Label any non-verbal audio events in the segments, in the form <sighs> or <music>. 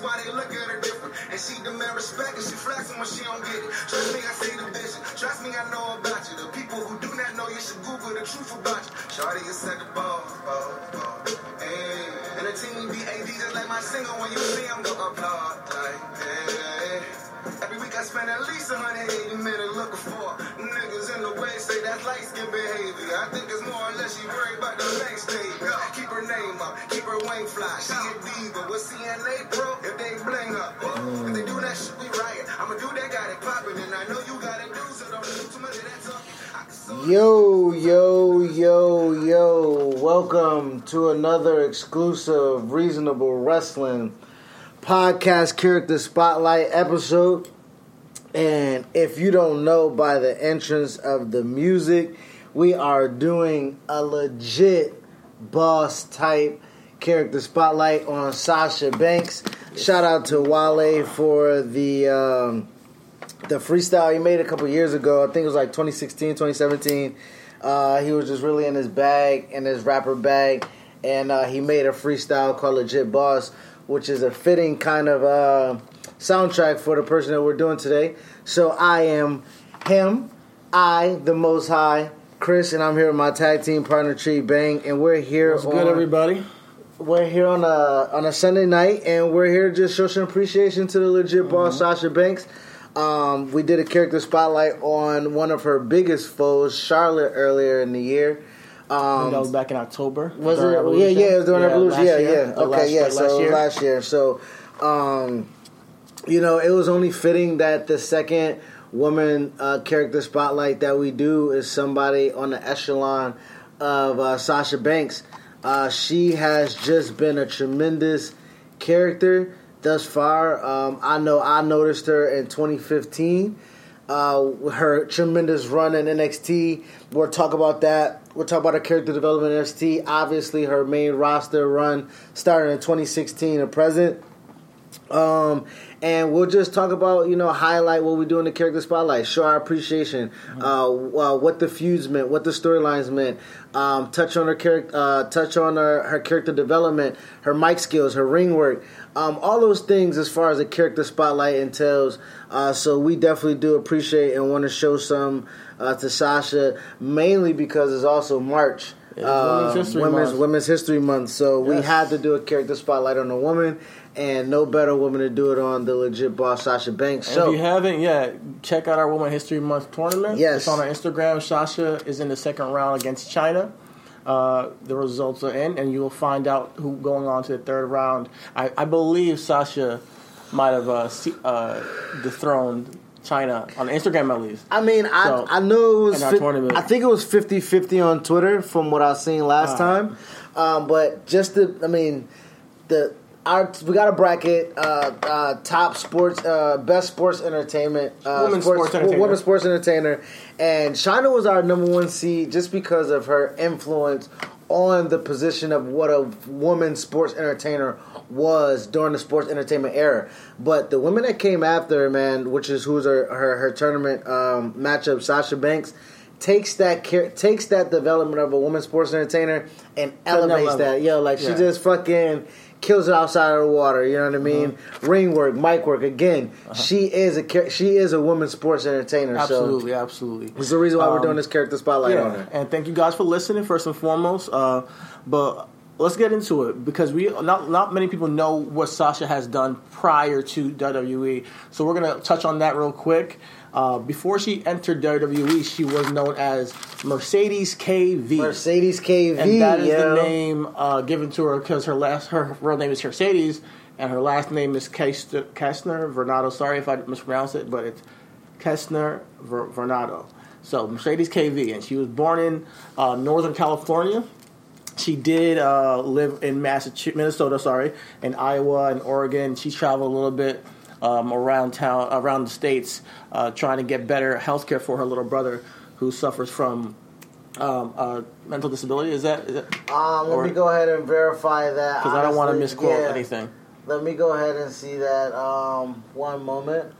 why they look at her different. And she demand respect and she flexing when she don't get it. Trust me, I see the vision. Trust me, I know about you. The people who do not know, you should Google the truth about you. Shorty, you said the ball, ball, ball. And the team be AD just like my single when you see them go applaud. Like. Every week I spend at least 180 minutes looking for niggas in the way say that's light skin behavior. I think it's more or less she worried about the next stage. Her name up, keep her wing fly. She a diva. With CNA Pro, if they bling up, if they do that shit, we riot. I'm a dude that got it poppin', and I know you got it do, so don't do too much of that talking. Yo, yo, yo, yo. Welcome to another exclusive Reasonable Wrestling podcast character spotlight episode. And if you don't know by the entrance of the music, we are doing a legit boss type character spotlight on Sasha Banks. Shout out to Wale for the um, the freestyle he made a couple years ago. I think it was like 2016, 2017. Uh, he was just really in his bag, in his rapper bag, and uh, he made a freestyle called Legit Boss, which is a fitting kind of uh, soundtrack for the person that we're doing today. So I am him, I, the Most High, Chris, and I'm here with my tag team partner Tree Bang, and we're here. What's on, good, everybody? We're here on a on a Sunday night, and we're here to just show some appreciation to the legit boss Sasha Banks. Um, we did a character spotlight on one of her biggest foes, Charlotte, earlier in the year. Um, that was back in October. was it? Yeah, yeah, it was during Revolution. last Yeah, year. yeah. Okay, last- yeah. last so year. last year. So, um, you know, it was only fitting that the second woman uh, character spotlight that we do is somebody on the echelon of uh, Sasha Banks. Uh, she has just been a tremendous character thus far. Um, I know I noticed her in 2015. Uh, her tremendous run in NXT. We'll talk about that. We'll talk about her character development in NXT. Obviously, her main roster run starting in 2016 and present. Um, and we'll just talk about, you know, highlight what we do in the character spotlight, show our appreciation, uh, uh, what the feuds meant, what the storylines meant, um, touch on her character, uh, touch on her, her character development, her mic skills, her ring work, um, all those things as far as the character spotlight entails. Uh, so we definitely do appreciate and want to show some uh, to Sasha, mainly because it's also March. It's uh, Women's History Women's. Women's History Month, so we had to do a character spotlight on a woman, and no better woman to do it on the legit boss Sasha Banks. So if you haven't yet, check out our Women History Month tournament. Yes. It's on our Instagram. Sasha is in the second round against Chyna. Uh, the results are in, and you will find out who going on to the third round. I, I believe Sasha might have uh, uh, dethroned Chyna on Instagram at least. I mean, I So, I know it was. fif- I think it was 50-50 on Twitter from what I seen last time. Um, but just the, I mean, the our we got a bracket. Uh, uh, top sports, uh, best sports entertainment, uh, Women's sports entertainer. women's sports entertainer, and Chyna was our number one seed just because of her influence on the position of what a woman sports entertainer was during the sports entertainment era. But the women that came after her, man, which is who's her her, her tournament um, matchup, Sasha Banks, takes that care, takes that development of a woman sports entertainer and elevates that. Yo, like she just fucking kills it outside of the water. You know what I mean? Uh-huh. Ring work, mic work. Again, she is a she is a woman sports entertainer. Absolutely, So absolutely. it's the reason why we're Um, doing this character spotlight on her. and thank you guys for listening first and foremost. Uh, but let's get into it because we not not many people know what Sasha has done prior to WWE. So we're gonna touch on that real quick. Uh, before she entered WWE, she was known as Mercedes KV. Mercedes KV, and that is yo. the name uh, given to her because her last her real name is Mercedes and her last name is Kester- Kestner Vernado. Sorry if I mispronounce it, but it's Kestner Ver- Vernado. So Mercedes KV, and she was born in uh, Northern California. She did uh, live in Massachusetts, Minnesota, sorry, in Iowa and Oregon. She traveled a little bit um, around town, around the states, uh, trying to get better health care for her little brother, who suffers from um, uh, mental disability. Is that? Is that Um, let or- me go ahead and verify that because I don't want to misquote Yeah. anything. Let me go ahead and see that. Um, one moment.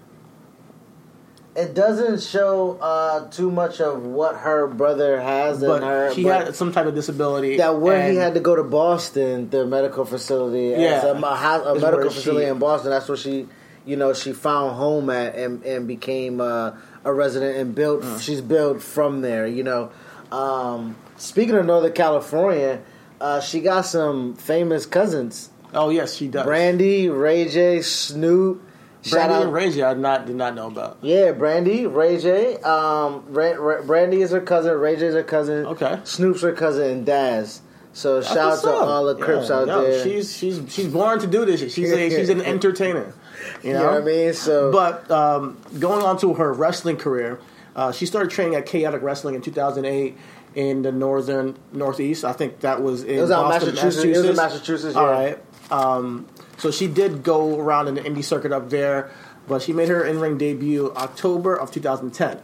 It doesn't show uh, too much of what her brother has in but her. he but had some type of disability. that where he had to go to Boston, the medical facility, as Yeah. a, a, a medical facility she- in Boston. That's where she, you know, she found home at and and became uh, a resident and built. Mm. She's built from there. You know, um, speaking of Northern California, uh, she got some famous cousins: Oh yes, she does. Brandy, Ray J, Snoop. Shout Brandy out and Ray J, I not did not know about. yeah, Brandy, Ray J. Um, Ra- Ra- Brandy is her cousin. Ray J is her cousin. Okay. Snoop's her cousin, and Daz. So shout out to all the Crips Yeah, out yo, there. She's she's she's born to do this. She's a, she's an <laughs> entertainer. You you know? know what I mean? So, But um, going on to her wrestling career, uh, she started training at Chaotic Wrestling in 2008 in the northern northeast. I think that was in it was Boston, Massachusetts. It was in Massachusetts. Yeah. All right. Um, so she did go around in the indie circuit up there, but she made her in-ring debut October of 2010.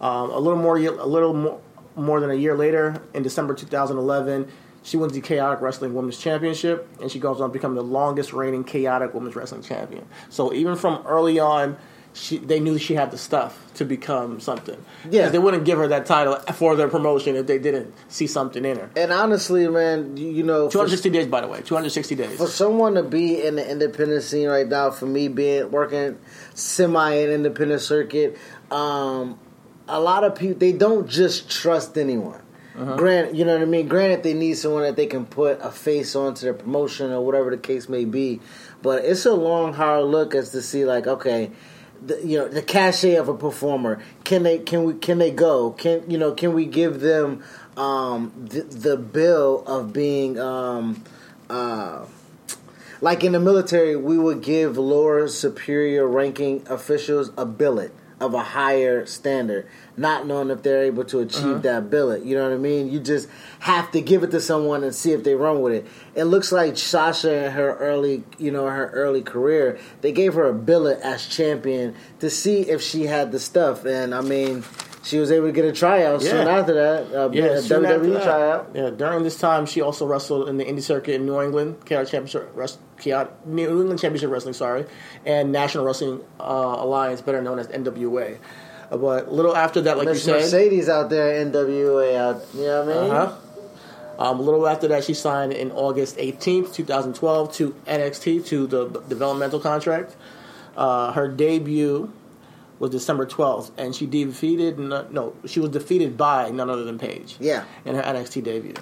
Um, a little more, a little more, more than a year later, in December 2011, she wins the Chaotic Wrestling Women's Championship, and she goes on to become the longest reigning Chaotic Women's Wrestling Champion. So even from early on, she, they knew she had the stuff to become something. Yeah. they wouldn't give her that title for their promotion if they didn't see something in her. And honestly, man, you, you know, 260 days, by the way, 260 days. for someone to be in the independent scene right now, for me being working semi in independent circuit, um, a lot of people they don't just trust anyone. Uh-huh. Granted, you know what I mean. Granted, they need someone that they can put a face onto their promotion or whatever the case may be. But it's a long, hard look as to see, like, okay, the, you know, the cachet of a performer. Can they? Can we? Can they go? Can you know? Can we give them um, the, the bill of being? Um, uh, like in the military, we would give lower superior ranking officials a billet of a higher standard, not knowing if they're able to achieve uh-huh. that billet. You know what I mean? You just have to give it to someone and see if they run with it. It looks like Sasha in her early, you know, her early career, they gave her a billet as champion to see if she had the stuff. And I mean, she was able to get a tryout soon after that. Uh, Yeah, soon after that. tryout. Yeah, during this time, she also wrestled in the indie circuit in New England, Chaotic Championship, Rest, Chaotic, New England Championship Wrestling, sorry, and National Wrestling uh, Alliance, better known as NWA. Uh, But a little after that, like Miss you said, Mercedes out there, NWA out. You know what I mean? uh-huh. Um, a little after that, she signed in August 18th, 2012, to NXT to the developmental contract. Uh, her debut was December 12th, and she defeated no, no, she was defeated by none other than Paige. Yeah. in her NXT debut.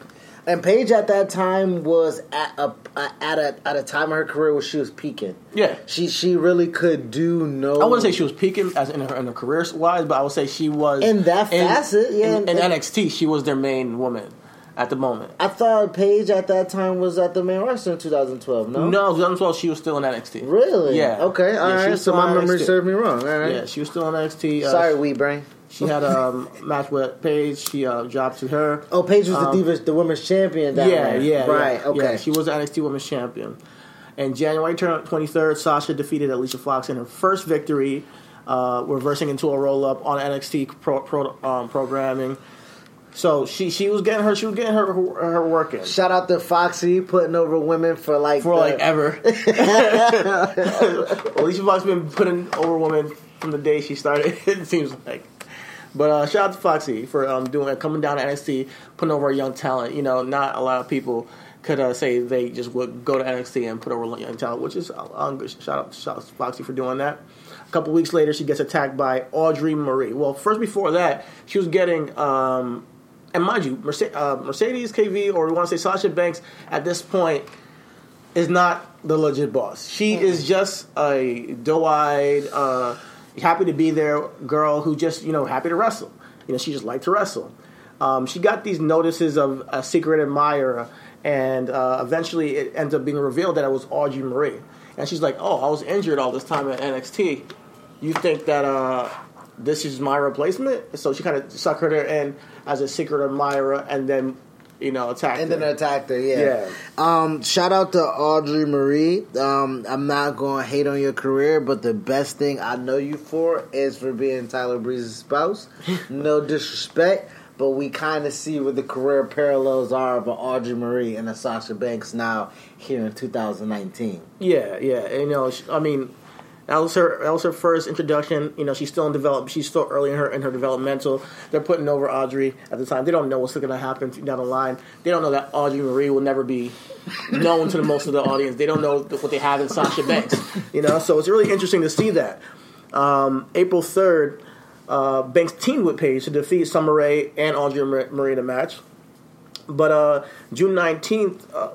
And Paige at that time was at a at a at a time of her career where she was peaking. Yeah. She she really could do no. I wouldn't say she was peaking as in her, in her career wise, but I would say she was In that facet, yeah, In, in and- NXT, she was their main woman at the moment. I thought Paige at that time was at the main roster in 2012. No. No, 2012 she was still in NXT. Really? Yeah. Okay. All Yeah, right. So my memory served me wrong. All right. Yeah, she was still in NXT. Uh, Sorry, wee brain. She had a um, match with Paige. She uh, dropped to her. Oh, Paige was the Um, Divas, the women's champion. Down yeah, yeah, Right. yeah. Okay. Yeah, she was the NXT Women's Champion. And January 23rd, Sasha defeated Alicia Fox in her first victory, uh, reversing into a roll up on NXT pro, pro, um, programming. So she she was getting her she was getting her her, her work in Shout out to Foxy putting over women for like for the- like ever. <laughs> Alicia Fox been putting over women from the day she started. <laughs> It seems like. But uh, shout out to Foxy for um, doing coming down to NXT, putting over a young talent. You know, not a lot of people could uh, say they just would go to NXT and put over a young talent, which is um, good. shout out shout out to Foxy for doing that. A couple weeks later, she gets attacked by Audrey Marie. Well, first before that, she was getting. Um, and mind you, Mercedes, uh, Mercedes KV, or we want to say Sasha Banks, at this point, is not the legit boss. She is just a doe-eyed, uh, happy to be there girl who just you know happy to wrestle. You know, she just liked to wrestle. Um, she got these notices of a secret admirer, and uh, eventually it ends up being revealed that it was Audrey Marie. And she's like, "Oh, I was injured all this time at NXT. You think that uh, this is my replacement?" So she kind of sucked her in as a secret admirer, and then you know attacked And her. then attacked her, yeah. Yeah. Um, shout out to Audrey Marie. Um, I'm not going to hate on your career, but the best thing I know you for is for being Tyler Breeze's spouse. <laughs> no disrespect, but we kind of see what the career parallels are of Audrey Marie and a Sasha Banks now here in 2019. Yeah, yeah. You know, I mean, That was her. That was her first introduction. You know, she's still in develop. She's still early in her in her developmental. They're putting over Audrey at the time. They don't know what's going to happen down the line. They don't know that Audrey Marie will never be known to the most of the audience. They don't know what they have in Sasha Banks. You know, so it's really interesting to see that. Um, April third, uh, Banks teamed with Paige to defeat Summer Rae and Audrey Marie in a match. But uh, June nineteenth, uh,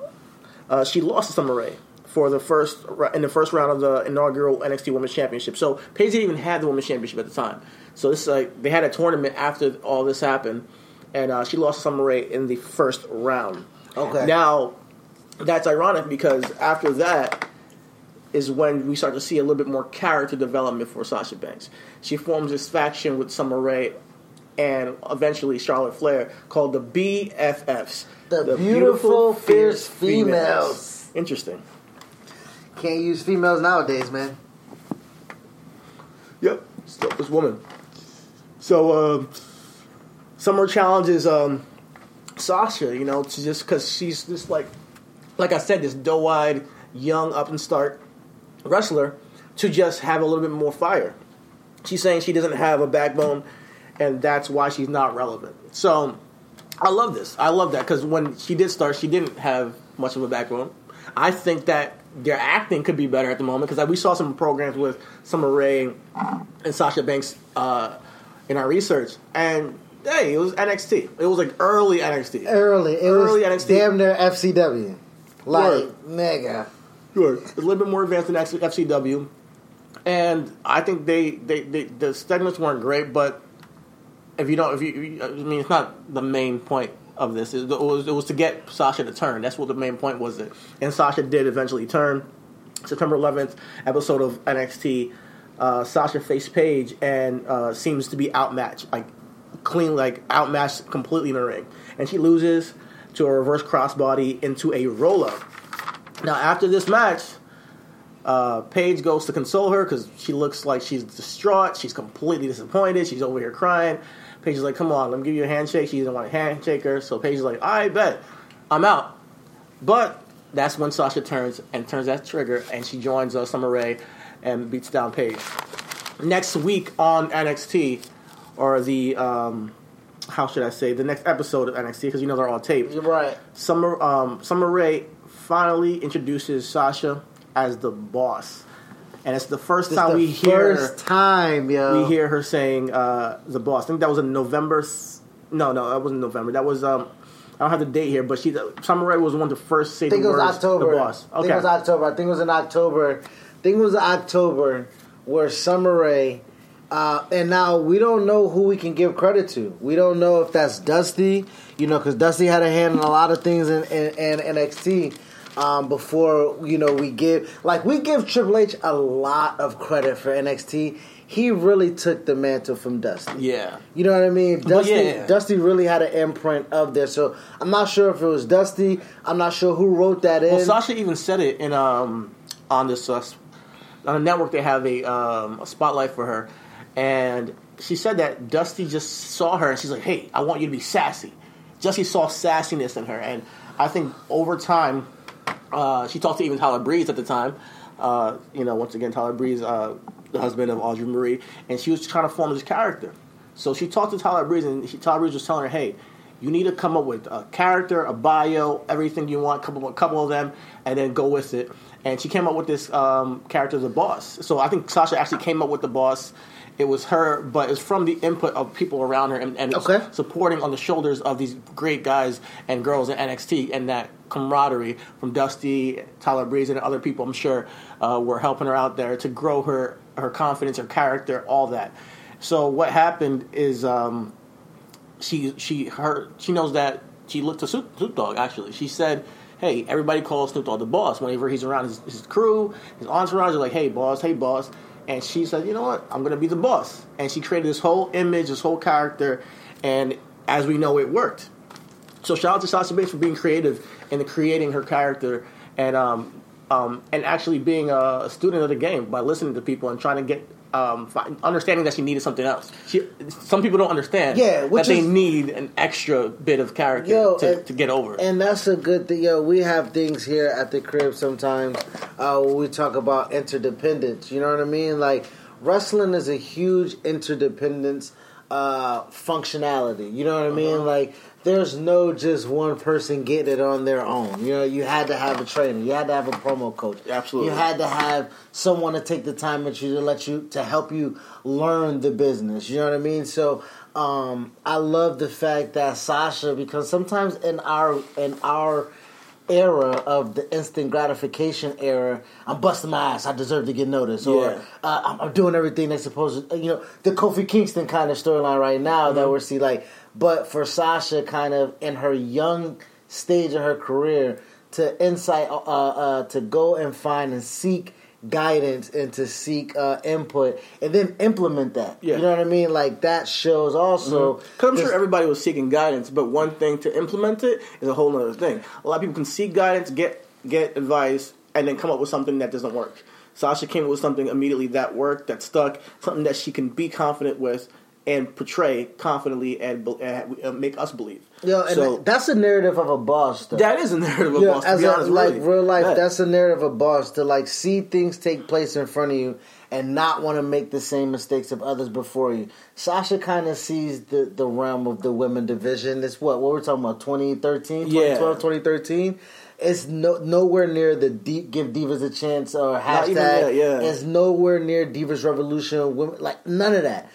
uh, she lost to Summer Rae for the first in the first round of the inaugural NXT Women's Championship. So Paige didn't even have the Women's Championship at the time. So this is like they had a tournament after all this happened, and uh, she lost to Summer Rae in the first round. Okay. Now that's ironic because after that is when we start to see a little bit more character development for Sasha Banks. She forms this faction with Summer Rae and eventually Charlotte Flair called the BFFs. The, beautiful, fierce females. Interesting. Can't use females nowadays, man. Yep, still this woman. So, um, Summer challenges um, Sasha, you know, to just because she's just like, like I said, this doe-eyed, young, up and start wrestler, to just have a little bit more fire. She's saying she doesn't have a backbone, and that's why she's not relevant. So, I love this. I love that because when she did start, she didn't have much of a backbone. I think that their acting could be better at the moment because we saw some programs with Summer Rae and Sasha Banks uh, in our research, and hey, it was NXT. It was like early NXT. Early, it Early was NXT. damn near FCW. Like, Word. nigga. Sure, it's a little bit more advanced than FCW, and I think they, they, they the segments weren't great, but if you don't, if you, I mean, it's not the main point of this. It was, it was to get Sasha to turn. That's what the main point was. It And Sasha did eventually turn. September 11th episode of NXT, uh, Sasha faced Paige and uh, seems to be outmatched, like clean, like outmatched completely in the ring, and she loses to a reverse crossbody into a roll up. Now after this match, uh, Paige goes to console her because she looks like she's distraught. She's completely disappointed. She's over here crying. Paige is like, "Come on, let me give you a handshake." She doesn't want a handshake her, so Paige is like, "I bet, I'm out." But that's when Sasha turns and turns that trigger, and she joins uh, Summer Rae and beats down Paige. Next week on NXT, or the um, how should I say, the next episode of NXT, because you know they're all taped. You're right. Summer um, Summer Rae finally introduces Sasha as the boss, and it's the first time the we hear first time, yo. we hear her saying uh, the boss. I think that was in November. No, no, that wasn't November. That was um, I don't have the date here, but she Summer Rae was one to first say I think the it was words October. the boss. I think Okay, it was October. I think it was in October. I think it was October where Summer Rae. Uh, and now we don't know who we can give credit to. We don't know if that's Dusty, you know, because Dusty had a hand in a lot of things in, in, in NXT. Um, before you know, we give like we give Triple H a lot of credit for NXT. He really took the mantle from Dusty. yeah. You know what I mean? Dusty, yeah. Dusty really had an imprint of there. So I'm not sure if it was Dusty. I'm not sure who wrote that in. Well, Sasha even said it in um on this uh, on a network. They have a um, a spotlight for her, and she said that Dusty just saw her and she's like, "Hey, I want you to be sassy." Dusty saw sassiness in her, and I think over time, uh, she talked to even Tyler Breeze at the time. Uh, you know, once again, Tyler Breeze, uh, the husband of Audrey Marie, and she was trying to form this character. So she talked to Tyler Breeze, and Tyler Breeze was telling her, "Hey, you need to come up with a character, a bio, everything you want, couple a couple of them, and then go with it." And she came up with this um, character, the boss. So I think Sasha actually came up with the boss. It was her, but it's from the input of people around her and, and Okay. supporting on the shoulders of these great guys and girls in NXT and that camaraderie from Dusty, Tyler Breeze, and other people. I'm sure uh, were helping her out there to grow her her confidence, her character, all that. So what happened is um, she she her she knows that she looked to Snoop, Dogg actually. She said, "Hey, everybody calls Snoop Dogg the boss. Whenever he's around his, his crew, his entourage are like, hey boss, hey boss." And she said, "You know what? I'm gonna be the boss." And she created this whole image, this whole character, and as we know, it worked. So shout out to Sasha Banks for being creative and creating her character and um, um, and actually being a student of the game by listening to people and trying to get um, understanding that she needed something else. She, some people don't understand Yeah, that they need an extra bit of character Yo, to, and- to get over. And that's a good thing. Yo, we have things here at the crib sometimes uh, when we talk about interdependence. You know what I mean? Like wrestling is a huge interdependence uh, functionality. You know what I mean? Like there's no just one person getting it on their own. You know, you had to have a trainer. You had to have a promo coach. Absolutely. You had to have someone to take the time with you to let you to help you learn the business. You know what I mean? So um, I love the fact that Sasha because sometimes in our in our era of the instant gratification era, I'm busting my ass. I deserve to get noticed, or Yeah. uh, I'm, I'm doing everything that's supposed to. You know, the Kofi Kingston kind of storyline right now that we're seeing. Like, but for Sasha, kind of in her young stage of her career, to insight, uh, uh, to go and find and seek guidance and to seek uh, input and then implement that. Yeah. You know what I mean? Like that shows also. Because I'm sure everybody was seeking guidance, but one thing to implement it is a whole other thing. A lot of people can seek guidance, get get advice, and then come up with something that doesn't work. Sasha came up with something immediately that worked, that stuck, something that she can be confident with and portray confidently and, and uh, make us believe. And so that's a narrative of a boss. Though. that is a narrative of Yeah, boss. To as a, honest, like really. real life, Yeah. that's a narrative of a boss to like see things take place in front of you and not want to make the same mistakes of others before you. Sasha kind of sees the, the realm of the women division. It's what what we're talking about 2013, Yeah. 2012, 2013. It's no nowhere near the deep give divas a chance or hashtag. even yeah. It's nowhere near divas revolution. Women like none of that.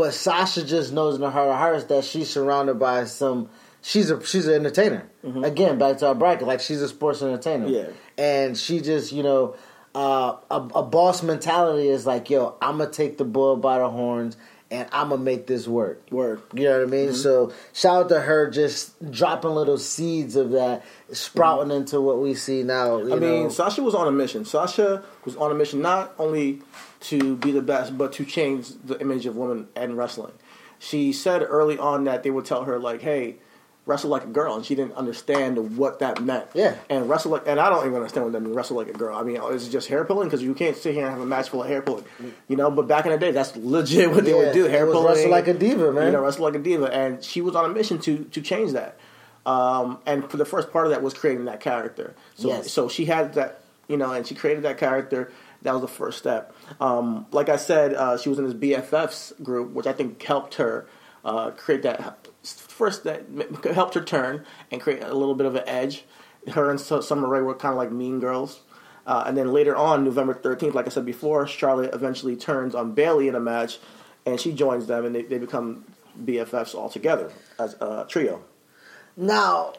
But Sasha just knows in her heart of hearts that she's surrounded by some. She's a she's an entertainer. Again, back to our bracket, like she's a sports entertainer. Yeah. and she just you know uh, a, a boss mentality is like, yo, I'm gonna take the bull by the horns and I'm gonna make this work. Work. You know what I mean? So shout out to her just dropping little seeds of that, sprouting into what we see now. You I mean. Sasha was on a mission. Sasha was on a mission not only to be the best, but to change the image of women and wrestling. She said early on that they would tell her like, "Hey, wrestle like a girl," and she didn't understand what that meant. Yeah. and wrestle like, and I don't even understand what that means. Wrestle like a girl. I mean, is it just hair pulling? Because you can't sit here and have a match full of hair pulling, you know. But back in the day, that's legit what they Yeah, would do. Hair pulling, wrestle like a diva, man. You know, wrestle like a diva, and she was on a mission to to change that. Um, and for the first part of that was creating that character. So Yes. so she had that, you know, and she created that character. That was the first step. Um, like I said, uh, she was in this BFFs group, which I think helped her uh, create that first that <laughs> helped her turn and create a little bit of an edge. Her and Su- Summer Rae were kind of like mean girls. Uh, and then later on, November 13th, like I said before, Charlotte eventually turns on Bayley in a match, and she joins them, and they, they become BFFs all together as a trio. now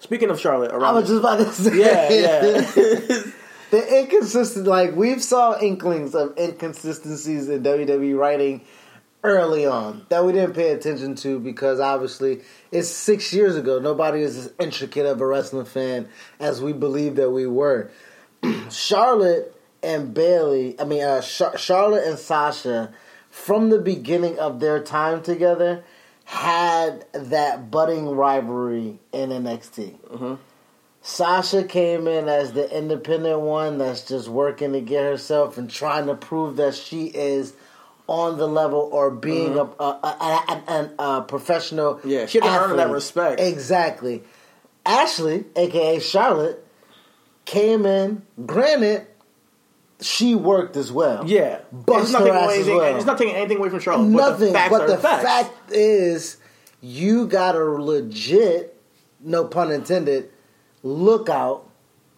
Speaking of Charlotte, I was just about to <laughs> say, yeah, yeah. <laughs> the inconsistent, like we've saw inklings of inconsistencies in WWE writing early on that we didn't pay attention to because obviously it's six years ago. Nobody is as intricate of a wrestling fan as we believe that we were. <clears throat> Charlotte and Bayley, I mean, uh, Char- Charlotte and Sasha, from the beginning of their time together, had that budding rivalry in NXT. Sasha came in as the independent one that's just working to get herself and trying to prove that she is on the level or being a, a, a, a, a, a professional. Mm-hmm. Yeah, she had to earn that respect. Exactly. Ashley, aka Charlotte, came in. Granted, she worked as well. Yeah, Bust it's not her taking ass away as anything. well. It's not taking anything away from Charlotte. Nothing, but the but the fact is, you got a legit, no pun intended, lookout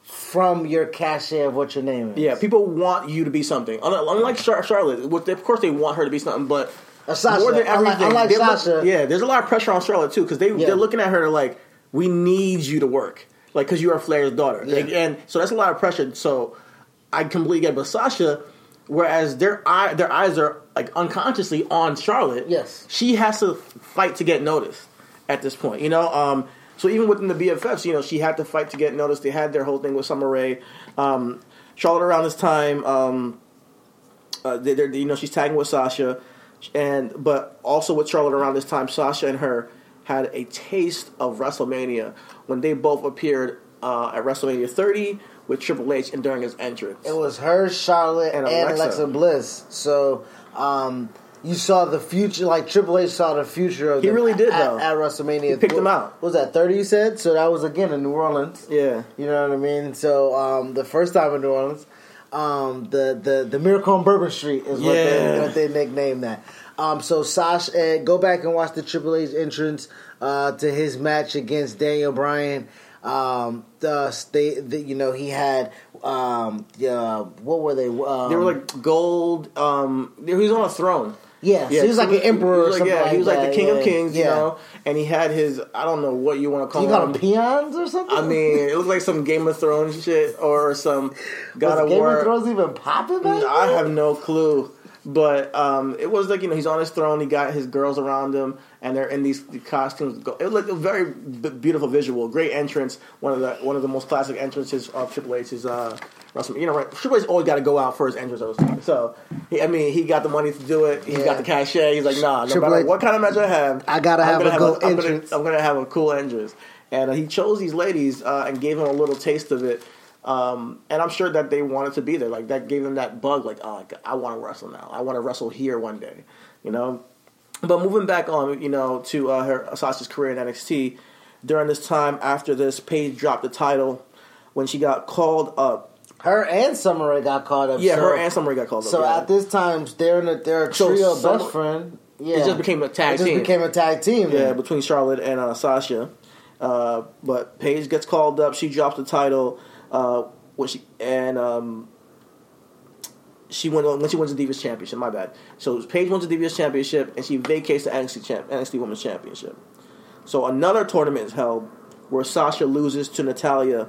from your cachet of what your name is. Yeah, people want you to be something. Unlike unlike Charlotte, of course they want her to be something, but Uh, Sasha, more than everything, unlike look- Sasha- yeah, there's a lot of pressure on Charlotte too because they Yeah. they're looking at her like we need you to work, like because you are Flair's daughter, Yeah. Like, and so that's a lot of pressure. So I completely get, it. but Sasha, whereas their eye their eyes are like unconsciously on Charlotte, Yes. she has to fight to get noticed at this point. You know, um, so even within the BFFs, you know, she had to fight to get noticed. They had their whole thing with Summer Rae. Um, Charlotte around this time, um, uh, they, you know, she's tagging with Sasha, and but also with Charlotte around this time, Sasha and her had a taste of WrestleMania when they both appeared uh, at WrestleMania 30 with Triple H and during his entrance. It was her, Charlotte, And and, Alexa. Alexa. Bliss. So um, you saw the future, like Triple H saw the future of He really did, at, though. at WrestleMania. He picked What- them out. what was that thirty? You said so. That was again in New Orleans. yeah. You know what I mean? So um, the first time in New Orleans, um, the the the Miracle on Bourbon Street is what Yeah. they what they nicknamed that. Um, so Sasha, uh, go back and watch the Triple H entrance uh, to his match against Daniel Bryan. Um, the, they, the, you know, he had um, yeah, what were they? Um, They were like gold. Um, he was on a throne. Yeah, so he was like an emperor he or was like, something. yeah, like he was like that. the king yeah, of kings, you know. And he had his I don't know what you want to call You got him peons or something? I mean, it looked like some Game of Thrones shit or some <laughs> God was of Game War. of Thrones even popping back I have no clue. But um, it was like you know he's on his throne. He got his girls around him, and they're in these costumes. It looked a very b- beautiful visual, great entrance. One of the one of the most classic entrances of Triple H's uh, WrestleMania. You know, right? Triple H's always got to go out for his entrance. So he, I mean, he got the money to do it. He Yeah. got the cachet. He's like, nah, no Triple matter H- what kind of match I have, I gotta I'm have gonna a good I'm gonna- entrance. I'm gonna have a cool entrance. And uh, he chose these ladies uh, and gave them a little taste of it. Um, and I'm sure that they wanted to be there. Like that gave them that bug. Like, oh, I want to wrestle now. I want to wrestle here one day. You know. But moving back on, you know, to uh, her Sasha's career in NXT, during this time after this, Paige dropped the title when she got called up. Her and Summer got called up. Yeah, so, her and Summer got called So up. yeah. at this time, they're in a they're a So trio Summer- best friend. Yeah, it just became a tag It just team. became a tag team. Yeah, then. between Charlotte and uh, Sasha. Uh, but Paige gets called up. She drops the title. Uh, when she and um, she went when she wins the Divas Championship. My bad. So Paige wins the Divas Championship and she vacates the NXT champ, NXT Women's Championship. So another tournament is held where Sasha loses to Natalya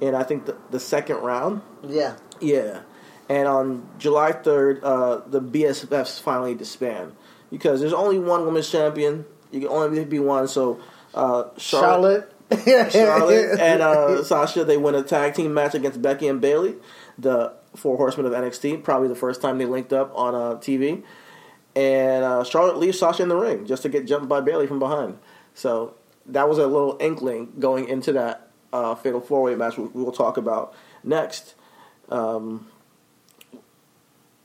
in I think the, the second round. yeah. Yeah. And on July 3rd, uh, the BSFs finally disband because there's only one women's champion. You can only be one. So uh, Charlotte, Charlotte, <laughs> Charlotte <laughs> and uh, Sasha, they win a tag team match against Becky and Bayley, the Four Horsemen of NXT. Probably the first time they linked up on uh, TV. And uh, Charlotte leaves Sasha in the ring just to get jumped by Bayley from behind. So that was a little inkling going into that uh, Fatal Four Way match, we we will talk about next. Um,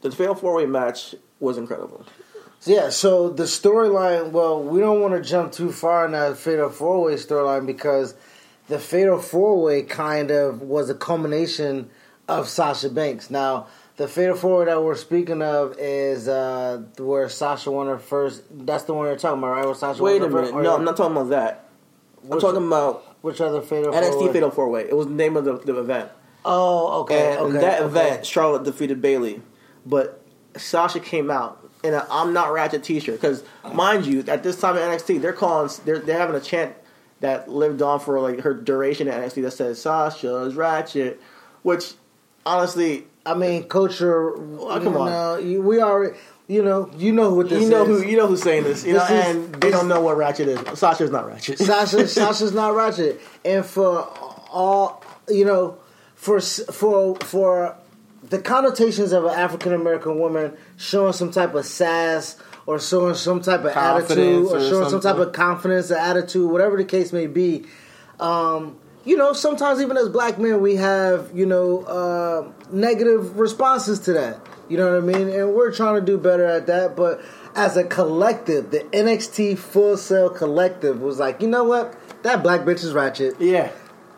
the Fatal Four Way match was incredible. Yeah, so the storyline, well, we don't want to jump too far in that Fatal Four Way storyline because the Fatal Four Way kind of was a culmination of Sasha Banks. Now, the Fatal Four Way that we're speaking of is uh, where Sasha won her first. That's the one you're talking about, right? Where Sasha Wait a minute. first, No, I'm not talking about that. I'm talking about Which other Fatal NXT Four-Way? Fatal Four Way. It was the name of the, the event. Oh, okay. and okay, that okay. event, Charlotte defeated Bayley, but Sasha came out in a "I'm not Ratchet" T-shirt. Because mind you, at this time in NXT, they're calling they're they're having a chant that lived on for like her duration at NXT that says Sasha's Ratchet, which honestly, I mean, culture. Oh, come on. No, you, we already. You know, you know what this you know is. who you know who's saying this, you know, is- and they don't know what Ratchet is. Sasha's not Ratchet. Sasha, <laughs> Sasha's not ratchet, and for all you know, for for for the connotations of an African American woman showing some type of sass or showing some type of Confidence attitude or or showing some type of confidence or attitude, whatever the case may be. Um, you know, sometimes even as black men, we have you know uh, negative responses to that. You know what I mean? And we're trying to do better at that. But as a collective, the NXT Full Sail Collective was like, you know what? That black bitch is ratchet. Yeah.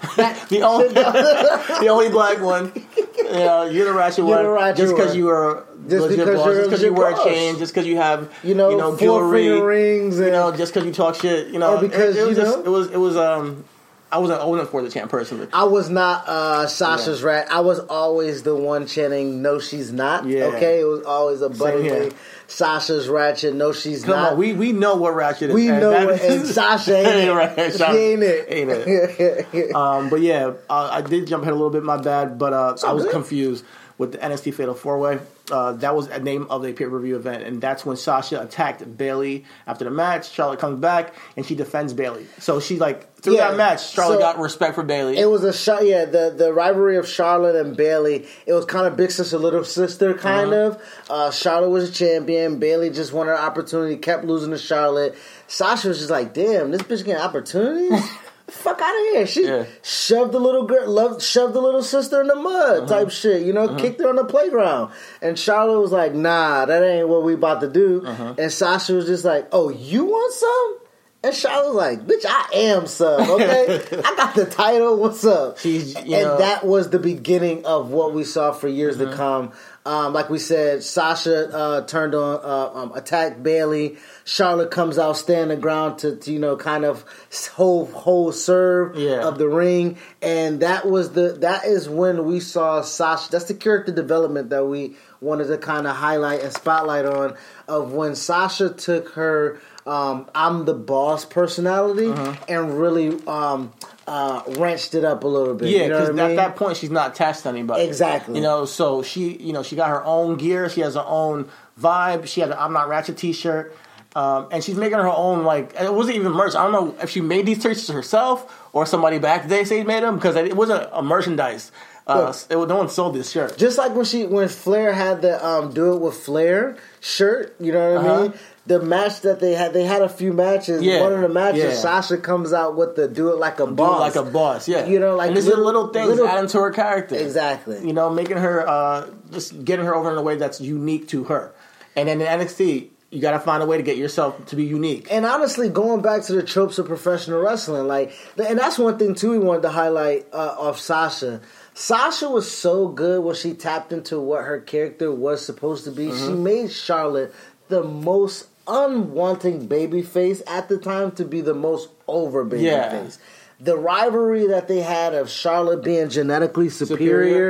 <laughs> the only <laughs> the only black one. Yeah, you're the ratchet You're one. the ratchet just because you are Just because boss, just because you wear a chain, just because you have You know, you know jewelry, rings, you know, just because you talk shit, you know, because, it, it was you just, know- it was it was um, I wasn't I wasn't for the chant personally. I was not uh, Sasha's rat. I was always the one chanting, "No, she's not." Yeah. Okay, it was always a buddy. Sasha's ratchet. No, she's Come not. on, we we know what ratchet is. We and know that it, and is- Sasha <laughs> ain't it. right, She ain't it. Ain't it? <laughs> Um, but yeah, uh, I did jump ahead a little bit. My bad, but uh, I was good. confused with the NXT Fatal Four Way. Uh, that was a name of the pay per view event, and that's when Sasha attacked Bayley after the match. Charlotte comes back and she defends Bayley. So she like through Yeah, that match, Charlotte so- got respect for Bayley. It was a shot, yeah. The the rivalry of Charlotte and Bayley. It was kind of big sister, little sister, kind Uh-huh. of. Uh, Charlotte was a champion. Bayley just won her opportunity, kept losing to Charlotte. Sasha was just like, "Damn, this bitch getting opportunities." <laughs> fuck out of here. She Yeah. shoved the little girl, loved, shoved the little sister in the mud, Uh-huh. type shit. You know, kicked her on the playground. And Charlotte was like, "Nah, that ain't what we about to do." Uh-huh. And Sasha was just like, "Oh, you want some?" And Charlotte was like, "Bitch, I am some. Okay, <laughs> I got the title. What's up?" She's, and know- that was the beginning of what we saw for years to come. Um, like we said, Sasha uh, turned on, uh, um, attacked Bayley. Charlotte comes out, stand the ground to, to you know, kind of whole whole serve Yeah. of the ring, and that was the that is when we saw Sasha. That's the character development that we wanted to kind of highlight and spotlight on of when Sasha took her um, "I'm the boss" personality Uh-huh. and really um, uh, wrenched it up a little bit. Yeah, you know because mean? at that point she's not attached to anybody. Exactly. You know, so she, you know, she got her own gear. She has her own vibe. She had an "I'm Not Ratchet" T-shirt, um, and she's making her own. Like it wasn't even merch. I don't know if she made these t-shirts herself or somebody back the say made them because it wasn't a merchandise. Uh, it, no one sold this shirt. Just like when she when Flair had the um, "Do It with Flair" shirt, you know what I Uh-huh. mean. The match that they had, they had a few matches. Yeah, One of the matches, yeah. Sasha comes out with the "Do It Like a Do it Boss," like a boss, yeah. You know, like and these little- little things little- adding to her character. Exactly. You know, making her uh, just getting her over in a way that's unique to her. And then in NXT, you got to find a way to get yourself to be unique. And honestly, going back to the tropes of professional wrestling, like, and that's one thing too we wanted to highlight uh, of Sasha. Sasha was so good when she tapped into what her character was supposed to be. Mm-hmm. She made Charlotte the most unwanting baby face at the time to be the most over baby Yeah. face. The rivalry that they had of Charlotte being genetically superior,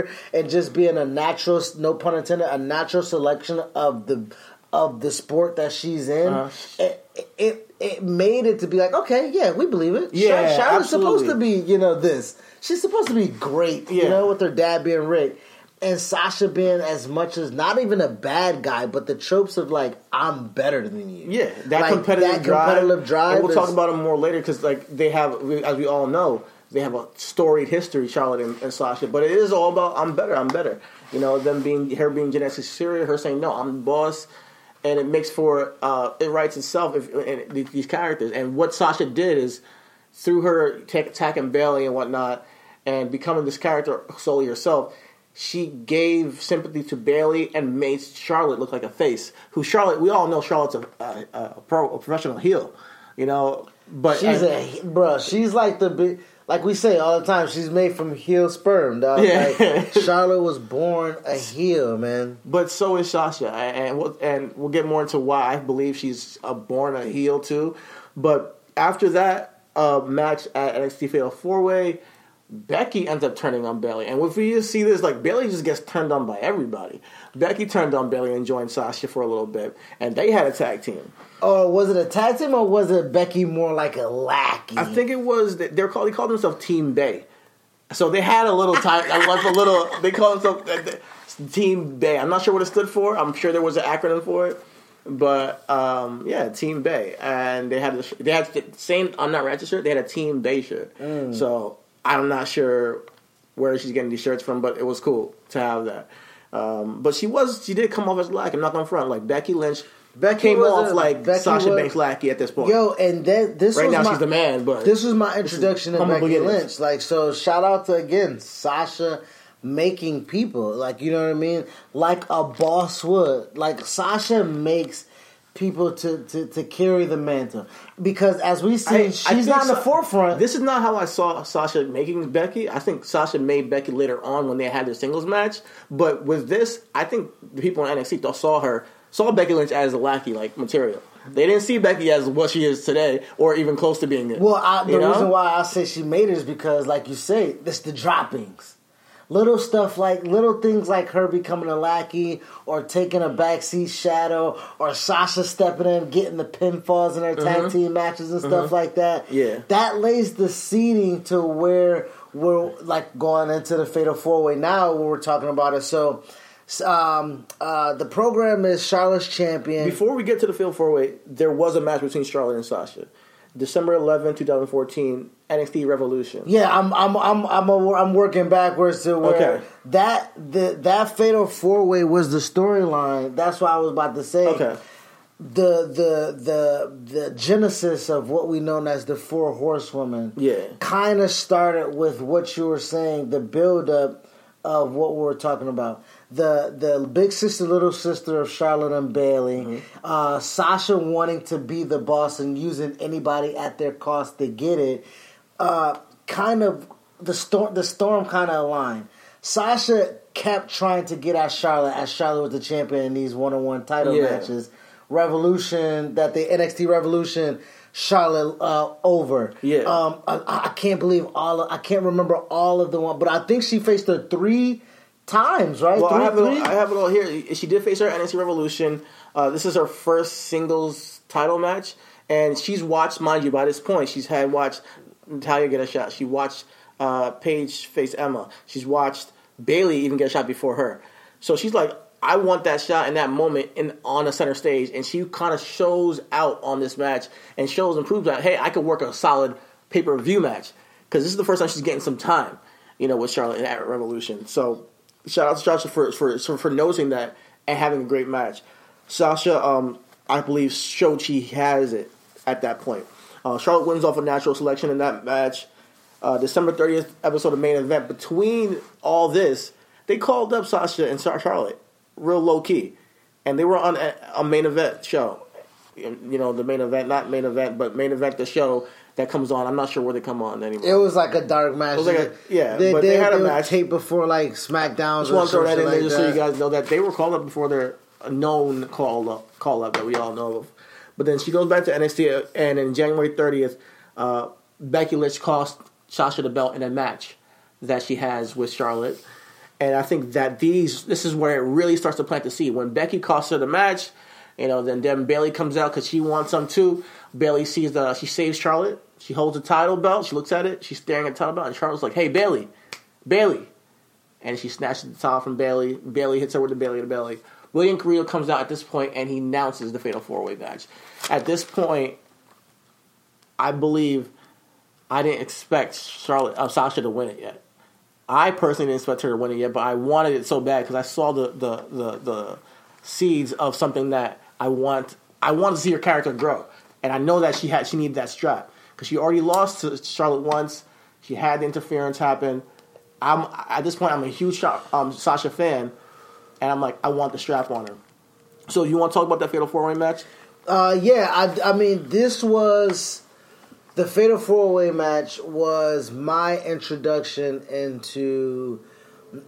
Superior. and just being a natural, no pun intended, a natural selection of the of the sport that she's in, Uh-huh. it, it it made it to be like, okay, yeah, we believe it. Yeah, Char- Charlotte's supposed to be, you know, this. She's supposed to be great, you know, with her dad being Ric. And Sasha being as much as not even a bad guy, but the tropes of like I'm better than you. Yeah, that Like, competitive that drive. competitive drive And we'll is- talk about them more later because, like, they have, as we all know, they have a storied history, Charlotte and, and Sasha. But it is all about I'm better, I'm better. You know, them being her being genetically superior, her saying no, I'm the boss, and it makes for uh, it writes itself if, in these- these characters. And what Sasha did is through her ta- attacking Bayley and whatnot, and becoming this character solely herself, she gave sympathy to Bayley and made Charlotte look like a face. Who Charlotte? We all know Charlotte's a, a, a pro, a professional heel, you know. But She's a bruh. She's like the big, like we say all the time. She's made from heel sperm, dog. Yeah. Like, <laughs> Charlotte was born a heel, man. But so is Sasha, and and we'll, and we'll get more into why I believe she's a born a heel too. But after that uh, match at NXT Fatal Four Way, Becky ends up turning on Bayley, and if we just see this, like Bayley just gets turned on by everybody. Becky turned on Bayley and joined Sasha for a little bit, and they had a tag team. Or was it a tag team, or was it Becky more like a lackey? I think it was they're called they called themselves Team Bay. So they had a little time, I like a little. <laughs> They called themselves uh, Team Bay. I'm not sure what it stood for. I'm sure there was an acronym for it, but um, yeah, Team Bay. And they had the, they had the same. I'm not shirt. They had a Team Bay shirt. So I'm not sure where she's getting these shirts from, but it was cool to have that. Um, but she was she did come off as lackey. I'm not gonna front like Becky Lynch. Becky came off a- like Becky Sasha was- Banks lackey at this point. Yo, and that this right was now my, she's the man, but This was my introduction to Becky beginnings. Lynch. Like, so shout out to again Sasha making people. Like, you know what I mean? Like a boss would. Like Sasha makes people to to, to carry the mantle because as we see, I- I she's think not in the Sa- forefront. This is not how I saw Sasha making Becky. I think Sasha made Becky later on when they had their singles match. But with this, I think the people in NXT saw her saw Becky Lynch as a lackey like material. They didn't see Becky as what she is today, or even close to being it. Well, I, the You know? reason why I say she made it is because, like you say, it's the droppings. Little stuff like little things like her becoming a lackey or taking a backseat shadow or Sasha stepping in, getting the pinfalls in her tag team matches and stuff like that. Yeah. That lays the seeding to where we're like going into the fatal four way now when we're talking about it. So um, uh, the program is Charlotte's champion. Before we get to the Fatal Four Way, there was a match between Charlotte and Sasha, December 11, 2014, NXT Revolution. Yeah, I'm I'm I'm I'm a, I'm working backwards to where Okay. that the that fatal four way was the storyline. That's what I was about to say. Okay. the the the the genesis of what we know as the four horsewomen Yeah. kind of started with what you were saying the build up of what we're talking about the the big sister little sister of charlotte and bayley uh, sasha wanting to be the boss and using anybody at their cost to get it uh, kind of the storm the storm kind of aligned sasha kept trying to get at charlotte as charlotte was the champion in these one-on-one title Yeah. matches Revolution that the NXT Revolution Charlotte uh, over. Yeah. Um, I, I can't believe all. Of, I can't remember all of the one, but I think she faced her three times, right? Well, three, I have, it all. I have it all here. She did face her NXT Revolution. Uh, this is her first singles title match, and she's watched, mind you, by this point, she's had watched Natalya get a shot. She watched uh, Paige face Emma. She's watched Bayley even get a shot before her. So she's like, I want that shot in that moment in on the center stage, and she kind of shows out on this match and shows and proves that hey, I could work a solid pay per view match because this is the first time she's getting some time, you know, with Charlotte at Revolution. So shout out to Sasha for for for, noticing that and having a great match. Sasha, um, I believe, showed she has it at that point. Uh, Charlotte wins off a natural selection in that match. Uh, December 30th episode of main event. Between all this, they called up Sasha and Charlotte, real low key, and they were on a, a main event show. You know, the main event, not main event, but main event, the show that comes on. I'm not sure where they come on anymore. It was like a dark match. was like a- yeah, they, but they, they had a match. tape before like SmackDowns. just want to throw that in there just so you guys know that they were called up before they're known call up call up that we all know of. But then she goes back to NXT, and in January 30th, uh, Becky Lynch cost Sasha the belt in a match that she has with Charlotte. And I think that these this is where it really starts to plant the seed. When Becky costs her the match, you know, then then Bayley comes out because she wants some too. Bayley sees the she saves Charlotte. She holds the title belt. She looks at it. She's staring at the title belt, and Charlotte's like, "Hey, Bayley, Bayley," and she snatches the title from Bayley. Bayley hits her with the Bayley to belly. William Carrillo comes out at this point and he announces the Fatal Four Way match. At this point, I believe I didn't expect Charlotte uh, Sasha to win it yet. I personally didn't expect her to win it yet, but I wanted it so bad because I saw the, the, the, the seeds of something that I want. I want to see her character grow, and I know that she had she needed that strap because she already lost to Charlotte once. She had the interference happen. I'm at this point. I'm a huge um, Sasha fan, and I'm like, I want the strap on her. So you want to talk about that Fatal Four Way match? Uh, yeah, I, I mean, this was the Fatal Four Way match was my introduction into.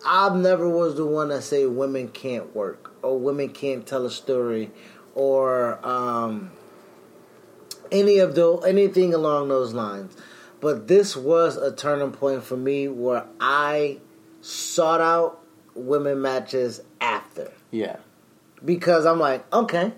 I never was the one that say women can't work or women can't tell a story or um, any of the anything along those lines. But this was a turning point for me where I sought out women matches after Yeah. because I'm like, okay,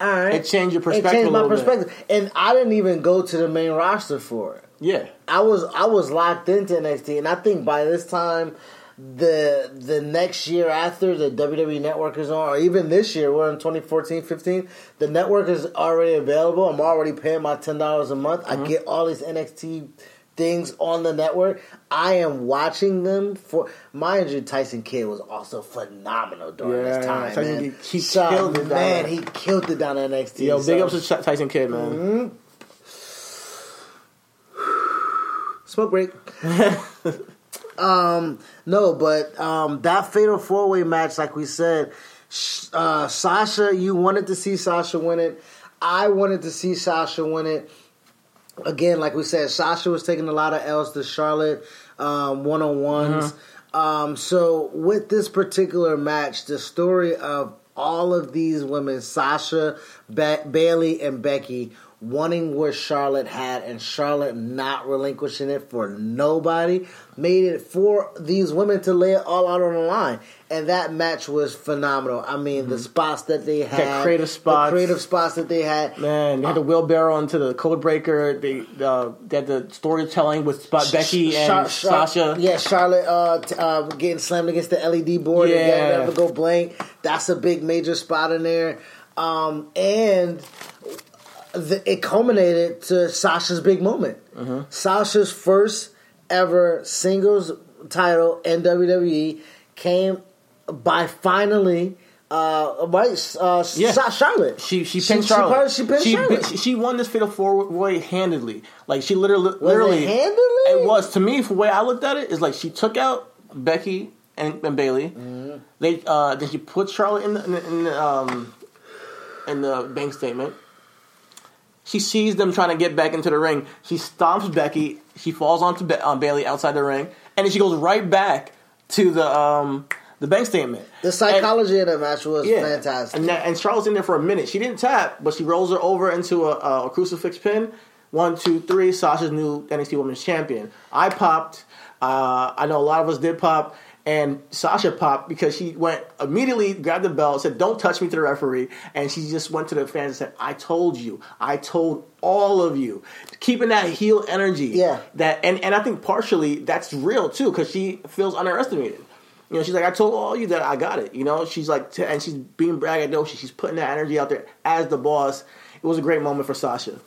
all right. It changed your perspective It changed my little bit. perspective, and I didn't even go to the main roster for it. Yeah. I was I was locked into NXT, and I think by this time, the the next year after the WWE Network is on, or even this year, we're in 2014, 15. The network is already available. I'm already paying my ten dollars a month. Mm-hmm. I get all these NXT things on the network. I am watching them for. Mind you, Tyson Kidd was also phenomenal during Yeah, this time. Tyson man. Kidd, he So, killed it down man. He killed it down at NXT. Yo, big so- ups to Tyson Kidd, man. Smoke break. <laughs> um, no, but um, that fatal four way match, like we said, uh, Sasha, you wanted to see Sasha win it. I wanted to see Sasha win it. Again, like we said, Sasha was taking a lot of L's to Charlotte one on ones. Um, so with this particular match, the story of all of these women, Sasha, ba- Bayley, and Becky, wanting what Charlotte had and Charlotte not relinquishing it for nobody, made it for these women to lay it all out on the line. And that match was phenomenal. I mean, the spots that they had, creative spots. the creative spots that they had. Man, they had the wheelbarrow into the code breaker. They, uh, they had the storytelling with Spot Becky and Char- Sasha. Yeah, Charlotte uh, t- uh, getting slammed against the LED board Yeah. getting never go blank. That's a big major spot in there. Um, and the, it culminated to Sasha's big moment. Mm-hmm. Sasha's first ever singles title in WWE came by finally Uh, right, uh, Yeah. Charlotte. She she She- pinned she Charlotte. probably- she pinned Charlotte. She, she won this fatal four way handedly. Like she literally, literally it handedly? It was to me. The way I looked at it, is like she took out Becky and, and Bayley. Mm-hmm. They uh, then she put Charlotte in the in the, in the um in the bank statement. She sees them trying to get back into the ring. She stomps Becky. She falls onto Be- on Bayley outside the ring, and then she goes right back to the um the bank statement. The And- psychology of that match was fantastic. and, that, and Charlotte's in there for a minute. She didn't tap, but she rolls her over into a, a crucifix pin. One, two, three. Sasha's new NXT Women's Champion. I popped. Uh, I know a lot of us did pop. And Sasha popped because she went immediately, grabbed the belt, said, Don't touch me to the referee. And she just went to the fans and said, I told you. I told all of you. Keeping that heel energy. Yeah. That and, and I think partially that's real too, because she feels underestimated. You know, she's like, I told all you that I got it. You know, she's like, and she's being braggadocious. She's putting that energy out there as the boss. It was a great moment for Sasha.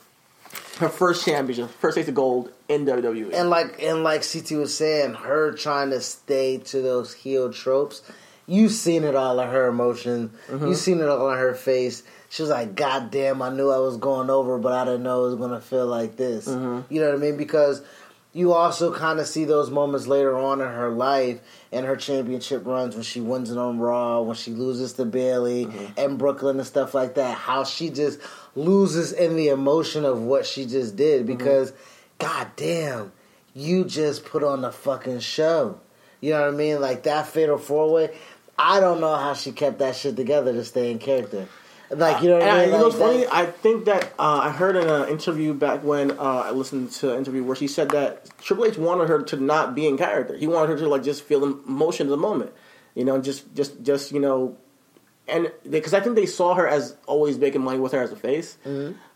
Her first championship, first taste of gold in. WWE. And like and like CT was saying, her trying to stay to those heel tropes. You've seen it all in her emotion. Mm-hmm. You've seen it all in her face. She was like, "God damn, I knew I was going over, but I didn't know it was gonna feel like this." Mm-hmm. You know what I mean? Because you also kind of see those moments later on in her life and her championship runs when she wins it on Raw, when she loses to Bayley Mm-hmm. and Brooklyn and stuff like that. How she just loses in the emotion of what she just did Mm-hmm. because, god damn, you just put on the fucking show. You know what I mean? Like that fatal four way. I don't know how she kept that shit together to stay in character. Like you know what And I mean? you know Like, funny? that- I think that uh, I heard in an interview back when uh, I listened to an interview where she said that Triple H wanted her to not be in character. He wanted her to like just feel the emotion of the moment, you know, just just just you know, and because I think they saw her as always making money with her as a face.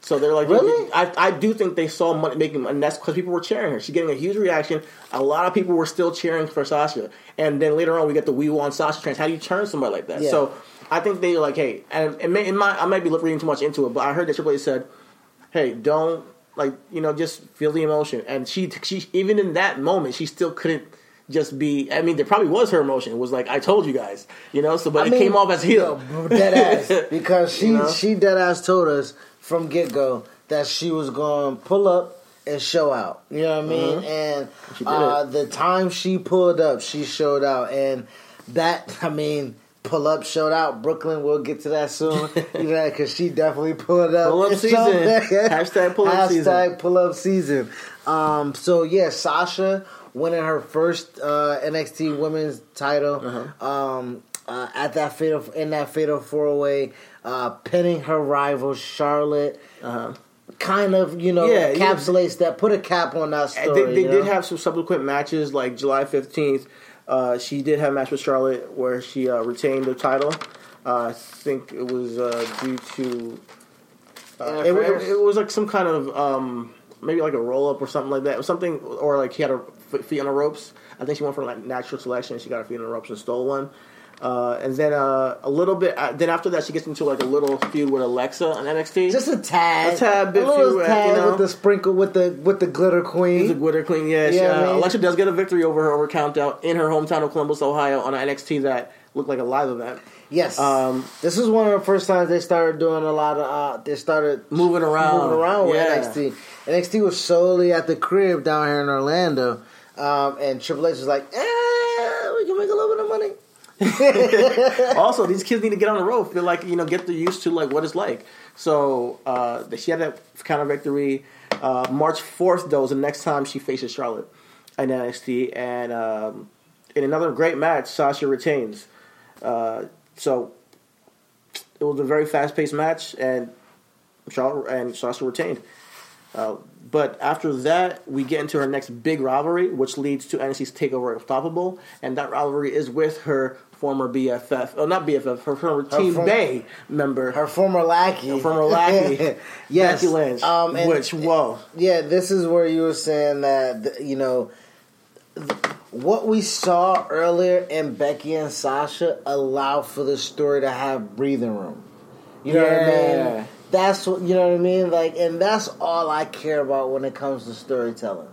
So they're like, Mm-hmm. Really? I, I do think they saw money making, and that's because people were cheering her. She's getting a huge reaction. A lot of people were still cheering for Sasha, and then later on we get the we want Sasha trans. How do you turn somebody like that? Yeah. So I think they were like, hey, and it may, it might, I might be reading too much into it, but I heard that Triple H said, hey, don't like you know just feel the emotion, and she she even in that moment she still couldn't. Just be. I mean, there probably was her emotion. It was like I told you guys, you know. So, but I it mean, came off as heel. yo, dead ass <laughs> because she You know? she dead ass told us from get go that she was going to pull up and show out. You know what I mean? And Mm-hmm. Did uh, the time she pulled up, she showed out, and that <laughs> I mean. Pull up, showed out. Brooklyn, we'll get to that soon. <laughs> you know, because she definitely pulled up. Pull up season. <laughs> Hashtag pull up season. Hashtag pull up season. Um, so yeah, Sasha winning her first uh, NXT Women's title Uh-huh. um, uh, at that fatal in that fatal four way, uh, pinning her rival Charlotte. Uh-huh. Kind of, you know, Yeah, encapsulates that. Put a cap on that story. they they did know? have some subsequent matches, like July fifteenth. Uh, she did have a match with Charlotte where she uh, retained the title. Uh, I think it was uh, due to uh, it, it, it was like some kind of um, maybe like a roll up or something like that. It was something or like he had her feet on the ropes. I think she went for like natural selection. She got her feet on the ropes and stole one. Uh, and then uh, a little bit. Uh, then after that, she gets into like a little feud with Alexa on NXT. just a tad, A tad bit a little few, uh, tad you know. with the sprinkle with the with the glitter queen. The Glitter Queen, yeah. she, Yeah, uh, man. Alexa does get a victory over her over countdown in her hometown of Columbus, Ohio, on an NXT that looked like a live event. Yes, Um, this is one of the first times they started doing a lot of. Uh, they started Moving around. moving around with Yeah. NXT. NXT was solely at the crib down here in Orlando, um, and Triple H was like, "Eh, we can make a little bit of money." <laughs> also, these kids need to get on the road, feel like you know, get the used to like what it's like. So uh, she had that kind of victory. Uh, March fourth, though, is the next time she faces Charlotte in NXT, and um, in another great match, Sasha retains. Uh, so it was a very fast paced match, and Charlotte and Sasha retained. Uh, but after that, we get into her next big rivalry, which leads to NXT's takeover of Unstoppable, and that rivalry is with her former BFF, oh not BFF, her former Team former- Bay member, Her former lackey, her former lackey, <laughs> yes, Becky Lynch. Um, which whoa, Yeah, this is where you were saying that you know what we saw earlier in Becky and Sasha allowed for the story to have breathing room. You know what I mean? That's what you know what I mean. Like, and that's all I care about when it comes to storytelling.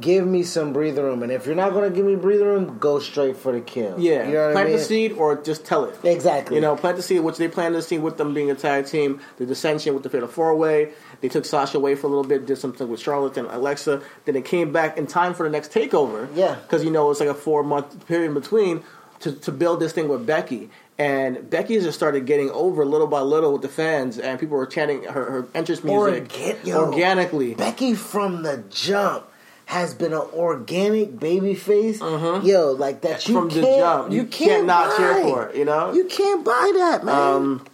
Give me some breathing room. And if you're not gonna give me breathing room, go straight for the kill. Yeah, you know what plant I mean? the seed or just tell it. Exactly. You know, plant the seed, which they planted the seed with them being a tag team, the dissension with the Fatal Four Way. They took Sasha away for a little bit, did something with Charlotte and Alexa. Then they came back in time for the next takeover. Yeah. Because, you know, it's like a four month period in between to, to build this thing with Becky. And Becky just started getting over little by little with the fans, and people were chanting her, her entrance music Organ- yo, organically. Becky from the jump has been an organic baby face. Yo, like that you. From the can't, jump. you, You can't, can't not buy. cheer for it, you know? You can't buy that, man. Um,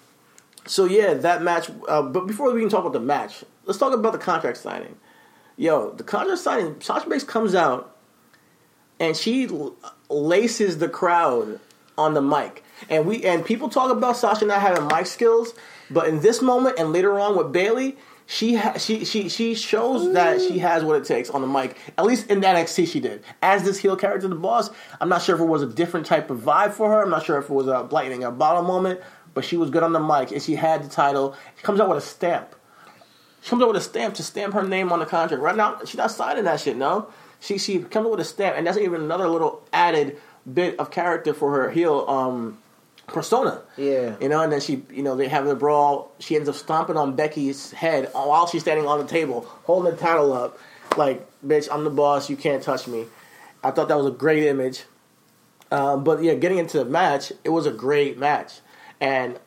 so yeah, that match. Uh, but before we can talk about the match, let's talk about the contract signing. Yo, the contract signing. Sasha Banks comes out, and she l- laces the crowd on the mic, and we and people talk about Sasha not having mic skills, but in this moment and later on with Bayley. She, ha- she she she shows that she has what it takes on the mic. At least in that NXT, she did. As this heel character, the boss, I'm not sure if it was a different type of vibe for her. I'm not sure if it was a lightning a bottle moment, but she was good on the mic and she had the title. She comes out with a stamp. She comes out with a stamp to stamp her name on the contract. Right now, she's not signing that shit. No, she she comes out with a stamp, and that's even another little added bit of character for her heel um, persona. Yeah. you know. And then she, you know, they have the brawl. She ends up stomping on Becky's head while she's standing on the table, holding the title up, like, "Bitch, I'm the boss. You can't touch me." I thought that was a great image. Um, but yeah, getting into the match, it was a great match, and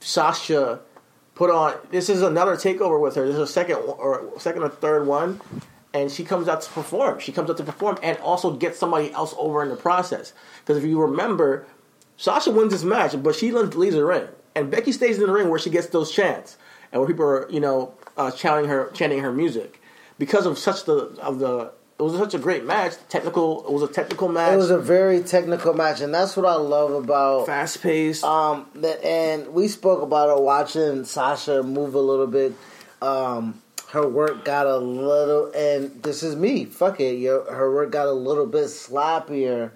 Sasha put on. This is another takeover with her. This is a second or second or third one, and she comes out to perform. She comes out to perform and also get somebody else over in the process. Because if you remember, Sasha wins this match, but she leaves the ring, and Becky stays in the ring where she gets those chants and where people are you know uh, chanting her chanting her music because of such the of the. It was such a great match. Technical. It was a technical match. it was a very technical match, and that's what I love about fast paced. Um, that, and we spoke about it watching Sasha move a little bit. Um, her work got a little, and this is me. Fuck it, yo. Her work got a little bit sloppier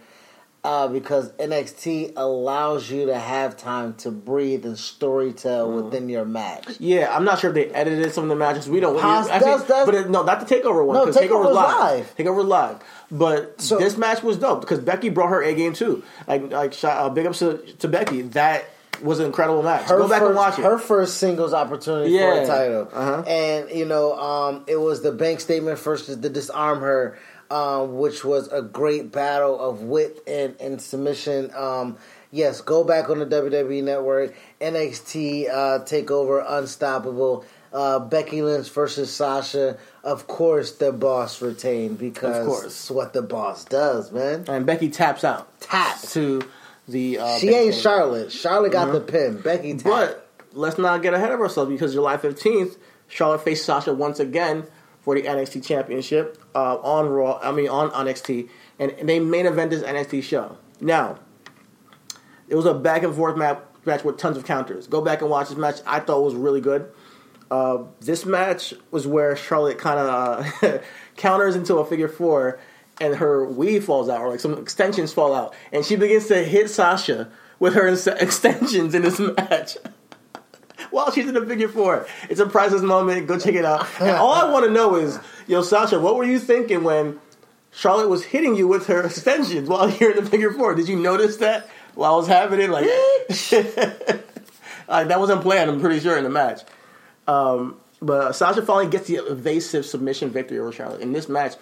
uh, because NXT allows you to have time to breathe and storytell Mm-hmm. within your match. Yeah, I'm not sure if they edited some of the matches. We don't. I think- that's- that's- but it, no, not the takeover one. No, TakeOver was live. live. Takeover live. But So- this match was dope because Becky brought her A game too. Like, like uh, big ups to, to Becky. That was an incredible match. her Go back first, and watch it. Her first singles opportunity for a title, Uh-huh. and you know, um, it was the bank statement first to disarm her, um, which was a great battle of wit and, and submission. Um, yes, go back on the WWE Network, NXT uh, Takeover, Unstoppable. Uh, Becky Lynch versus Sasha. Of course, the boss retained because Of course. it's what the boss does, man. and Becky taps out. Taps. to the. Uh, She ain't. Charlotte. Charlotte got the pin. Becky tapped. But let's not get ahead of ourselves because July 15th, Charlotte faced Sasha once again for the NXT Championship uh, on Raw. I mean, on NXT, and they main event this NXT show. Now, it was a back and forth match, match with tons of counters. Go back and watch this match. I thought was really good. Uh, this match was where Charlotte kind of uh, counters into a figure four, and her weave falls out, or like some extensions fall out, and she begins to hit Sasha with her <laughs> extensions in this match. <laughs> While she's in a figure four, it's a priceless moment. Go check it out. And <laughs> all I want to know is, yo, Sasha, what were you thinking when Charlotte was hitting you with her extensions while you're in the figure four? Did you notice that while I was happening? Like, uh, <laughs> that wasn't planned. I'm pretty sure in the match. Um, but Sasha finally gets the evasive submission victory over Charlotte. In this match,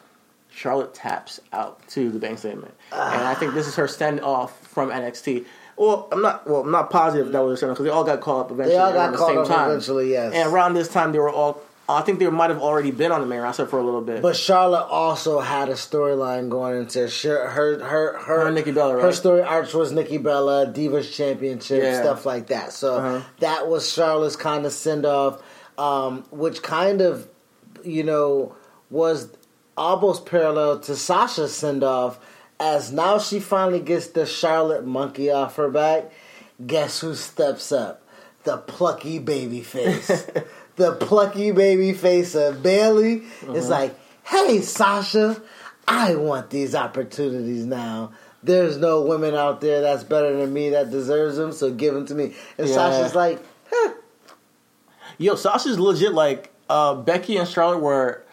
Charlotte taps out to the bank statement, and I think this is her send off from NXT. Well, I'm not. Well, I'm not positive that was send off because they all got called up eventually. They all got around the called same up time. eventually, yes. And around this time, they were all. I think they might have already been on the main roster for a little bit. But Charlotte also had a storyline going into her her her her, Her Nikki Bella, Her story arch was Nikki Bella, Divas Championship, Yeah. stuff like that. So Uh-huh. that was Charlotte's kind of send off, um, which kind of you know was almost parallel to Sasha's send off. As now she finally gets the Charlotte monkey off her back. Guess who steps up? The plucky baby face. <laughs> the plucky baby face of Bayley is like, hey, Sasha, I want these opportunities now. There's no women out there that's better than me that deserves them, so give them to me. And Yeah. Sasha's like, huh. Yo, Sasha's legit like uh, Becky and Charlotte were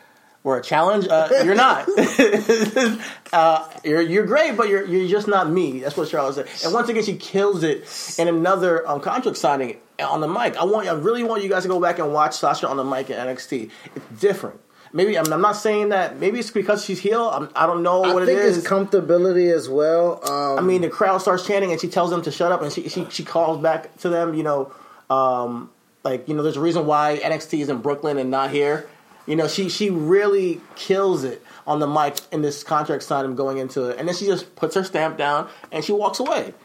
for a challenge, uh, you're not. <laughs> <laughs> uh, you're you're great, but you're you're just not me. That's what Charlotte said. And once again, she kills it in another um, contract signing on the mic. I want I really want you guys to go back and watch Sasha on the mic in NXT. It's different. Maybe I'm, I'm not saying that. Maybe it's because she's heel. I'm, I don't know what I think it is. it's comfortability as well. Um, I mean, the crowd starts chanting, and she tells them to shut up, and she she, she calls back to them. You know, um, like you know, there's a reason why NXT is in Brooklyn and not here. You know, she she really kills it on the mic in this contract signing going into it, and then she just puts her stamp down and she walks away.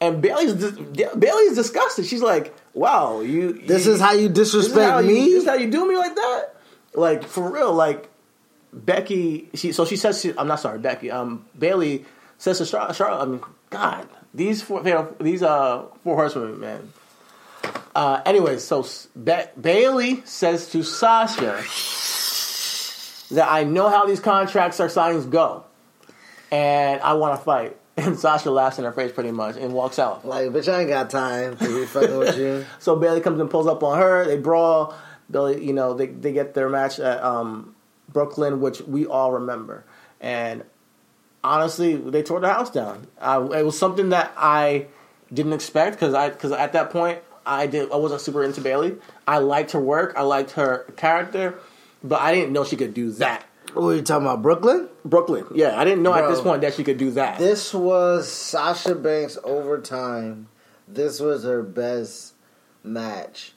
And Bayley's Bayley's disgusted. She's like, "Wow, you this you, is how you this is disrespect you- me. this is how you do me like that? Like for real? Like Becky? She so she says she, I'm not sorry, Becky. Um, Bayley says to Charlotte. Charlotte I mean, God, these four these uh four horsewomen, man. Uh, anyway, so Ba- Bayley says to Sasha that I know how these contracts or signings go, and I want to fight. <laughs> And Sasha laughs in her face pretty much and walks out. like, bitch, I ain't got time to be fucking with you. <laughs> So Bayley comes and pulls up on her. They brawl. Bayley, you know, they they get their match at um, Brooklyn, which we all remember. And honestly, they tore the house down. I, it was something that I didn't expect because I because at that point I did I wasn't super into Bayley. I liked her work. I liked her character, but I didn't know she could do that. What are you talking about, Brooklyn? Brooklyn, yeah, I didn't know at this point that she could do that. This was Sasha Banks overtime. This was her best match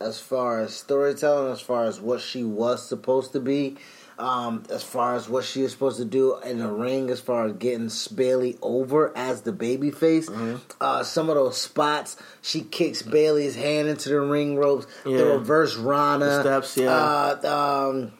as far as storytelling, as far as what she was supposed to be, um, as far as what she was supposed to do in the ring, as far as getting Bayley over as the baby face. Mm-hmm. Uh, some of those spots, she kicks Bayley's hand into the ring ropes, the reverse Rana, The steps, yeah. Uh, um,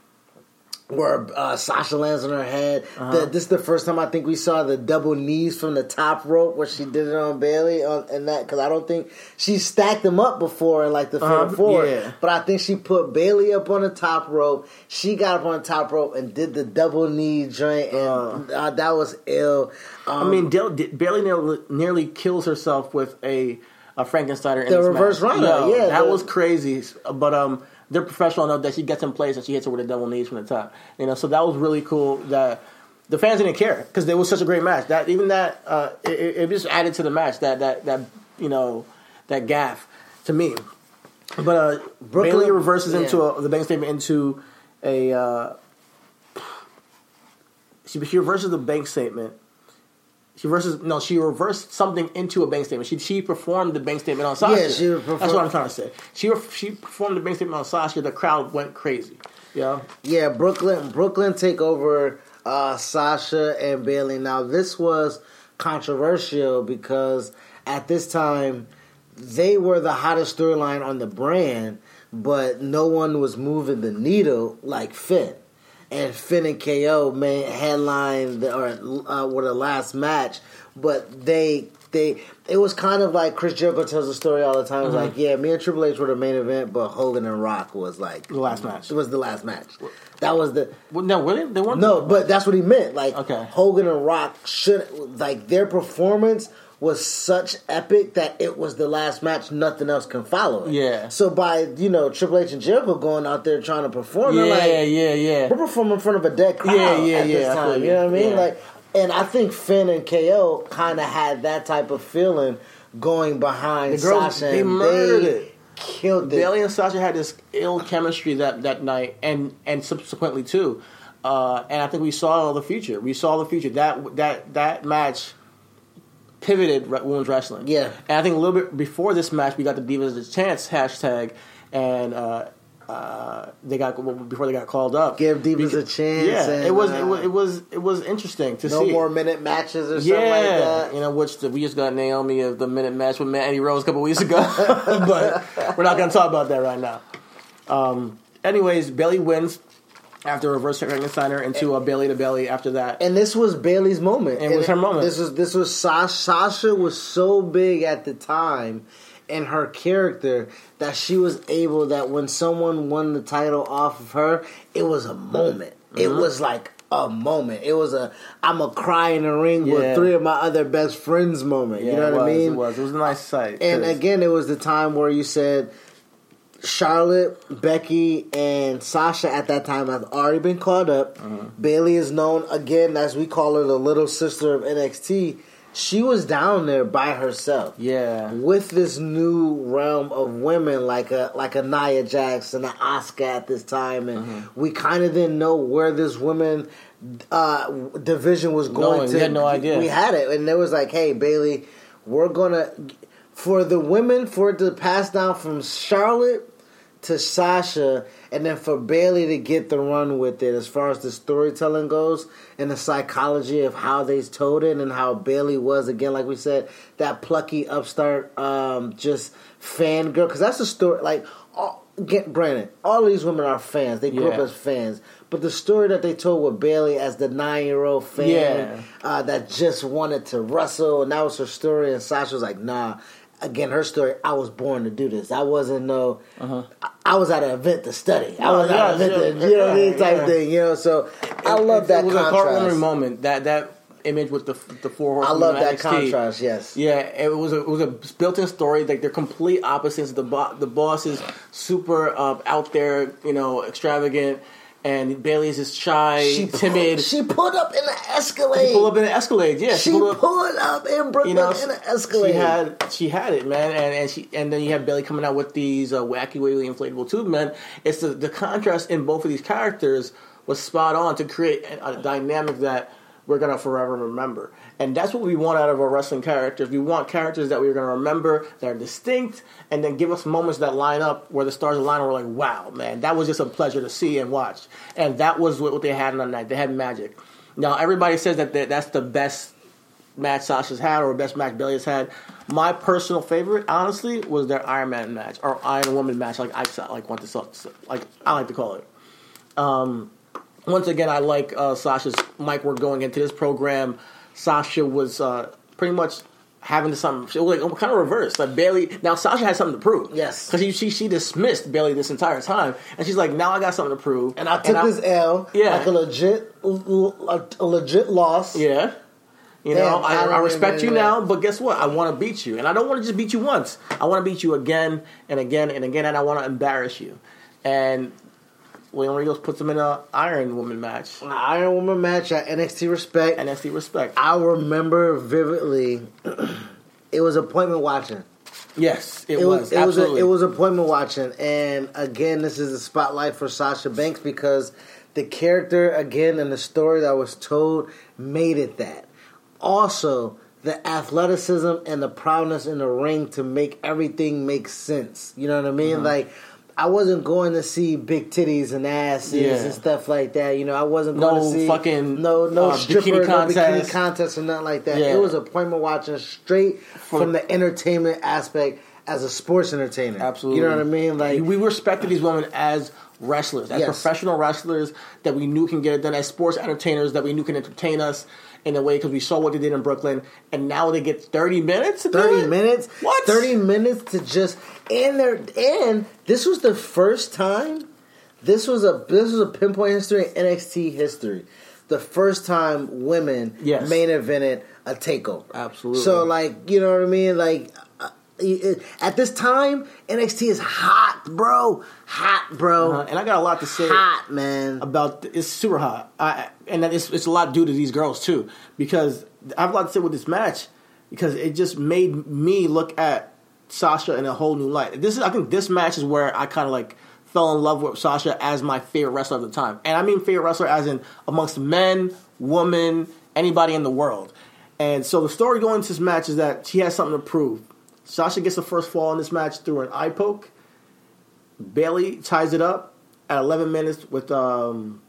where uh, Sasha lands on her head. Uh-huh. The, this is the first time I think we saw the double knees from the top rope where she did it on Bayley on and that because I don't think she stacked them up before in like the Uh-huh, four. yeah. But I think she put Bayley up on the top rope. She got up on the top rope and did the double knee joint, and uh, that was ill. Um, I mean, Del- Bayley nearly, nearly kills herself with a, a Frankensteiner in The reverse match. Rana, Yo, yeah, that the- was crazy. But um, they're professional enough that she gets in place and she hits her with a double knees from the top. You know, so that was really cool. That the fans didn't care because it was such a great match. That even that uh, it, it just added to the match. That that that you know that gaff to me. But uh, Brooklyn- reverses yeah. into a, the bank statement into a. Uh, she, she reverses the bank statement. She reverses no. She reversed something into a bank statement. She she performed the bank statement on Sasha. Yeah, she performed- That's what I'm trying to say. She she performed the bank statement on Sasha. The crowd went crazy. Yeah, Yeah, Brooklyn Brooklyn take over uh, Sasha and Bayley. Now this was controversial because at this time they were the hottest storyline on the brand, but no one was moving the needle like Finn. And Finn and KO man headline the, or uh, were the last match, but they they it was kind of like Chris Jericho tells the story all the time. Was like, yeah, me and Triple H were the main event, but Hogan and Rock was like the last match. it was the last match. That was the Well, no, really? They weren't. no, but that's what he meant. Like Okay. Hogan and Rock should like their performance was such epic that it was the last match. Nothing else can follow it. Yeah. So by you know Triple H and Jericho going out there trying to perform, yeah, like, yeah, yeah. we're performing in front of a dead crowd. Yeah, yeah, at yeah, feel time. you. Know what I mean? Yeah. Like, and I think Finn and KO kind of had that type of feeling going behind The girls, Sasha. they and murdered they it. Killed it. Bayley and Sasha had this ill chemistry that, that night, and and subsequently too. Uh, and I think we saw the future. We saw the future. That that that match pivoted women's wrestling. Yeah. and I think a little bit before this match, we got the Divas a Chance hashtag, and uh, uh, they got well, before they got called up. Give Divas Beca- a chance. Yeah, and, it was, uh, it was it was it was interesting to no see. more minute matches or Yeah, something like that. you know, which the, we just got Naomi of the minute match with Mandy Rose a couple weeks ago, <laughs> <laughs> but we're not going to talk about that right now. Um, anyways, Bayley wins after reverse Frankensteiner into a belly to belly. After that, And this was Bayley's moment. It was her moment. This was this was Sasha. Sasha was so big at the time in her character that she was able that when someone won the title off of her, it was a moment. It Mm-hmm. was like a moment. It was a I'm a cry in the ring Yeah. with three of my other best friends moment. yeah, you know what was, I mean? It was. It was a nice sight. And again, it was the time where you said Charlotte, Becky, and Sasha at that time have already been called up. Bayley is known again as we call her the little sister of NXT. She was down there by herself. Yeah. With this new realm of women like a like a Nia Jax and an Asuka at this time, and Mm-hmm. we kind of didn't know where this women uh, division was going No, to. we had no idea. We had it, and it was like, "Hey, Bayley, we're gonna for the women for it to pass down from Charlotte to Sasha, and then for Bayley to get the run with it as far as the storytelling goes and the psychology of how they told it and how Bayley was again, like we said, that plucky upstart, um, just fan girl. Because that's the story. Like, all, get granted, all these women are fans. They grew up as fans. But the story that they told with Bayley as the nine year old fan Yeah. uh, that just wanted to wrestle, and that was her story. And Sasha was like, "Nah." Again, her story. I was born to do this. I wasn't no. I, I was at an event to study. I No, was at yeah, an event yeah, to, you know what I mean, type yeah. thing. You know, so I love that It was a contrast. heartwarming moment. That that image with the the four horsemen. I love that NXT. contrast. Yes. Yeah, it was a, it was a built-in story. Like they're complete opposites. The bo- the boss is super uh, out there, you know, extravagant, and Bayley's just shy, she timid. She pulled up in an Escalade. She pulled up in an Escalade. Yeah, She pulled up- pulled up in Brooklyn you know, in an Escalade. she had she had it, man, and and she and then you have Bayley coming out with these uh, wacky, wavy, inflatable tube men. It's the the contrast in both of these characters was spot on to create a, a dynamic that we're gonna forever remember, and that's what we want out of our wrestling characters. We want characters that we're gonna remember that are distinct, and then give us moments that line up where the stars align. And we're like, wow, man, that was just a pleasure to see and watch, and that was what, what they had on that night. They had magic. Now everybody says that that's the best match Sasha's had or best match Bayley's had. My personal favorite, honestly, was their Iron Man match or Iron Woman match, like I like want to like I like to call it. Um, once again, I like uh, Sasha's mic work going into this program. Sasha was uh, pretty much having something. Like kind of reversed. Like Bayley now, Sasha had something to prove. Yes. because she she dismissed Bayley this entire time, and she's like, now I got something to prove, and I took this L Yeah. like a legit, a, legit loss. Yeah. You know, Damn, I I, I respect you know. now, but guess what? I want to beat you. And I don't want to just beat you once. I want to beat you again and again and again, and I want to embarrass you. And William Regal puts him in a Iron Woman match. An Iron Woman match at NXT Respect. NXT Respect. I remember vividly. <clears throat> it was appointment watching. yes, it, It was. was, it was a, absolutely. it was appointment watching, and again, this is a spotlight for Sasha Banks because the character again and the story that was told made it that. Also, the athleticism and the proudness in the ring to make everything make sense. You know what I mean? Mm-hmm. Like. I wasn't going to see big titties and asses Yeah. and stuff like that. You know, I wasn't No going to see fucking, no no uh, stripper, bikini no bikini contest. contest or nothing like that. Yeah. It was appointment watching straight from the entertainment aspect as a sports entertainer. Absolutely. You know what I mean? Like we respected these women as wrestlers, as Yes. professional wrestlers that we knew can get it done, as sports entertainers that we knew can entertain us in a way because we saw what they did in Brooklyn, and now they get thirty minutes. To do 30 it? minutes. What? 30 minutes to just and there and this was the first time this was a this was a pinpoint history in NXT history. The first time women Yes. main evented a takeover. Absolutely. So like, you know what I mean? Like at this time NXT is hot, bro. Hot, bro. Uh, and I got a lot to say. hot, man. about it's super hot, I, and it's, it's a lot due to these girls too, because I have a lot to say with this match because it just made me look at Sasha in a whole new light. This is, I think, this match is where I kind of like fell in love with Sasha as my favorite wrestler of the time, and I mean favorite wrestler as in amongst men, women, anybody in the world. And so the story going into this match is that she has something to prove. Sasha gets the first fall in this match through an eye poke. Bayley ties it up at 11 minutes with um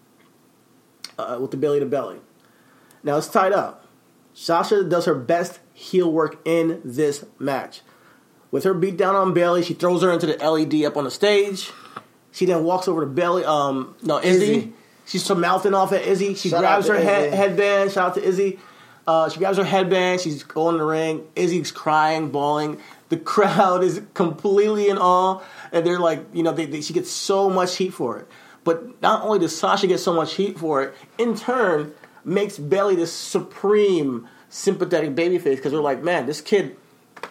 uh, with the belly to belly. Now it's tied up. Sasha does her best heel work in this match. With her beat down on Bayley, she throws her into the LED up on the stage. She then walks over to Bayley. Um, no, Izzy. Izzy. She's mouthing off at Izzy. She Shout grabs her head, headband. Shout out to Izzy. Uh, she grabs her headband. She's going in the ring. Izzy's crying, bawling. The crowd <laughs> is completely in awe, and they're like, you know, they, they, she gets so much heat for it. But not only does Sasha get so much heat for it, in turn makes Bayley this supreme sympathetic babyface because they're like, man, this kid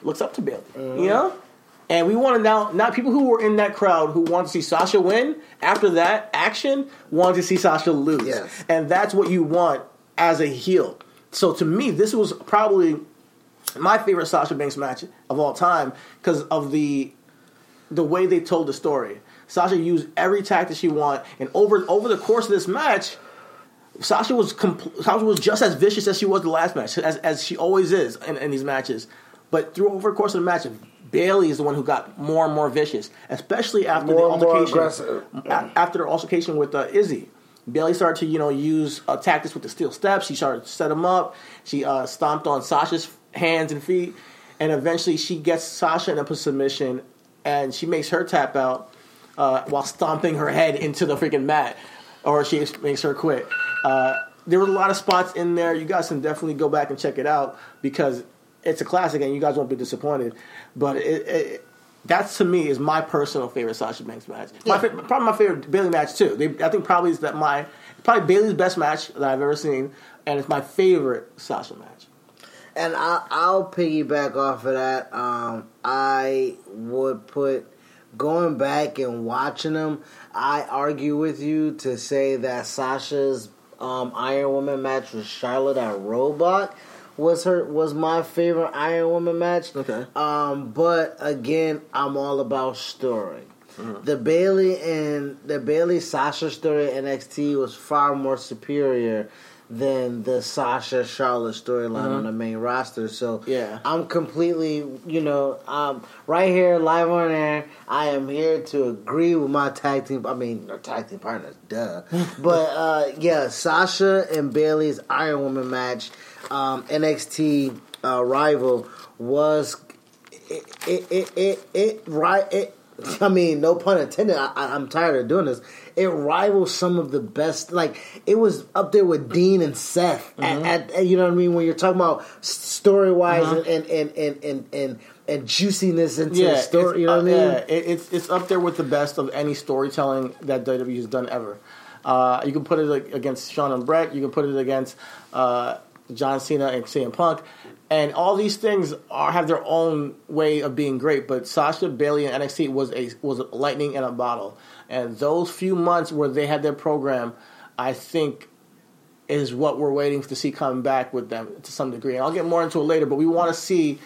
looks up to Bayley, you know. And we want to now, now people who were in that crowd who want to see Sasha win, after that action, want to see Sasha lose. Yes. And that's what you want as a heel. So to me, this was probably my favorite Sasha Banks match of all time because of the the way they told the story. Sasha used every tactic she wanted, and over over the course of this match, Sasha was compl- Sasha was just as vicious as she was the last match, as, as she always is in, in these matches. But through over the course of the match, Bayley is the one who got more and more vicious, especially after More the altercation. after the altercation with uh, Izzy. Bayley started to, you know, use uh, tactics with the steel steps. She started to set him up. She uh, stomped on Sasha's hands and feet, and eventually she gets Sasha in a submission, and she makes her tap out uh, while stomping her head into the freaking mat, or she makes her quit. Uh, there were a lot of spots in there. You guys can definitely go back and check it out because it's a classic, and you guys won't be disappointed. But it, it, that's to me is my personal favorite Sasha Banks match. My Yeah. fa- probably my favorite Bayley match too. They, I think probably is that my probably Bayley's best match that I've ever seen, and it's my favorite Sasha match. And I, I'll piggyback off of that. Um, I would put going back and watching them. I argue with you to say that Sasha's um, Iron Woman match with Charlotte at Roadblock was her was my favorite Iron Woman match. Okay. Um, but again, I'm all about story. The Bayley and the Bayley Sasha story in NXT was far more superior than the Sasha Charlotte storyline on the main roster. So Yeah. I'm completely, you know, um, right here live on air. I am here to agree with my tag team. I mean, our tag team partners, duh. <laughs> but uh, yeah, Sasha and Bayley's Iron Woman match, um, NXT uh, rival was it it it it, it right it. <laughs> I mean, no pun intended. I, I'm tired of doing this. It rivals some of the best. Like it was up there with Dean and Seth. Mm-hmm. At, at, you know what I mean? When you're talking about story wise and, and, and, and and and and juiciness into the story. You know what I uh, mean? Yeah, it, it's it's up there with the best of any storytelling that WWE has done ever. Uh, you can put it like, against Shawn and Bret. You can put it against uh, John Cena and CM Punk, and all these things are have their own way of being great. But Sasha Bayley and NXT was a was lightning in a bottle, and those few months where they had their program, I think is what we're waiting to see coming back with them to some degree. And I'll get more into it later, but we want to see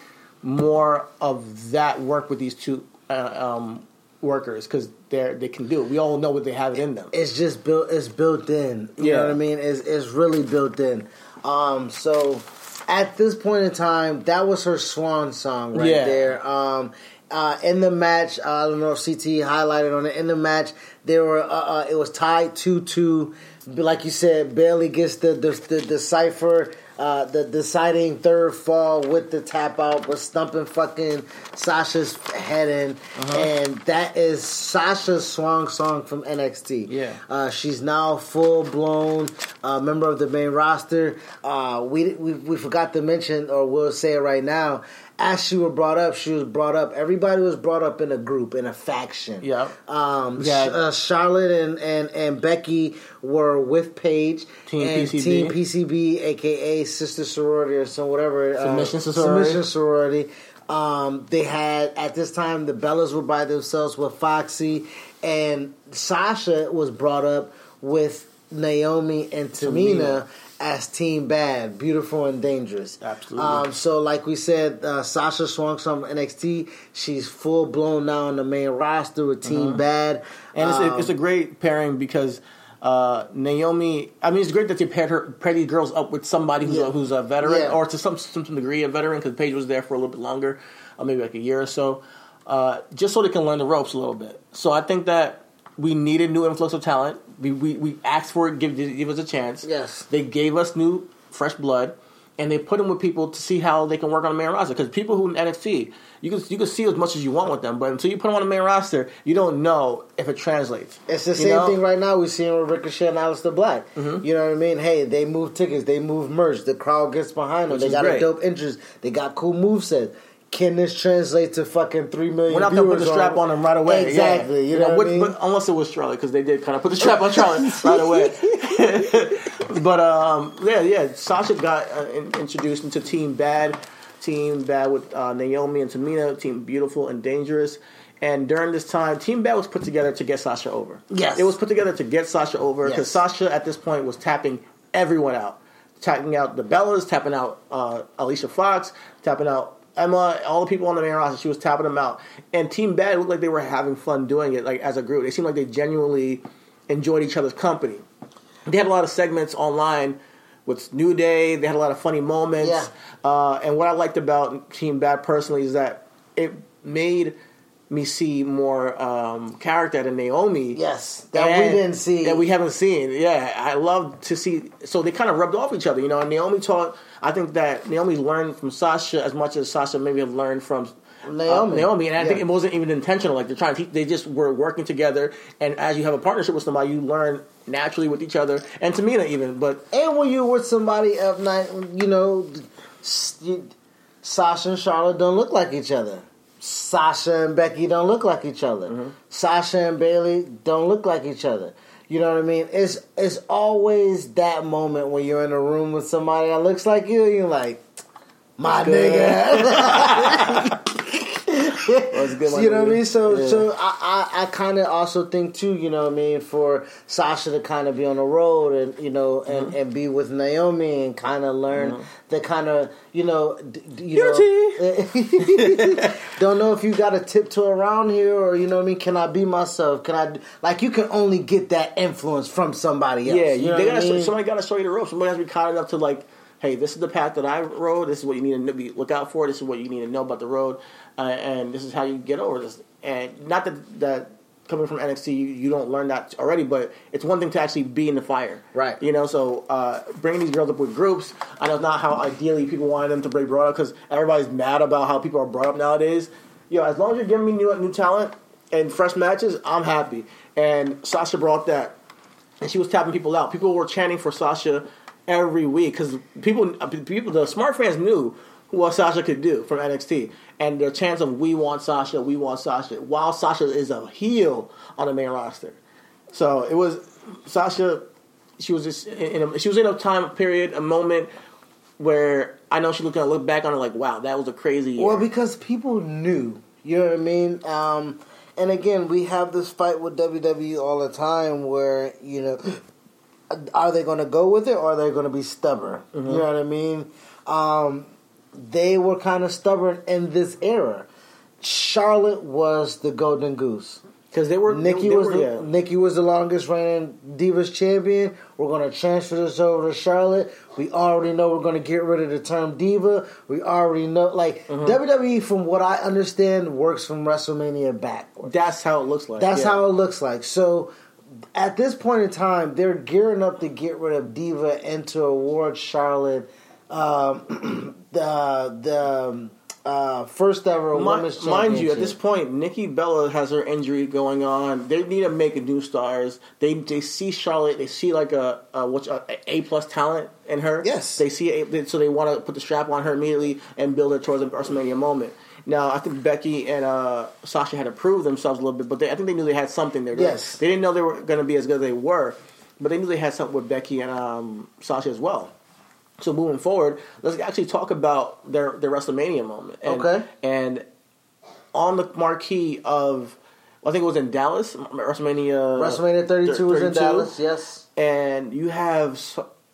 more of that work with these two uh, um, workers because they they can do it. We all know what they have in them. it's just built it's built in you Yeah. know what i mean it's, it's really built in um so at this point in time that was her swan song right Yeah. there um uh, in the match, uh, I don't know if CT highlighted on it. In the match, there were uh, uh, it was tied two two. Like you said, Bayley gets the the, the, the cipher, uh, the deciding third fall with the tap out, was stumping fucking Sasha's head in, Uh-huh. and that is Sasha's swan song from NXT. Yeah. Uh, she's now full blown uh, member of the main roster. Uh, we, we we forgot to mention, or we'll say it right now. As she was brought up, she was brought up. Everybody was brought up in a group, in a faction. Yeah. Um, Yeah. Uh, Charlotte and, and, and Becky were with Paige. Team and PCB. Team PCB, aka Sister Sorority or some whatever. uh, Submission Sorority. Submission Sorority. Um, they had at this time the Bellas were by themselves with Foxy, and Sasha was brought up with Naomi and Tamina, Tamina. As Team Bad, Beautiful and Dangerous. Absolutely. Um, so, like we said, uh, Sasha swung from NXT. She's full blown now on the main roster with Team Bad, Uh-huh. And it's, Um, a, it's a great pairing because uh, Naomi. I mean, it's great that they paired her, paired these girls up with somebody who's Yeah. a, who's a veteran Yeah. or to some some degree a veteran because Paige was there for a little bit longer, uh, maybe like a year or so, uh, just so they can learn the ropes a little bit. So I think that we needed new influx of talent. We we, we asked for it, give give us a chance. Yes. they gave us new fresh blood. And they put them with people to see how they can work on the main roster. Because people who in NXT, you can you can see as much as you want with them, but until you put them on the main roster, you don't know if it translates. It's the same know? thing right now we're seeing with Ricochet and Aleister Black. Mm-hmm. You know what I mean? Hey, they move tickets, they move merch, the crowd gets behind them, Which they got great. a dope interest, they got cool movesets. Can this translate to fucking three million? We're not gonna put the strap on them right away. Exactly. Yeah. You know what with- I mean? but unless it was Charlotte, because they did kind of put the strap on Charlotte <laughs> right away. <laughs> but um, yeah, yeah. Sasha got uh, in, introduced into Team Bad. Team Bad with uh, Naomi and Tamina, Team Beautiful and Dangerous. And during this time, Team Bad was put together to get Sasha over. Yes. It was put together to get Sasha over because Yes. Sasha at this point was tapping everyone out. Tapping out the Bellas, tapping out uh, Alicia Fox, tapping out Emma, all the people on the main roster. She was tapping them out. And Team Bad looked like they were having fun doing it like as a group. They seemed like they genuinely enjoyed each other's company. They had a lot of segments online with New Day. They had a lot of funny moments. Yeah. Uh, and what I liked about Team Bad personally is that it made me see more um, character than Naomi. Yes, that we didn't see. That we haven't seen. Yeah, I love to see. So they kind of rubbed off each other, you know. And Naomi taught. I think that Naomi learned from Sasha as much as Sasha maybe have learned from uh, Naomi. Naomi, and I think it wasn't even intentional. Like they're trying to. They just were working together. And as you have a partnership with somebody, you learn naturally with each other. And Tamina even, but And when you're with somebody up night, you know, Sasha and Charlotte don't look like each other. Sasha and Becky don't look like each other. Mm-hmm. Sasha and Bayley don't look like each other. You know what I mean? It's it's always that moment when you're in a room with somebody that looks like you, and you're like, my good. nigga. <laughs> <laughs> That's a good one, <laughs> you know what I mean? So, Yeah. so I, I, I kind of also think too. You know what I mean? For Sasha to kind of be on the road and you know and, Mm-hmm. and be with Naomi and kind of learn the kind of you know d- you know <laughs> don't know if you got a tip to tiptoe around here or you know what I mean. Can I be myself? Can I like you can only get that influence from somebody else? Yeah, you you, know they gotta show, mean? somebody got to show you the ropes. Somebody has to be kind enough to like, hey, this is the path that I rode. This is what you need to be, look out for. This is what you need to know about the road, uh, and this is how you get over this. And not that that coming from NXT, you, you don't learn that already, but it's one thing to actually be in the fire, Right. You know, so uh, bringing these girls up with groups, I know it's not how ideally people wanted them to be brought up because everybody's mad about how people are brought up nowadays. You know, as long as you're giving me new new talent and fresh matches, I'm happy. And Sasha brought that and she was tapping people out. People were chanting for Sasha every week because people, uh, people, the smart fans knew what Sasha could do from NXT, and their chance of "We want Sasha, we want Sasha," while Sasha is a heel on the main roster. So it was Sasha. She was just in a, she was in a time period, a moment where I know she looked gonna look back on it like, "Wow, that was a crazy." Year. Well, because people knew, you know what I mean. Um, and again, we have this fight with WWE all the time, where you know, are they going to go with it or are they going to be stubborn? Mm-hmm. You know what I mean. Um, they were kind of stubborn in this era. Charlotte was the golden goose. because they were Nikki they was were, the, yeah. Nikki was the longest reigning Divas champion. We're going to transfer this over to Charlotte. We already know we're going to get rid of the term diva. We already know, like Mm-hmm. WWE, from what I understand, works from WrestleMania backwards. That's how it looks like. That's yeah. how it looks like. So at this point in time, they're gearing up to get rid of Diva and to award Charlotte um, <clears throat> the the um, uh, first ever Mi- women's mind you, at this point, Nikki Bella has her injury going on. They need to make new stars. They they see Charlotte. They see like a, a a A plus talent in her. Yes. they see a, so they want to put the strap on her immediately and build it towards a WrestleMania moment. Now, I think Becky and uh, Sasha had to prove themselves a little bit, but they, I think they knew they had something there. They- Yes. they didn't know they were going to be as good as they were, but they knew they had something with Becky and um, Sasha as well. So moving forward, let's actually talk about their their WrestleMania moment. And, Okay. And on the marquee of, I think it was in Dallas, WrestleMania. WrestleMania 32 was in 32. Dallas. Yes. And you have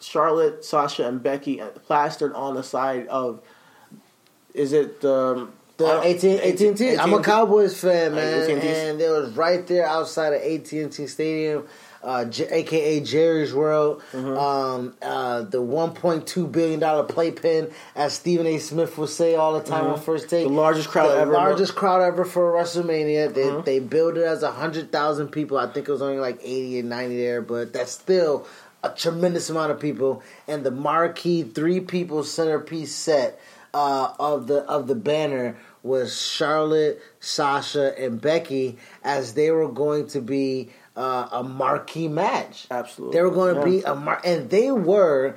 Charlotte, Sasha, and Becky plastered on the side of. Is it um, The don't- AT and T. I'm a Cowboys fan, man, AT&T. and it was right there outside of AT and T Stadium, uh, J- aka Jerry's World. Mm-hmm. Um, uh, the 1.2 billion dollar playpen, as Stephen A. Smith would say all the time on First Take. Mm-hmm. The largest crowd ever. the ever. largest crowd ever for WrestleMania. They Mm-hmm. they built it as hundred thousand people. I think it was only like 80 and 90 there, but that's still a tremendous amount of people. And the marquee three people centerpiece set uh, of the of the banner was Charlotte, Sasha, and Becky as they were going to be uh, a marquee match. Absolutely. they were going to Yeah. be a mar- and they were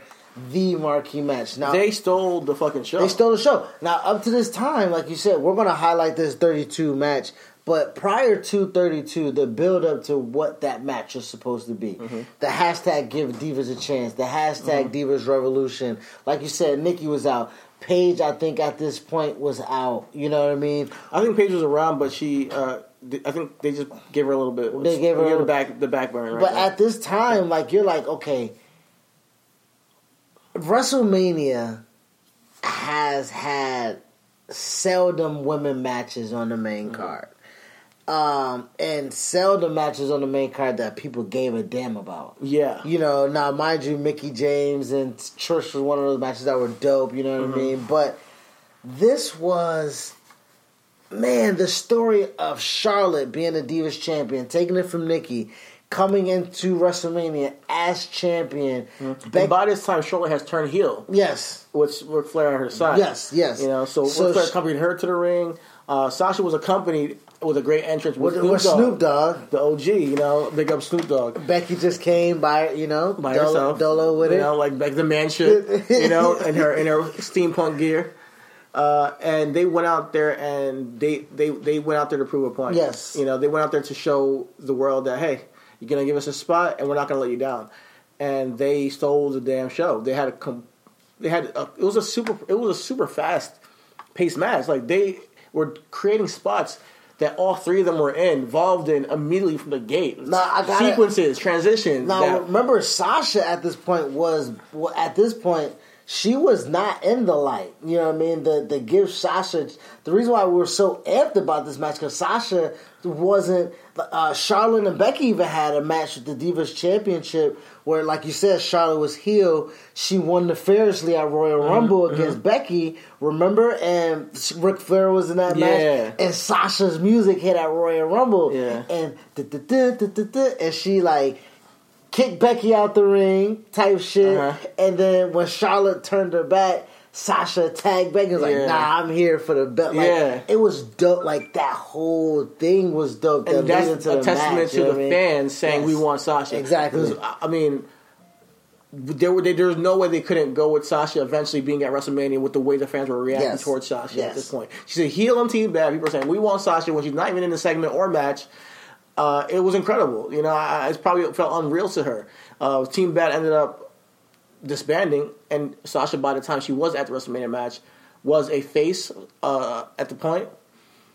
the marquee match. Now They stole the fucking show. they stole the show. Now, up to this time, like you said, we're going to highlight this 32 match. But prior to 32, the build up to what that match is supposed to be, the hashtag give Divas a chance, the hashtag Divas Revolution. Like you said, Nikki was out. Paige, I think at this point was out. You know what I mean? I think Paige was around, but she. Uh, I think they just gave her a little bit. They gave her a the back the back burn. Right But now. at this time, like you're like, okay, WrestleMania has had seldom women matches on the main Mm-hmm. card. Um, and seldom matches on the main card that people gave a damn about. yeah, You know, now mind you, Mickie James and Trish was one of those matches that were dope. You know what Mm-hmm. I mean? But this was, man, the story of Charlotte being the Divas champion, taking it from Nikki, coming into WrestleMania as champion. Beck- and by this time, Charlotte has turned heel, yes, with Ric Flair on her side. Yes, yes. You know, so, So Ric Flair accompanied her to the ring. Uh, Sasha was accompanied with a great entrance with, with, Snoop, with Dogg, Snoop Dogg. the OG. You know, big up Snoop Dogg. Becky just came by, you know, by Dolo, herself. Dolo with you it. know, like like the mansion, you know, in her in her <laughs> steampunk gear. Uh, and they went out there and they, they they went out there to prove a point. Yes. you know, they went out there to show the world that hey, you're gonna give us a spot and we're not gonna let you down. And they stole the damn show. They had a com- they had a, it was a super it was a super fast paced match. Like they were creating spots. That all three of them were involved in immediately from the gate. Gotta- Sequences, transitions. Now that- remember, Sasha at this point was well, at this point she was not in the light. You know what I mean? The the give Sasha the reason why we were so amped about this match because Sasha wasn't. Uh, Charlotte and Becky even had a match with the Divas Championship where, like you said, Charlotte was heel. She won nefariously at Royal Mm-hmm, Rumble against Becky. Remember? And Ric Flair was in that Yeah. match. And Sasha's music hit at Royal Rumble. Yeah. And and she like kicked Becky out the ring type shit. Uh-huh. And then when Charlotte turned her back, Sasha tagged Becky. and Was Yeah. like, nah, I'm here for the belt. Like, Yeah. it was dope. Like that whole thing was dope. and that that's a testament match, to the mean? fans saying Yes. we want Sasha. Exactly. I- mean, there were they, there was no way they couldn't go with Sasha eventually being at WrestleMania with the way the fans were reacting Yes. towards Sasha Yes. at this point. She's a heel on Team Bad. People are saying we want Sasha when she's not even in the segment or match. Uh, it was incredible. You know, I, I probably felt unreal to her. Uh, Team Bad ended up disbanding, and Sasha, by the time she was at the WrestleMania match, was a face uh, at the point.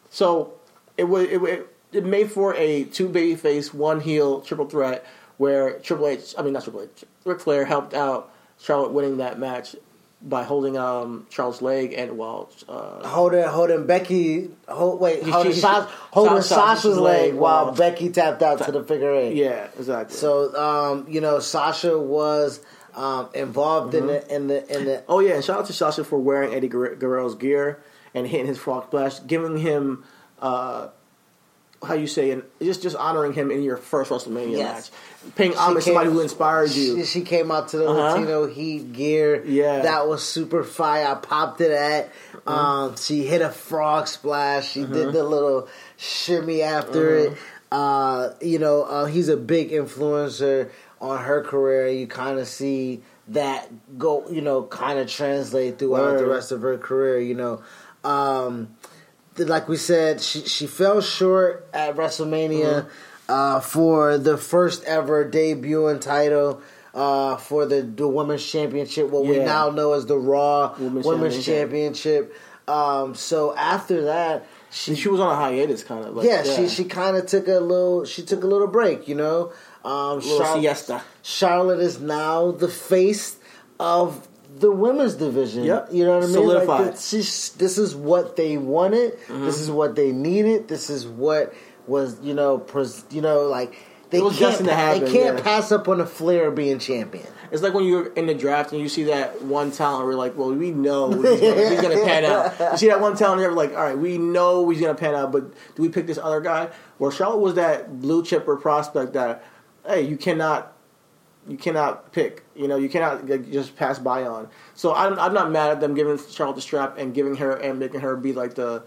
So it was it, it, it made for a two baby face, one heel triple threat where Triple H, I mean not Triple H, Ric Flair helped out Charlotte winning that match by holding um, Charlotte's leg and while uh, Holding, holding Becky, hold, wait, She- holding, she- Sasha, holding Sasha's Sasha's leg leg while while- Becky tapped out to the figure eight. yeah exactly. So, um, you know, Sasha was um, involved in the in the in the Oh yeah, and shout out to Sasha for wearing Eddie Guerrero's gear and hitting his frog splash, giving him uh, how you say, and just just honoring him in your first WrestleMania Yes. match, paying homage to somebody who inspired you. She, she came out to the Uh-huh. Latino Heat gear. Yeah. that was super fire. I popped it at. Mm-hmm. Um, she hit a frog splash. She did the little shimmy after Mm-hmm. it. Uh, you know, uh, he's a big influencer on her career. You kind of see that go. You know, kind of translate throughout the rest of her career. You know. Um, like we said, she she fell short at WrestleMania Mm-hmm. uh, for the first ever debuting title uh, for the the women's championship. What we now know as the Raw Women's Women's, Championship. Championship. Um, so after that, she She was on a hiatus, kind of. Like, yeah, she she kind of took a little she took a little break. You know, um, siesta. Charlotte is now the face of the women's division. Yep. You know what I mean? Solidified. Like, this, is- this is what they wanted. Mm-hmm. This is what they needed. This is what was you know pres- you know like they can't happen, they can't yeah. pass up on a Flair being champion. It's like when you're in the draft and you see that one talent, we're like, well, we know he's gonna, he's gonna pan out. <laughs> You see that one talent, you're like, all right, we know he's gonna pan out, but do we pick this other guy? Well, Charlotte was that blue chipper prospect that, hey, you cannot, you cannot pick. You know, you cannot just pass by on. So I'm, I'm not mad at them giving Charlotte the strap and giving her and making her be like the,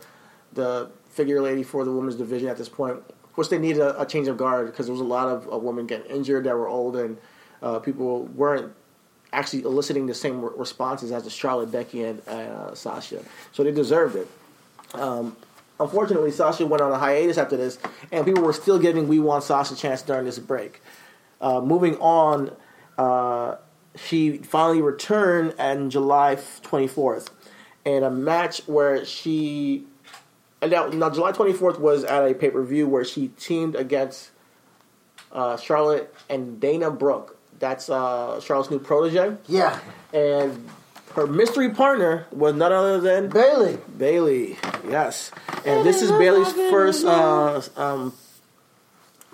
the figure lady for the women's division at this point. Of course, they need a, a change of guard because there was a lot of, of women getting injured that were old and uh, people weren't actually eliciting the same re- responses as the Charlotte, Becky, and uh, Sasha. So they deserved it. Um, unfortunately, Sasha went on a hiatus after this, and people were still giving We Want Sasha a chance during this break. Uh, moving on, uh, she finally returned on July 24th. in a match where she. Now, now July 24th was at a pay per view where she teamed against uh, Charlotte and Dana Brooke. That's uh, Charlotte's new protege. Yeah, And her mystery partner was none other than Bayley. Bayley, yes, and this is Bayley's first, uh, um,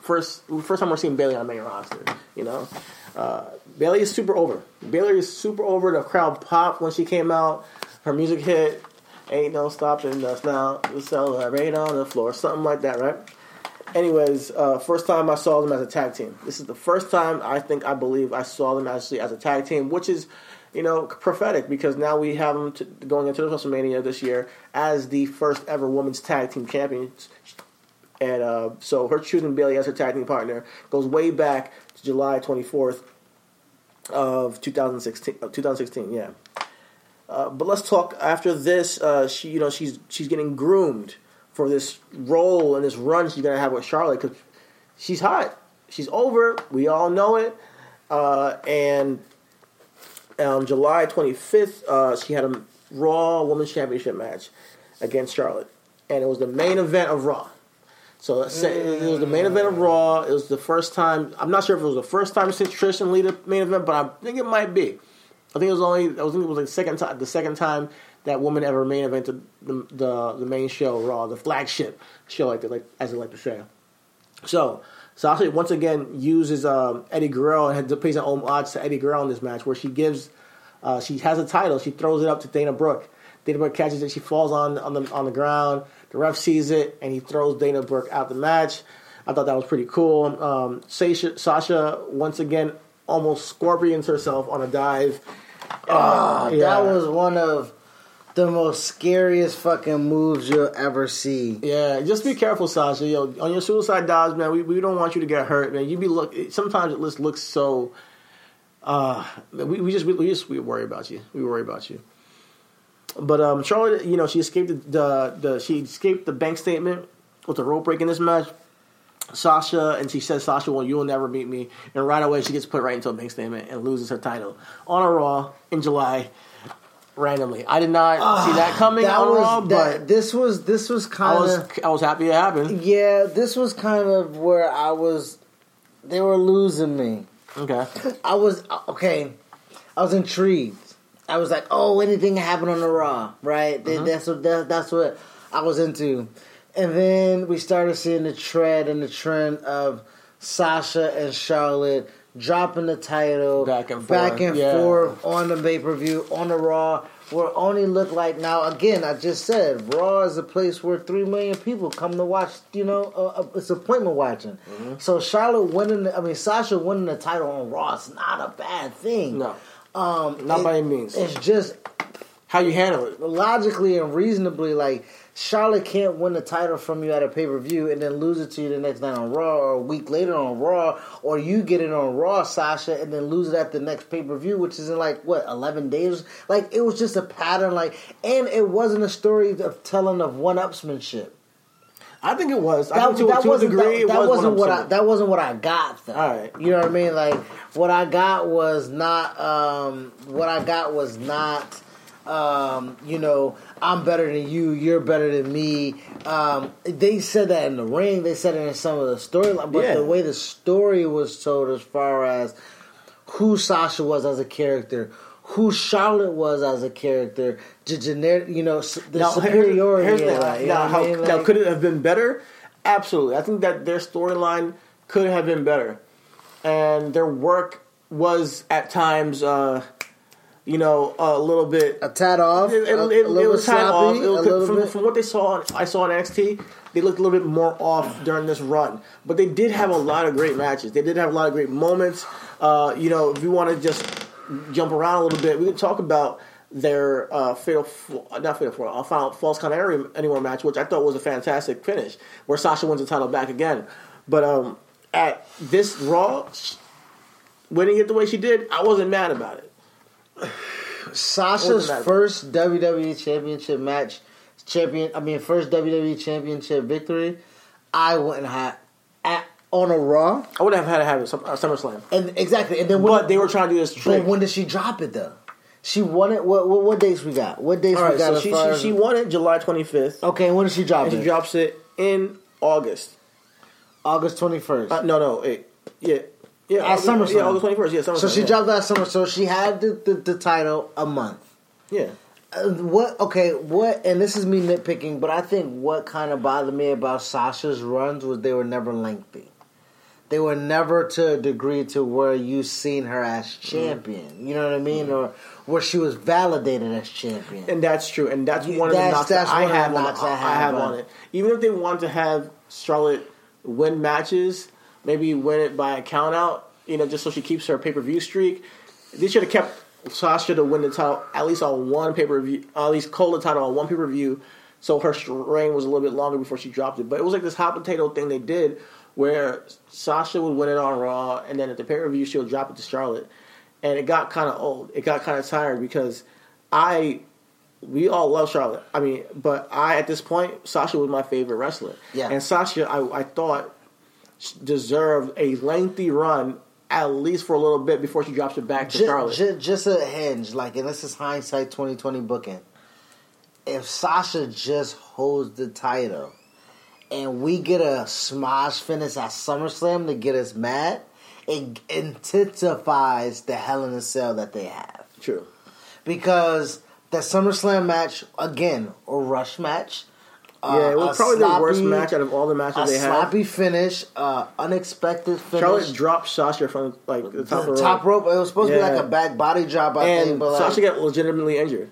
first, first time we're seeing Bayley on the main roster. You know, uh, Bayley is super over. Bayley is super over. The crowd popped when she came out. Her music hit. Ain't no stopping us now. We celebrate on the floor, something like that, right? Anyways, uh, first time I saw them as a tag team. This is the first time I think I believe I saw them actually as a tag team, which is, you know, prophetic because now we have them going into the WrestleMania this year as the first ever women's tag team champions. And uh, so her choosing Bayley as her tag team partner goes way back to July 24th of 2016. Uh, 2016, yeah. Uh, but let's talk after this. Uh, she, you know, she's she's getting groomed for this role and this run she's gonna have with Charlotte because she's hot. She's over. We all know it. Uh, and on July 25th, uh, she had a Raw Women's Championship match against Charlotte, and it was the main event of Raw. So let's it was the main event of Raw. It was the first time. I'm not sure if it was the first time since Trish and Lita main event, but I think it might be. I think it was only. I think it was like the second time. The second time that woman ever main evented the the, the main show, Raw, the flagship show, like like as they like to say. So Sasha once again uses um, Eddie Guerrero and pays an homage to Eddie Guerrero in this match, where she gives. Uh, she has a title. She throws it up to Dana Brooke. Dana Brooke catches it. She falls on on the on the ground. The ref sees it and he throws Dana Brooke out the match. I thought that was pretty cool. Um, Sasha, Sasha once again almost scorpions herself on a dive. Ah, Yeah. That was one of the most scariest fucking moves you'll ever see. Yeah, just be careful, Sasha. Yo, on your suicide dives, man, we, we don't want you to get hurt, man. You be look. Sometimes it just looks so. Uh, we, we just we, we just we worry about you. We worry about you. But um, Charlotte, you know, she escaped the, the the she escaped the bank statement with the rope break in this match. Sasha and she says, "Sasha, well, you will never beat me." And right away, she gets put right into a bank statement and loses her title on a Raw in July. Randomly, I did not see that coming That on was Raw, that, but this was this was I kind was of I was happy it happened. yeah. This was kind of where I was. They were losing me. Okay. <laughs> I was okay. I was intrigued. I was like, oh, anything happen on the Raw, right? Th- That's what that, that's what I was into. And then we started seeing the tread and the trend of Sasha and Charlotte dropping the title Back and back forth, and yeah. forth on the pay per view on the Raw. Where it only looked like now again, I just said Raw is a place where three million people come to watch. You know, uh, it's appointment watching. Mm-hmm. So Charlotte winning, the, I mean Sasha winning the title on Raw is not a bad thing. No, um, not it- by any means. It's just How you handle it. logically and reasonably like Charlotte can't win the title from you at a pay per view and then lose it to you the next night on Raw or a week later on Raw, or you get it on Raw, Sasha, and then lose it at the next pay per view, which is in like what eleven days. Like it was just a pattern, like, and it wasn't a story of telling of one upsmanship. I think it was. I That, think to, that to wasn't degree, that, it that was wasn't one what I that wasn't what I got though. All right. You know what I mean? Like what I got was not um what I got was not um, you know, I'm better than you, you're better than me. Um, they said that in the ring, they said it in some of the storyline, but Yeah. the way the story was told as far as who Sasha was as a character, who Charlotte was as a character, the generic, you know, the Now, superiority. here's the- that, you now, how, I mean? now, could it have been better? Absolutely. I think that their storyline could have been better, and their work was at times, uh, you know, a little bit. a tad off, It, it, a, it, a little it was bit kind off. It a little from, bit. from what they saw, I saw on NXT, they looked a little bit more off during this run. But they did have a lot of great matches. They did have a lot of great moments. Uh, you know, if you want to just jump around a little bit, we can talk about their uh, fatal, Fo- not fatal, Fo- uh, final falls count anywhere anywhere match, which I thought was a fantastic finish, where Sasha wins the title back again. But um, at this Raw, winning it the way she did, I wasn't mad about it. Sasha's first WWE Championship match, champion. I mean, first WWE Championship victory. I wouldn't have at on a Raw, I would have had to have it some, uh, SummerSlam. and exactly. And then when, But they were trying to do this trick. But when did she drop it though? She won it. What what, what dates we got? What dates we got? so she, she as- she won it July 25th, okay, when did she drop and it? she drops it in August. August twenty first. Uh, no, no, it, yeah, yeah, At August, SummerSlam. yeah, August 21st. Yeah, SummerSlam. so she yeah. dropped that summer. So she had the, the, the title a month. Yeah, Uh, what? Okay, what? And this is me nitpicking, but I think what kind of bothered me about Sasha's runs was they were never lengthy. They were never to a degree to where you seen her as mm-hmm. champion. You know what I mean, mm-hmm. or where she was validated as champion. and that's true, and that's one of the knocks that's that I one of the have on I have on it. Even if they want to have Charlotte win matches, maybe win it by a count out, you know, just so she keeps her pay per view streak. They should have kept Sasha to win the title at least on one pay per view, at least hold the title on one pay per view, so her reign was a little bit longer before she dropped it. But it was like this hot potato thing they did where Sasha would win it on Raw, and then at the pay per view she'll drop it to Charlotte, and it got kind of old. It got kind of tired because I we all love Charlotte. I mean, but I at this point, Sasha was my favorite wrestler. Yeah. And Sasha, I, I thought deserved a lengthy run at least for a little bit before she drops it back to Ju- Charlotte. ju- just a hinge, like, and this is hindsight twenty twenty booking. If Sasha just holds the title, and we get a smash finish at SummerSlam to get us mad, it intensifies the Hell in a Cell that they have True. because the SummerSlam match again, a rush match. uh, Yeah, it was probably the worst match out of all the matches they had. sloppy finish, uh, unexpected finish. Charlotte dropped Sasha from like the top the rope, top rope. It was supposed to be like a back body drop, I think, and but like, Sasha got legitimately injured.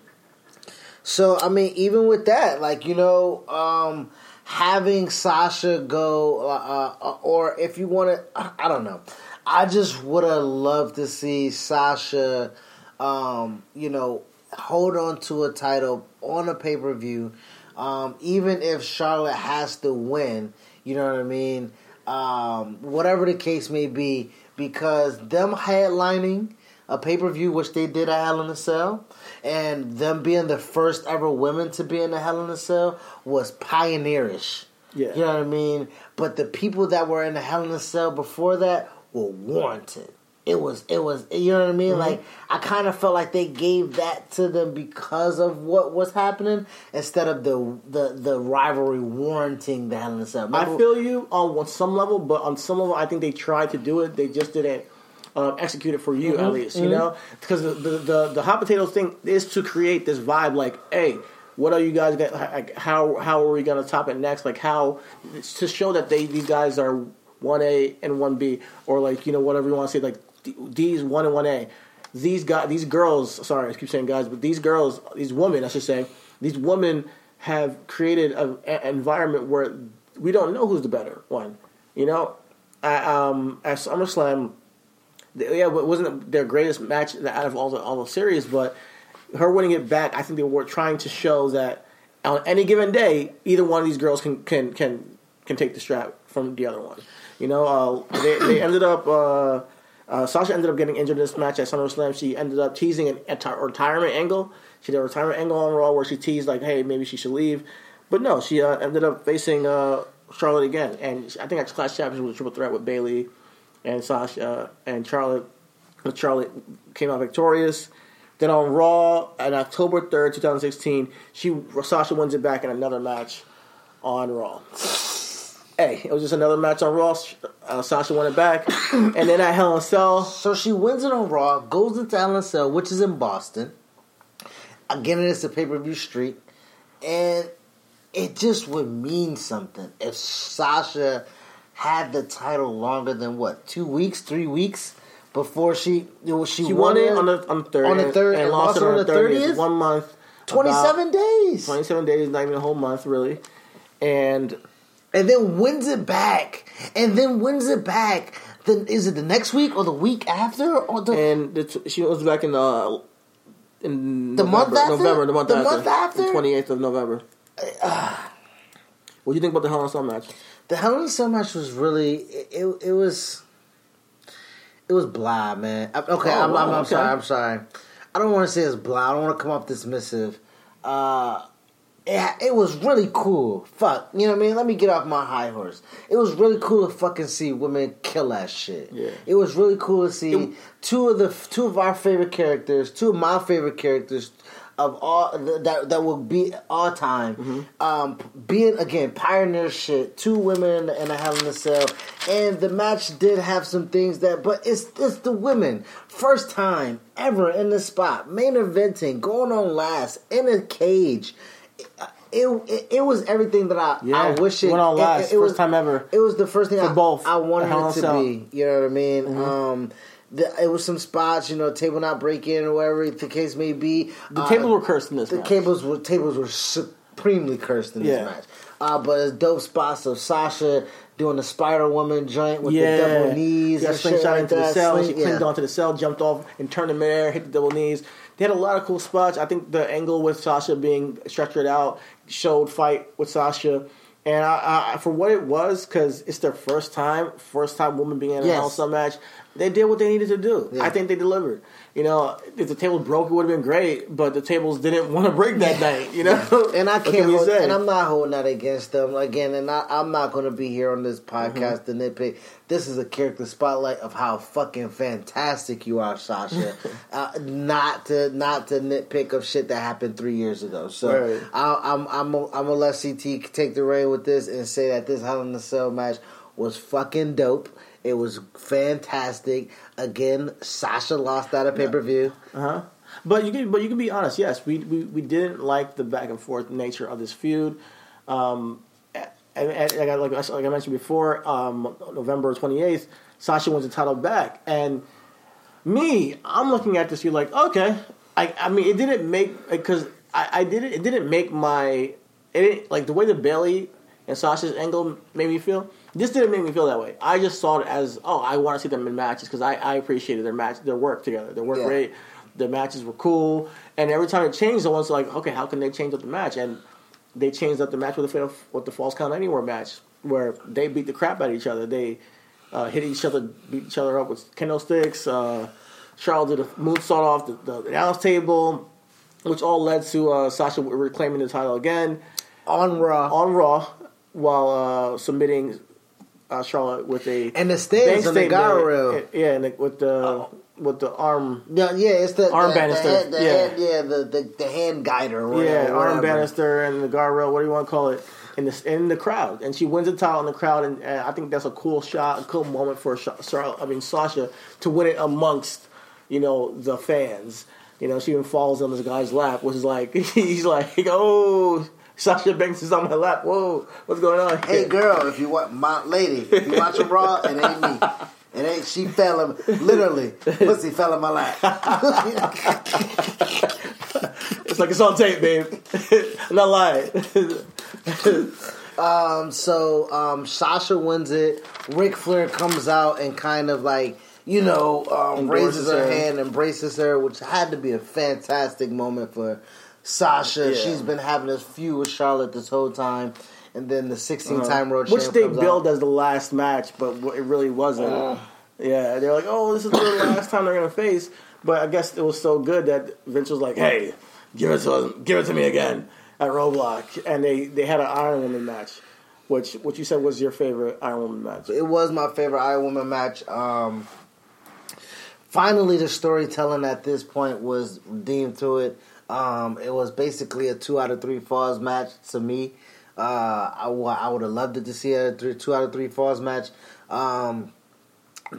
So I mean, even with that, like you know, um, having Sasha go, uh, uh, or if you want to, I, I don't know. I just would have loved to see Sasha, um, you know, hold on to a title on a pay per view, um, even if Charlotte has to win. You know what I mean? Um, whatever the case may be, because them headlining a pay per view, which they did at Hell in a Cell, and them being the first ever women to be in the Hell in a Cell was pioneerish. Yeah. You know what I mean? But the people that were in the Hell in a Cell before that were warranted. It was, it was, you know what I Mm-hmm. mean? Like, I kind of felt like they gave that to them because of what was happening instead of the the, the rivalry warranting the Hell in a Cell. I feel you on some level, but on some level, I think they tried to do it. They just didn't um, execute it for you, Mm-hmm. at least. You know, because the, the the the hot potatoes thing is to create this vibe, like, hey. What are you guys like? How how are we gonna top it next? Like how it's to show that they these guys are one A and one B, or like you know whatever you want to say, like D- D's one and one A. These guys, these girls. Sorry, I keep saying guys, but these girls, these women, I should say, these women have created a- an environment where we don't know who's the better one. You know, at, um, at SummerSlam, yeah, but it wasn't their greatest match out of all the all the series, but her winning it back, I think they were trying to show that on any given day, either one of these girls can can can can take the strap from the other one. You know, uh, they they ended up. Uh, uh, Sasha ended up getting injured in this match at SummerSlam. She ended up teasing an, a retirement angle. She did a retirement angle on Raw where she teased like, "Hey, maybe she should leave," but no, she uh, ended up facing uh, Charlotte again. And I think at Clash Championship was a triple threat with Bayley and Sasha and Charlotte. Charlotte came out victorious. Then on Raw on October third, two thousand sixteen, she Sasha wins it back in another match on Raw. Hey, it was just another match on Raw. Uh, Sasha won it back, <coughs> and then at Hell in a Cell, So she wins it on Raw, goes into Hell in a Cell, which is in Boston. Again, it is a pay per view streak, and it just would mean something if Sasha had the title longer than what two weeks, three weeks before she she, she won it on the on the third on the third and, lost it on the thirtieth. One month, twenty seven days, twenty seven days, not even a whole month really, and and then wins it back, and then wins it back. Then is it the next week or the week after or the and the t- she was back in the in The month November, after? November, the month The after, month after? twenty eighth of November. Uh, what do you think about the Hell in a Cell match? The a Cell match was really it. It, was it was blah, man. I- Okay, Oh, I'm, I'm, I'm okay. sorry. I'm sorry. I don't want to say it's blah. I don't want to come off dismissive. Uh, it, it was really cool. Fuck, you know what I mean? Let me get off my high horse. It was really cool to fucking see women kill that shit. Yeah. It was really cool to see It- two of the two of our favorite characters, two of my favorite characters of all that that will be all time. Mm-hmm. Um, being again pioneer shit. Two women and a Hell in a Cell, and the match did have some things that, but it's it's the women first time ever in the spot, main eventing, going on last in a cage. It, it, it was everything that I, I wish it went on it- last, it was- first time ever. It was the first thing For I, both, I wanted it to Cell. be. You know what I mean? Um, the, it was some spots, you know, table not breaking or whatever the case may be. The Uh, tables were cursed in this. Match. The match. tables were tables were supremely cursed in this match. Uh, but it's dope spots of Sasha doing the Spider Woman joint with yeah, the double knees and shit slingshot like into the cell. Sling- she clinged yeah. onto the cell, jumped off, and turned in midair, hit the double knees. They had a lot of cool spots. I think the angle with Sasha being structured out showed fight with Sasha. And I, I, for what it was, because it's their first time, first time woman being in a Yes. Hell in a Cell match, they did what they needed to do. Yeah. I think they delivered. You know, if the tables broke, it would have been great, but the tables didn't want to break that night. You know, <laughs> And I can't, can hold, say? and I'm not holding that against them again. And I, I'm not going to be here on this podcast Mm-hmm. to nitpick. This is a character spotlight of how fucking fantastic you are, Sasha. <laughs> uh, not to not to nitpick of shit that happened three years ago. So Right. I, I'm I'm a, I'm gonna let CT take the reign with this and say that this Hell in a Cell match was fucking dope. It was fantastic. Again, Sasha lost at a pay per view. Uh-huh. But you can, but you can be honest. Yes, we, we, we didn't like the back and forth nature of this feud. Um, and, and like, I, like, like I mentioned before, um, November twenty eighth, Sasha wins the title back, and me, I'm looking at this. You're like, okay. I, I mean, it didn't make because I, I didn't. It didn't make my. It didn't, like the way the Bayley and Sasha's angle made me feel. This didn't make me feel that way. I just saw it as, oh, I want to see them in matches because I, I appreciated their match, their work together, their work Yeah. rate, their matches were cool, and every time it changed, I was like, okay, how can they change up the match? And they changed up the match with the with the falls count anywhere match where they beat the crap out of each other. They uh, hit each other, beat each other up with kendo sticks. Uh, Charlotte did a moonsault off the, the announce table, which all led to uh, Sasha reclaiming the title again On Raw. on Raw while uh, submitting uh, Charlotte with a And the stairs bank on the guardrail. Yeah, and the, with the with the arm. Yeah, yeah, it's the Arm the, banister, The, the yeah. hand, yeah, the, the the hand guider. Or Yeah, whatever, arm whatever. banister and the guardrail. What do you want to call it? In the in the crowd, and she wins the title in the crowd, and, and I think that's a cool shot, a cool moment for Charlotte. I mean Sasha to win it amongst you know the fans. You know, she even falls on this guy's lap, which is like <laughs> he's like, oh, Sasha Banks is on my lap. Whoa, what's going on? Hey girl, if you want my lady, if you watch a Raw, it ain't me. It ain't. She fell in literally. Pussy fell in my lap. <laughs> It's like it's on tape, babe. I'm <laughs> not lying. Um, so um, Sasha wins it. Ric Flair comes out and kind of like you know um, raises her her. hand, embraces her, which had to be a fantastic moment for Sasha. Yeah. She's been having this feud with Charlotte this whole time, and then the 16 time road Uh-huh. Which they billed out. as the last match, but it really wasn't. yeah, they're like, oh, this is the <coughs> last time they're gonna face. But I guess it was so good that Vince was like, hey, give it to give it to me again at Roadblock, and they they had an Iron Woman match, which what you said was your favorite Iron Woman match. It was my favorite Iron Woman match. Um, finally, the storytelling at this point was redeemed to it. Um, it was basically a two out of three falls match to me. Uh, I, I would have loved it to see a three, two out of three falls match. Um,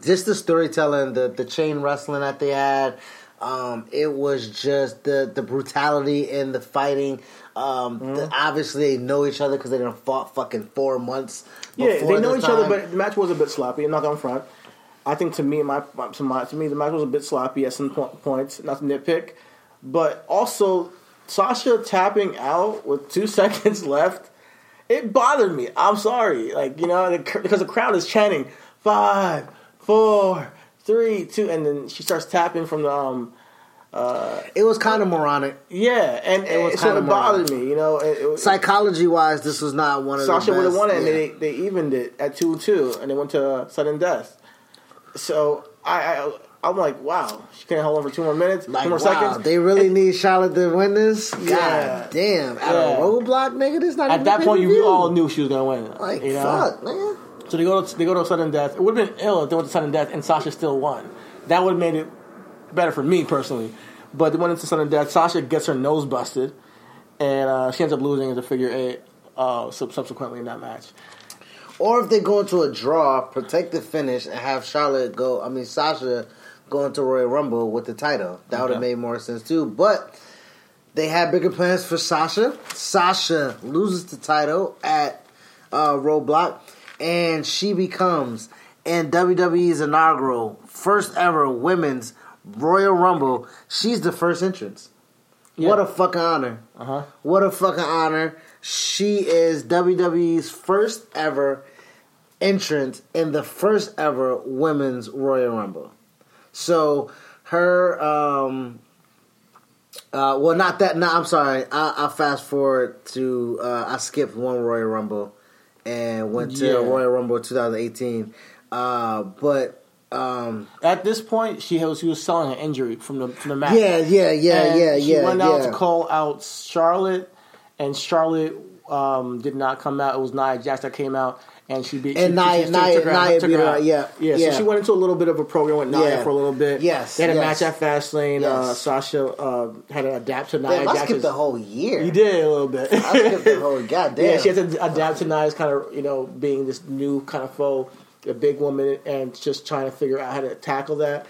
just the storytelling, the the chain wrestling that they had. Um, it was just the the brutality and the fighting. Um, the- obviously, they know each other because they done fought fucking four months. Yeah, they know each other, but the match was a bit sloppy. I'm not going front. I think to me, my to, my to me, the match was a bit sloppy at some po- points. Not to nitpick, but also Sasha tapping out with two <laughs> seconds left. It bothered me. I'm sorry, like you know, the because the crowd is chanting five, four, three, two, and then she starts tapping from the um uh, It was kind of moronic. yeah, and It was it, so it bothered me. You know, it, it, Psychology wise, this was not one of Sasha would have won it, and they they evened it at two two, and they went to sudden death. So I, I I'm like, wow, she can't hold on for two more minutes, Like, two more wow, seconds. they really need Charlotte to win this. God Yeah. damn! At Yeah. a roadblock, nigga, this not At even that a point, you all knew she was gonna win. like you know? fuck, man. So they go to they go to sudden death. It would have been ill if they went to sudden death and Sasha still won. That would have made it better for me personally. But they went into sudden death. Sasha gets her nose busted, and uh, she ends up losing as a figure eight. Uh, sub- subsequently in that match, Or if they go into a draw, protect the finish, and have Charlotte go. I mean, Sasha go to Royal Rumble with the title. That would have Okay. made more sense too. But they had bigger plans for Sasha. Sasha loses the title at uh, Roadblock, and she becomes in WWE's inaugural first ever women's Royal Rumble. She's the first entrance. What a fucking honor! uh huh. What a fucking honor. She is WWE's first ever entrant in the first ever women's Royal Rumble. So her, um, uh, well, not that. No, I'm sorry. I, I fast forward to. Uh, I skipped one Royal Rumble and went to Yeah. Royal Rumble 2018. Uh, but um, At this point, she was she was selling an injury from the from the match. yeah, yeah, yeah, And yeah, she yeah, went yeah. out to call out Charlotte, and Charlotte um, did not come out. It was Nia Jax that came out, and she beat. And she, Nia- she Nia- took her Nia took her out. out, yeah, yeah. yeah. So she went into a little bit of a program with Nia Yeah. for a little bit. Yes, they had a yes. match at Fastlane. Uh, Sasha uh, had to adapt to Nia Damn, I skipped the whole year. You did a little bit. I skipped the whole <laughs> goddamn. Yeah, she had to adapt to Nia's kind of, you know, being this new kind of foe, a big woman, and just trying to figure out how to tackle that.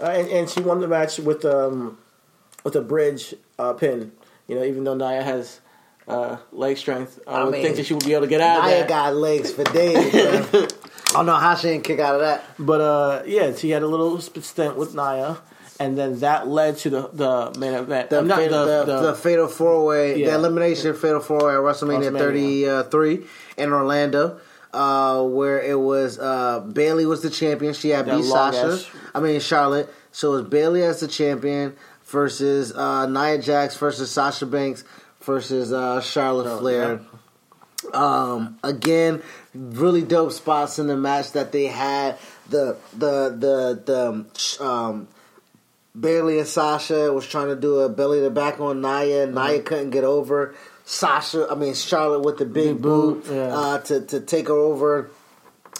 Uh, and, and she won the match with um with a bridge uh, pin. You know, even though Nia has uh, leg strength, I, I would mean, think that she would be able to get out of Nia that. got legs for days. <laughs> I don't know how she didn't kick out of that. But uh, yeah, she had a little stint with Nia, and then that led to the the main event. The, Uh, not fatal, the, the- the fatal four way, Yeah. the elimination fatal four way at WrestleMania WrestleMania. 33 in Orlando, uh, where it was uh, Bayley was the champion. She had beat Sasha. ass- I mean Charlotte. So it was Bayley as the champion versus uh, Nia Jax versus Sasha Banks versus uh, Charlotte Oh, Flair. Um, again, really dope spots in the match that they had. The the the the um, Bayley and Sasha was trying to do a belly to back on Nia. Mm-hmm. Nia couldn't get over. Sasha, I mean Charlotte with the big, Big boot, boot, yeah. uh, to to take her over.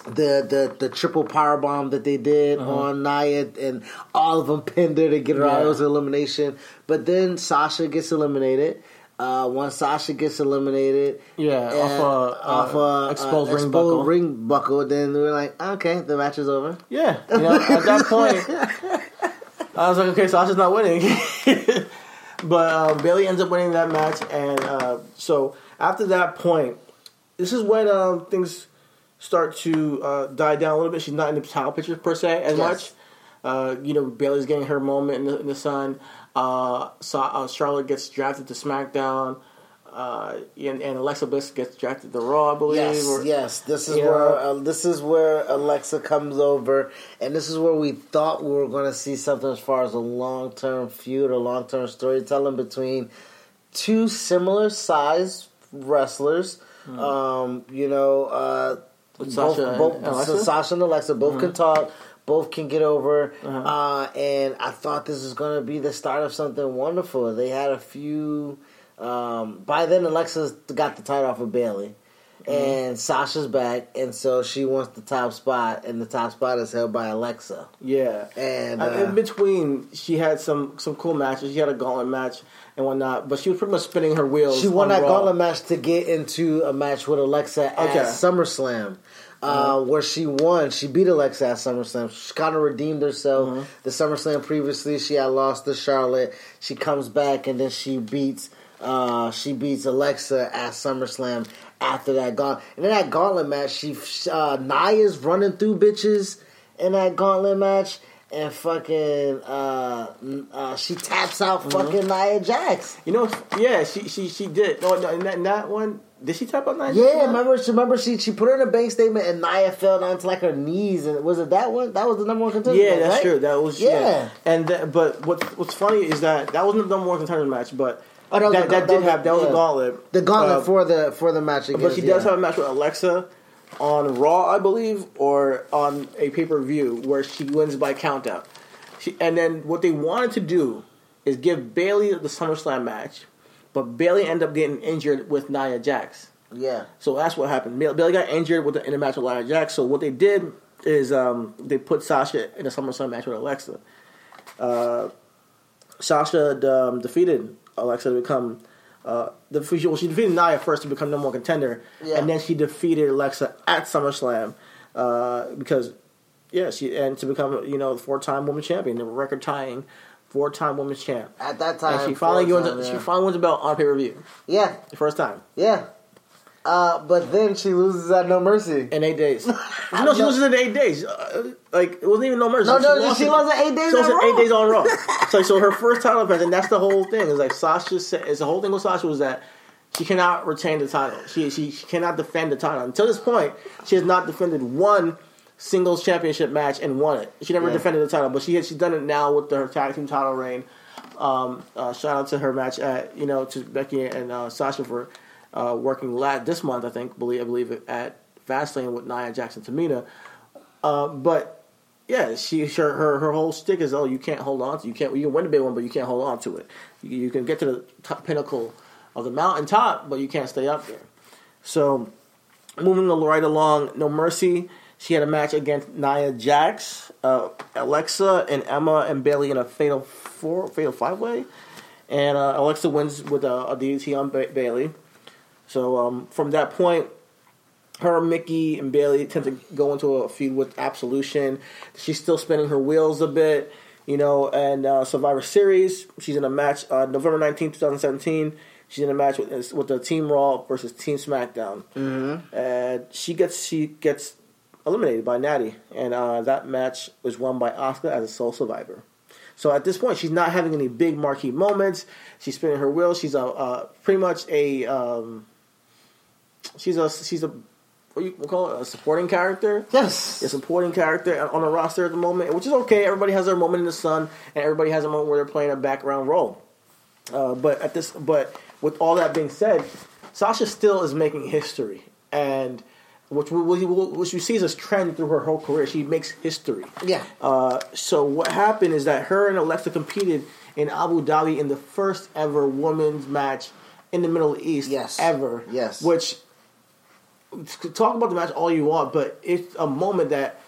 The the the triple power bomb that they did on Nia, and all of them <laughs> pinned her to get her out. Uh-huh. Yeah. It was elimination. But then Sasha gets eliminated. Uh, once Sasha gets eliminated, Yeah, and off a, uh, off a exposed uh, ring buckle. ring buckle, then we were like, okay, the match is over. Yeah, you know, at that point, I was like, okay, Sasha's not winning. <laughs> but um, Bayley ends up winning that match, and uh, so after that point, this is when um, things start to uh, die down a little bit. She's not in the title picture per se as Yes. much. Uh, you know, Bayley's getting her moment in the, in the sun. Uh, Sa- uh, Charlotte gets drafted to SmackDown. Uh, and, and Alexa Bliss gets drafted to Raw, I believe. Yes, or- yes. This is where uh, this is where Alexa comes over, and this is where we thought we were going to see something as far as a long term feud, or long term storytelling between two similar size wrestlers. Um, you know, uh, both, Sasha and both so Sasha and Alexa both can talk. Both can get over, Uh-huh. uh, and I thought this was going to be the start of something wonderful. They had a few. Um, by then, Alexa's got the title off of Bayley, Mm-hmm. and Sasha's back, and so she wants the top spot, and the top spot is held by Alexa. Yeah, And, Uh, in between, she had some some cool matches. She had a gauntlet match and whatnot, but she was pretty much spinning her wheels. She won on that Raw. gauntlet match to get into a match with Alexa at Okay. SummerSlam, uh, where she won. She beat Alexa at SummerSlam. She kind of redeemed herself. The SummerSlam previously, she had lost to Charlotte. She comes back and then she beats. Uh, she beats Alexa at SummerSlam after that gauntlet. And in that gauntlet match, she uh, Nia's running through bitches in that gauntlet match. And fucking, uh, uh, she taps out fucking Nia Jax. You know, yeah, she she she did. No, no in that, in that one, did she tap out nine? Yeah, remember? She remember she she put her in a bank statement and Nia fell down to like her knees and was it that one? That was the number one contender. Yeah, that's right? true. That was yeah. Yeah. And that, but what what's funny is that that wasn't the number one contender match, but Oh, that that, that that did have that was yeah. a gauntlet. The gauntlet Uh, for the for the match against. But she does yeah. have a match with Alexa on Raw, I believe, or on a pay per view where she wins by countout. She She, and then what they wanted to do is give Bayley the SummerSlam match, but Bayley ended up getting injured with Nia Jax. Yeah. So that's what happened. Bayley got injured with the, in a match with Nia Jax. So what they did is um, they put Sasha in a SummerSlam match with Alexa. Uh, Sasha um, defeated Alexa to become. Uh, the, well, she defeated Nia first to become number one contender, Yeah. and then she defeated Alexa at SummerSlam uh, because, yeah, she and to become you know the four time women's champion, the record tying four time women's champ. At that time, And she finally wins. time, She yeah. finally wins the belt on pay per view, yeah, the first time yeah. Uh, but then she loses at No Mercy. in eight days. <laughs> no, she loses in eight days. Uh, like it wasn't even no mercy. No, no, she lost it eight days She lost in eight days on Raw. <laughs> so, so her first title defense, and that's the whole thing. Is like Sasha said. Is the whole thing with Sasha was that she cannot retain the title. She, she she cannot defend the title until this point. She has not defended one singles championship match and won it. She never Yeah. defended the title, but she has she's done it now with her tag team title reign. Um, uh, shout out to her match at you know to Becky and uh, Sasha for uh, working lat this month. I think believe I believe it at Fastlane with Nia Jax and Tamina. Uh, but yeah, she her, her her whole stick is oh you can't hold on to you can't you can win the big one but you can't hold on to it. You, you can get to the top pinnacle of the mountain top but you can't stay up there. So moving the right along, No Mercy. She had a match against Nia Jax, uh, Alexa, and Emma and Bayley in a fatal four, fatal five way, and uh, Alexa wins with a, a DDT on ba- Bayley. So um, from that point, her, Mickie, and Bayley tend to go into a feud with Absolution. She's still spinning her wheels a bit, you know. And uh, Survivor Series, she's in a match uh, November nineteenth, 2017. She's in a match with with the Team Raw versus Team SmackDown, mm-hmm. and she gets she gets eliminated by Natty, and uh, that match was won by Asuka as a sole survivor. So at this point, she's not having any big marquee moments. She's spinning her wheels. She's a uh, pretty much a um, she's a she's a what you call it a supporting character. Yes. A supporting character on the roster at the moment, which is okay. Everybody has their moment in the sun, and everybody has a moment where they're playing a background role. Uh, but at this, but with all that being said, Sasha still is making history, and which we, we, which you see as a trend through her whole career. She makes history. Yeah. Uh, so what happened is that her and Alexa competed in Abu Dhabi in the first ever women's match in the Middle East Yes. ever. Yes. Which talk about the match all you want, but it's a moment that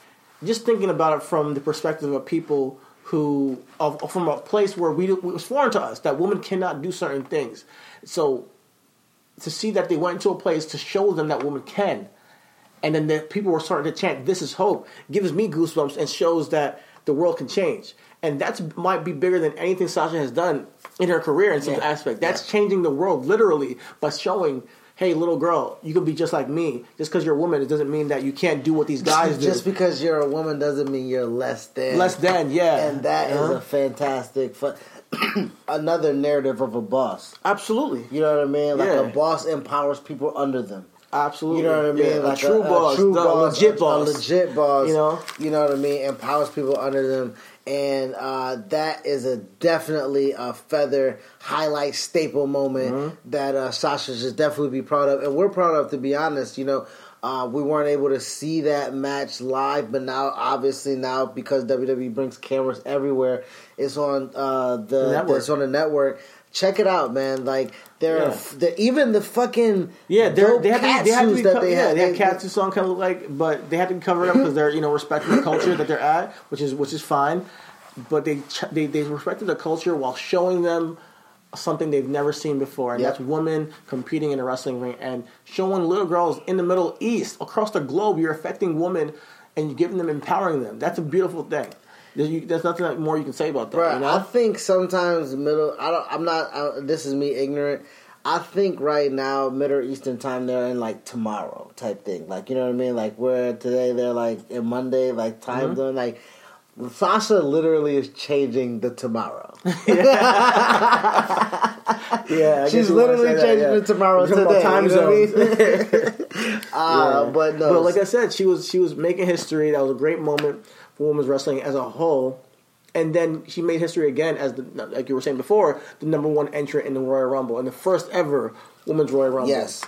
just thinking about it from the perspective of people who of, from a place where we it was foreign to us that women cannot do certain things. So to see that they went into a place to show them that women can, and then the people were starting to chant "This is hope," gives me goosebumps and shows that the world can change. And that's might be bigger than anything Sasha has done in her career in some Yeah. aspect. That's Yeah. changing the world literally by showing, hey, little girl, you can be just like me. Just because you're a woman, it doesn't mean that you can't do what these guys do. Just because you're a woman doesn't mean you're less than. Less than, yeah. And that is Uh-huh. a fantastic, fu- <clears throat> another narrative of a boss. Absolutely. You know what I mean? Like Yeah. a boss empowers people under them. Absolutely. You know what I mean? Yeah, like a true boss, true the boss, legit a- boss. a legit boss. You know? you know what I mean? Empowers people under them, and uh, that is a definitely a feather highlight staple moment Mm-hmm. that uh, Sasha should definitely be proud of, and we're proud of. To be honest, you know. Uh, we weren't able to see that match live, but now, obviously, now because WWE brings cameras everywhere, it's on uh, the, The it's on the network. Check it out, man! Like there, Yeah. are the, even the fucking Yeah, they're, they have to, cat be- they have to be co- they yeah, had. they have cat suits on, kind of like, but they have to be covered up because they're you know respecting the culture that they're at, which is which is fine. But they ch- they they respected the culture while showing them something they've never seen before, and Yep. that's women competing in a wrestling ring and showing little girls in the Middle East across the globe. You're affecting women and you're giving them, empowering them. That's a beautiful thing. There's, you, there's nothing more you can say about that. You know? I think sometimes middle. I don't. I'm not. I, this is me ignorant. I think right now Middle Eastern time they're in like tomorrow type thing. Like you know what I mean. Like where today they're like in Monday like time Mm-hmm. zone. Like Sasha literally is changing the tomorrow. <laughs> <laughs> yeah, She's literally say that, changing yeah. the tomorrow today. time you know I mean? <laughs> uh, Yeah. But no, But like I said, she was she was making history. That was a great moment women's wrestling as a whole. And then she made history again as the like you were saying before, the number one entrant in the Royal Rumble and the first ever women's Royal Rumble. yes,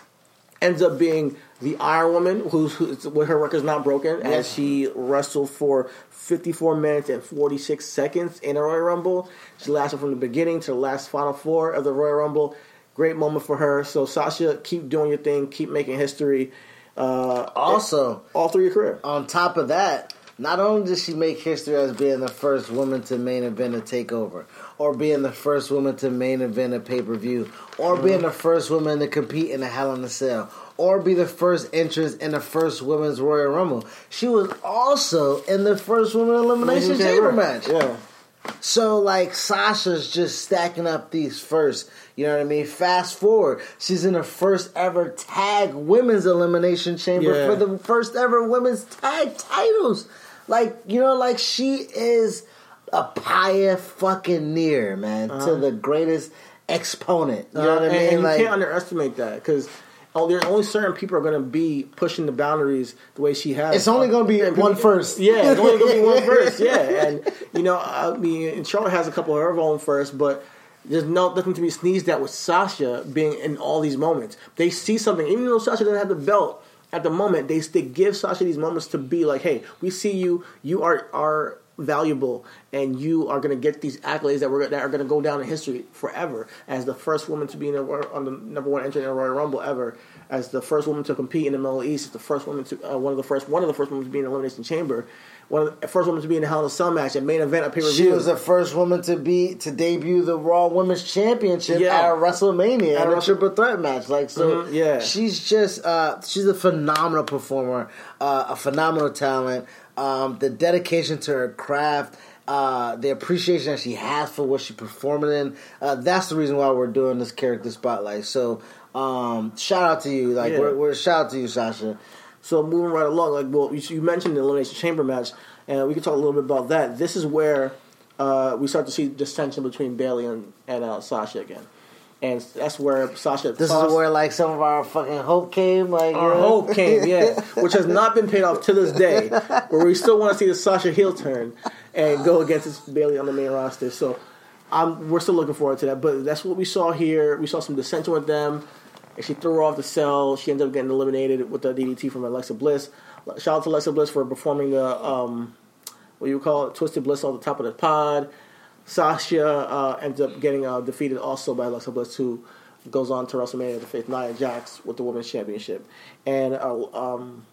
ends up being the Iron Woman, who's, who's with her record's not broken, Yeah. as she wrestled for 54 minutes and 46 seconds in a Royal Rumble. She lasted from the beginning to the last Final Four of the Royal Rumble. Great moment for her. So Sasha, keep doing your thing, keep making history. Uh, Also, all through your career. on top of that, not only did she make history as being the first woman to main event a takeover, or being the first woman to main event a pay per view, or being the first woman to compete in a Hell in a Cell, or be the first entrance in the first women's Royal Rumble, she was also in the first women elimination chamber match. Yeah. So like Sasha's just stacking up these first. You know what I mean? Fast forward, she's in the first ever tag women's elimination chamber Yeah. for the first ever women's tag titles. Like you know, like she is a pioneer fucking near man to the greatest exponent. You know what I Uh-huh. and, mean? and you can't underestimate that because oh, there only certain people are going to be pushing the boundaries the way she has. it's only going to be And one people- first. Yeah, it's only going to be one <laughs> first. Yeah, and you know, I mean, Charlotte has a couple of her own first, but. There's no nothing to be sneezed at with Sasha being in all these moments. They see something, even though Sasha doesn't have the belt at the moment. They they give Sasha these moments to be like, "Hey, we see you. You are are valuable, and you are going to get these accolades that we're that are going to go down in history forever as the first woman to be in Royal- on the number one entry in a Royal Rumble ever, as the first woman to compete in the Middle East, as the first woman to uh, one of the first one of the first women to be in the Elimination Chamber, one of the first woman to be in the Hell in a Cell match, and main event a pay per view. She was the first woman to be to debut the Raw Women's Championship Yeah. at WrestleMania At in a Wrestle- triple threat match. Like so, Mhm, yeah. she's just uh, she's a phenomenal performer, uh, a phenomenal talent. Um, the dedication to her craft. Uh, the appreciation that she has for what she's performing in, uh, that's the reason why we're doing this character spotlight. So, um, shout out to you, like Yeah. we're, we're shout out to you, Sasha. So moving right along, like well, you, you mentioned the elimination chamber match, and we can talk a little bit about that. This is where uh, we start to see dissension between Bayley and, and uh, Sasha again, and that's where Sasha. This is where like some of our fucking hope came, like our you know? hope came, yeah, <laughs> which has not been paid off to this day. Where we still want to see the Sasha heel turn and go against this Bayley on the main roster. So, um, we're still looking forward to that. But that's what we saw here. We saw some dissension with them. And she threw her off the cell. She ended up getting eliminated with the DDT from Alexa Bliss. Shout out to Alexa Bliss for performing the um, what you would call it, Twisted Bliss on the top of the pod. Sasha uh, ends up getting uh, defeated also by Alexa Bliss, who goes on to WrestleMania to face Nia Jax with the Women's Championship. And uh, um,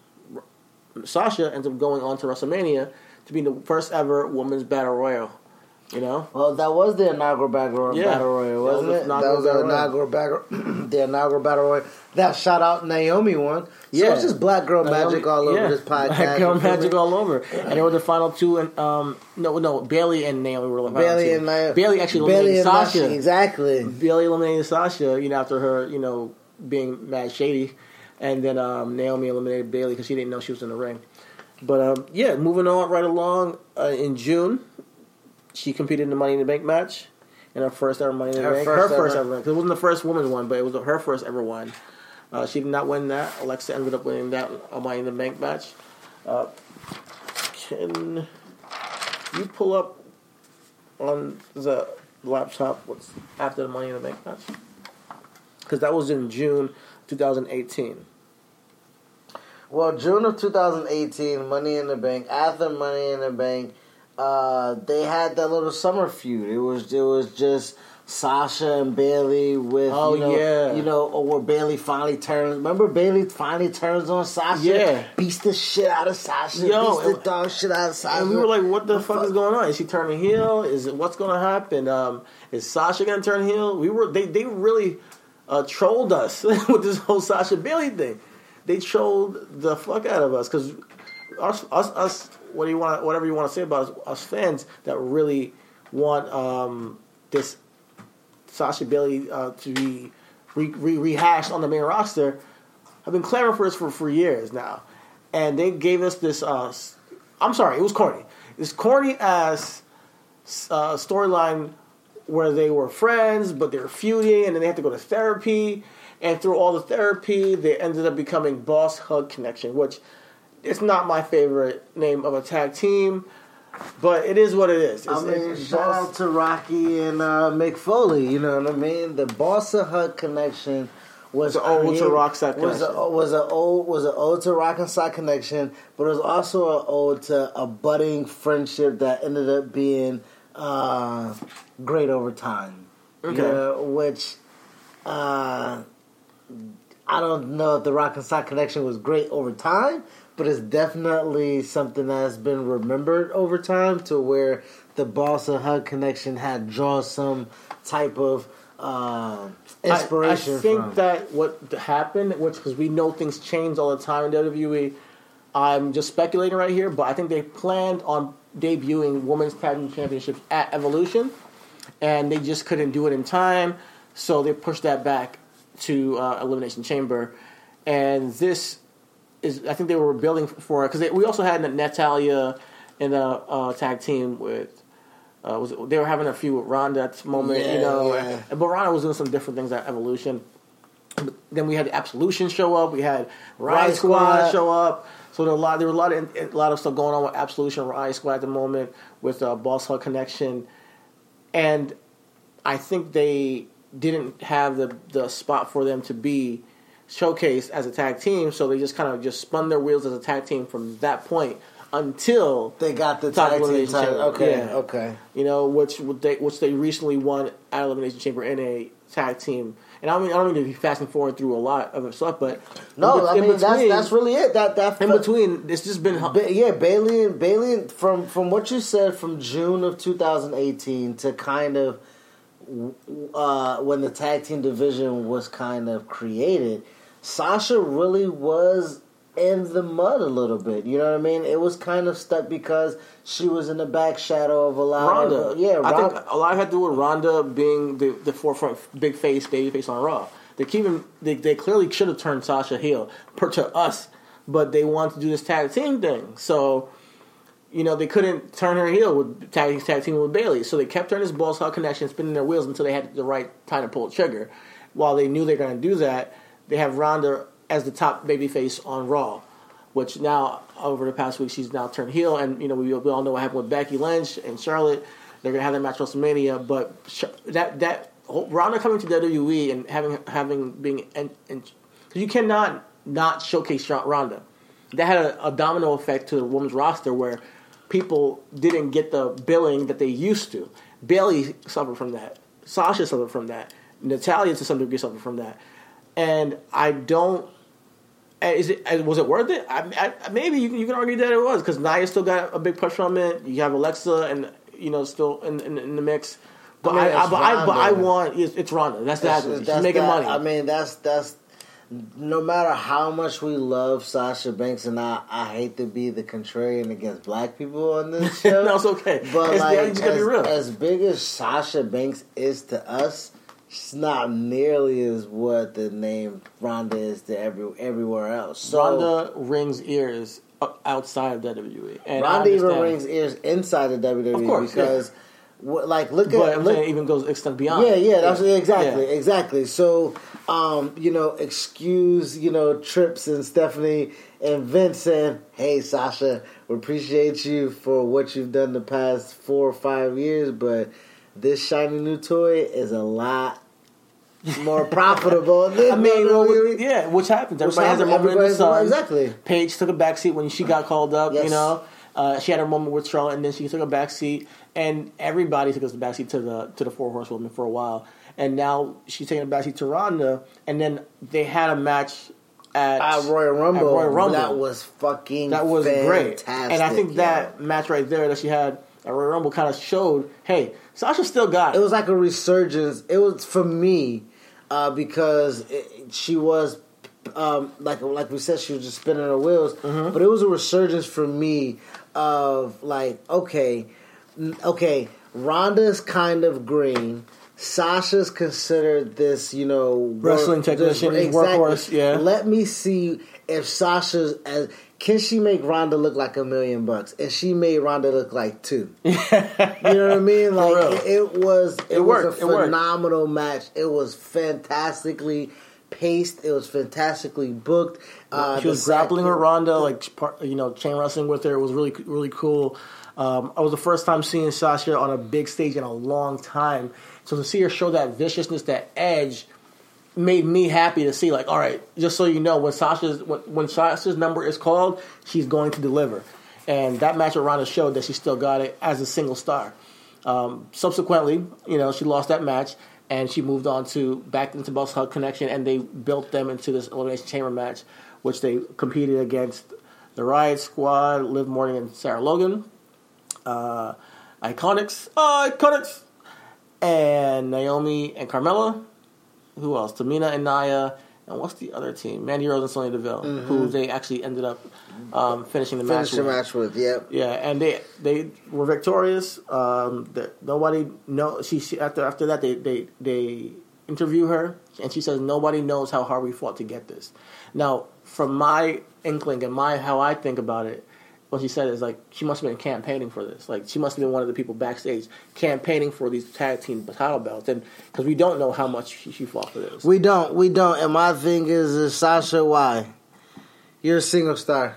Sasha ends up going on to WrestleMania to be the first ever Women's Battle Royal. You know? Well, that was the inaugural battle, Yeah. battle royal, That wasn't was it? That was the inaugural battle, <clears throat> the inaugural battle royal. That shout out Naomi one. So Yeah. it's just black girl magic all over Yeah. this podcast. Black girl magic all over. And they were the final two, and um, no, no, Bayley and Naomi were the final Bayley two. and Naomi. Bayley actually Bayley eliminated Sasha. Exactly. Bayley eliminated Sasha, you know, after her, you know, being mad shady, and then um, Naomi eliminated Bayley because she didn't know she was in the ring. But um, yeah, moving on right along uh, in June, she competed in the Money in the Bank match in her first ever Money in the Her Bank. first her first ever. ever. 'cause it wasn't the first woman's one, but it was her first ever one. Uh, she did not win that. Alexa ended up winning that Money in the Bank match. Uh, can you pull up on the laptop what's after the Money in the Bank match? Because that was in June 2018. Well, June of 2018, Money in the Bank. After Money in the Bank, uh, they had that little summer feud. It was it was just Sasha and Bayley with Oh, you know, yeah. you know, or where Bayley finally turns. Remember, Bayley finally turns on Sasha. Yeah. beats the shit out of Sasha. Yo, beats the dog shit out of Sasha. And we were like, "What the fuck is going on? Is she turning heel? Is it what's going to happen? Um, is Sasha going to turn heel?" We were they they really uh, trolled us <laughs> with this whole Sasha Bayley thing. They trolled the fuck out of us because us us us what do you want whatever you want to say about us, us fans that really want um, this Sasha Bayley uh, to be re- re- rehashed on the main roster. I've been clamoring for this for, for years now, and they gave us this. Uh, I'm sorry, it was corny. This corny ass uh, storyline where they were friends, but they were feuding, and then they had to go to therapy. And through all the therapy, they ended up becoming Boss Hug Connection, which it's not my favorite name of a tag team, but it is what it is. I mean, it's shout Boss- out to Rocky and uh, Mick Foley. You know what I mean? The Boss 'n' Hug connection was The ode to Rock Sock was a, was a ode was an old to Rock and Sock Connection, but it was also an old to a budding friendship that ended up being uh, great over time. Okay. Yeah, which uh, I don't know if the Rock and Sock Connection was great over time, but it's definitely something that has been remembered over time to where the Boss and Hug connection had drawn some type of uh, inspiration I, I think from. that what happened, which because we know things change all the time in WWE. I'm just speculating right here, but I think they planned on debuting women's tag team championships at Evolution, and they just couldn't do it in time, so they pushed that back to uh, Elimination Chamber, and this is I think they were building for it because we also had Natalya in a uh, tag team with. Uh, was they were having a few with Ronda at the moment, you know, yeah. and, but Ronda was doing some different things at Evolution. But then we had Absolution show up. We had Riot Riot Squad Squad. show up. So there were a lot. There were a lot of a lot of stuff going on with Absolution, Riot Squad at the moment with uh, Boss Hug Connection, and I think they didn't have the the spot for them to be showcased as a tag team. So they just kind of just spun their wheels as a tag team from that point until they got the tag team title. Okay, yeah. okay. you know, which they which they recently won at Elimination Chamber in a tag team. And I mean, I don't mean to be fast and forward through a lot of stuff, but No, I mean in that's that's really it. That that in between. It's just been Ba- yeah, Bayley and Bayley and- from from what you said from June of 2018 to kind of uh, when the tag team division was kind of created, Sasha really was in the mud a little bit. You know what I mean? It was kind of stuck because she was in the back shadow of a lot Ronda. of yeah. I think a lot had to do with Ronda being the, the forefront big face, baby face on Raw. They keep him, they, they clearly should have turned Sasha heel per to us, but they wanted to do this tag team thing. So, you know, they couldn't turn her heel with tag, tag team with Bayley. So they kept turning this balls hot connection, spinning their wheels until they had the right time to pull the trigger. While they knew they were going to do that, they have Ronda as the top baby face on Raw. Which now, over the past week, she's now turned heel, and you know we, we all know what happened with Becky Lynch and Charlotte. They're gonna have that match at WrestleMania, but that that Ronda coming to WWE and having having being and you cannot not showcase Ronda. That had a, a domino effect to the women's roster where people didn't get the billing that they used to. Bayley suffered from that. Sasha suffered from that. Natalya to some degree suffered from that. And I don't. Is it was it worth it? I, I, maybe you can, you can argue that it was because Nia still got a big push from it. You have Alexa and you know still in, in, in the mix. But I mean, I, I, but, I, but I want it's, it's Ronda. That's that. She's making that- money. I mean, that's that's no matter how much we love Sasha Banks, and I, I hate to be the contrarian against black people on this <laughs> show. No, it's okay. But It's- like, you just gotta be as, as big as Sasha Banks is to us, she's not nearly as what the name Ronda is to every everywhere else. So, Ronda rings ears uh, outside of WWE. And Ronda even rings ears inside of WWE Of course, because, wh- like, look But at I'm look, saying it even goes extend beyond. Yeah, yeah, that's exactly, Yeah. exactly. So, um, you know, excuse, you know, Trips and Stephanie and Vincent. "Hey, Sasha, we appreciate you for what you've done the past four or five years, but this shiny new toy is a lot more profitable." Than <laughs> I mean, well, WWE." yeah, which happens. Which Everybody has their happened. moment in the Everybody's- sun. exactly. Paige took a backseat when she got called up. You know, uh, she had her moment with Charlotte, and then she took a backseat, and everybody took us the backseat to the to the Four Horsewomen for a while, and now she's taking a backseat to Ronda, and then they had a match at, At Royal Rumble, at Royal Rumble. that was fucking that was great, and I think yo. that match right there that she had at Royal Rumble kind of showed, hey, Sasha still got it was like a resurgence. It was for me uh, because it, she was um, like like we said, she was just spinning her wheels. Mm-hmm. But it was a resurgence for me of like, okay, okay, Ronda's kind of green. Sasha's considered this, you know, work- Wrestling technician, this- workhorse, yeah. Let me see if Sasha's as can she make Ronda look like a million bucks, and she made Ronda look like two. <laughs> you know what I mean? Like it, was, it, It was worked, a phenomenal match. It was fantastically paced. It was fantastically booked. Uh, she was grappling with Ronda, like you know, chain wrestling with her. It was really really cool. Um, I was the first time seeing Sasha on a big stage in a long time. So to see her show that viciousness, that edge, made me happy to see. Like, all right, just so you know, when Sasha's when, when Sasha's number is called, she's going to deliver. And that match with Ronda showed that she still got it as a single star. Um, subsequently, you know, she lost that match and she moved on to back into Boss Hug Connection, and they built them into this Elimination Chamber match, which they competed against the Riot Squad, Liv Morgan, and Sarah Logan, uh, Iconics, uh, Iconics, and Naomi and Carmella. Who else? Tamina and Naya. And what's the other team? Mandy Rose and Sonya Deville, who they actually ended up um, finishing the Finish match the with. match with. Yep. Yeah, and they they were victorious. Um, the, nobody know she, she after after that they they they interview her and she says nobody knows how hard we fought to get this. Now, from my inkling and my how I think about it, what she said is like she must have been campaigning for this. Like she must have been one of the people backstage campaigning for these tag team title belts, and because we don't know how much she, she fought for this. We don't. We don't. And my thing is, is Sasha, why? You're a single star.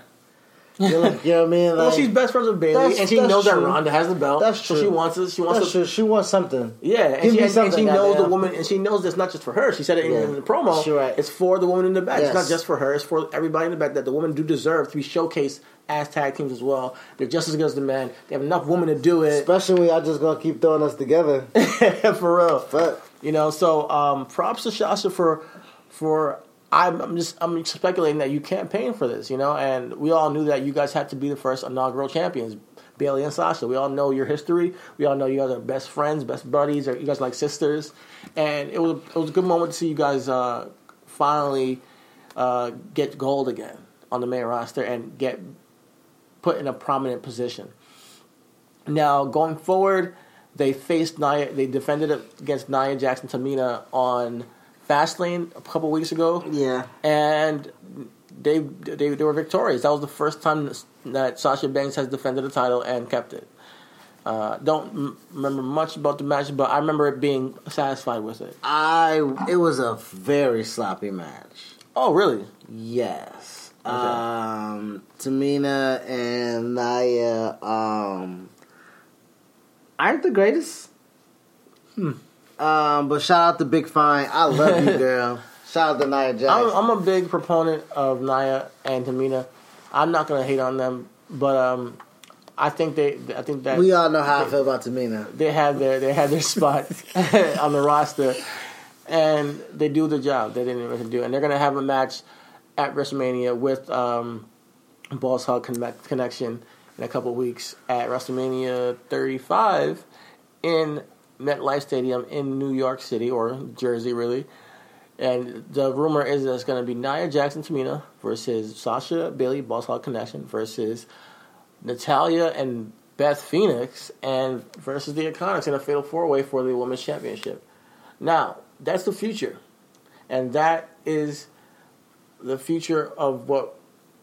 You're like, you know what I mean? <laughs> well, she's best friends with Bayley, and she knows that true. Ronda has the belt. That's So true. she wants it. She wants that's to true. She wants something. Yeah, and Give she, me and, and she knows the woman, and she knows it's not just for her. She said it in, Yeah. in the promo. Right. It's for the woman in the back. It's not just for her. It's for everybody in the back. That the women do deserve to be showcased as tag teams as well. They're just as good as the men. They have enough women to do it. Especially when y'all just gonna keep throwing us together. <laughs> for real. But You know, so um, props to Sasha for for. I'm, I'm just I'm speculating that you campaigned for this, you know, and we all knew that you guys had to be the first inaugural champions, Bayley and Sasha. We all know your history. We all know you guys are best friends, best buddies, or you guys are like sisters, and it was it was a good moment to see you guys uh, finally uh, get gold again on the main roster and get put in a prominent position. Now, going forward, they faced Nia. They defended it against Nia Jax and Tamina on Fastlane a couple weeks ago, yeah, and they, they they were victorious. That was the first time that Sasha Banks has defended the title and kept it. Uh, don't m- remember much about the match, but I remember it being satisfied with it. I. It was a very sloppy match. Oh, really? Yes. Okay. Um, Tamina and Naya um, aren't the greatest. Um, but shout out to Big Fine. I love you, <laughs> girl. Shout out to Nia I'm, I'm a big proponent of Naya and Tamina. I'm not gonna hate on them, but um, I think they. I think that we all know how I feel about Tamina. they had their they had their spot <laughs> on the roster, and they do the job they didn't even do, and they're gonna have a match at WrestleMania with um, Boss Hog Connect- Connection in a couple weeks at WrestleMania 35 in MetLife Stadium in New York City or Jersey, really. And the rumor is that it's going to be Nia Jax and Tamina versus Sasha Bayley Boss Hog Connection versus Natalya and Beth Phoenix and versus the Iconics in a fatal four way for the Women's Championship. Now, that's the future. And that is the future of what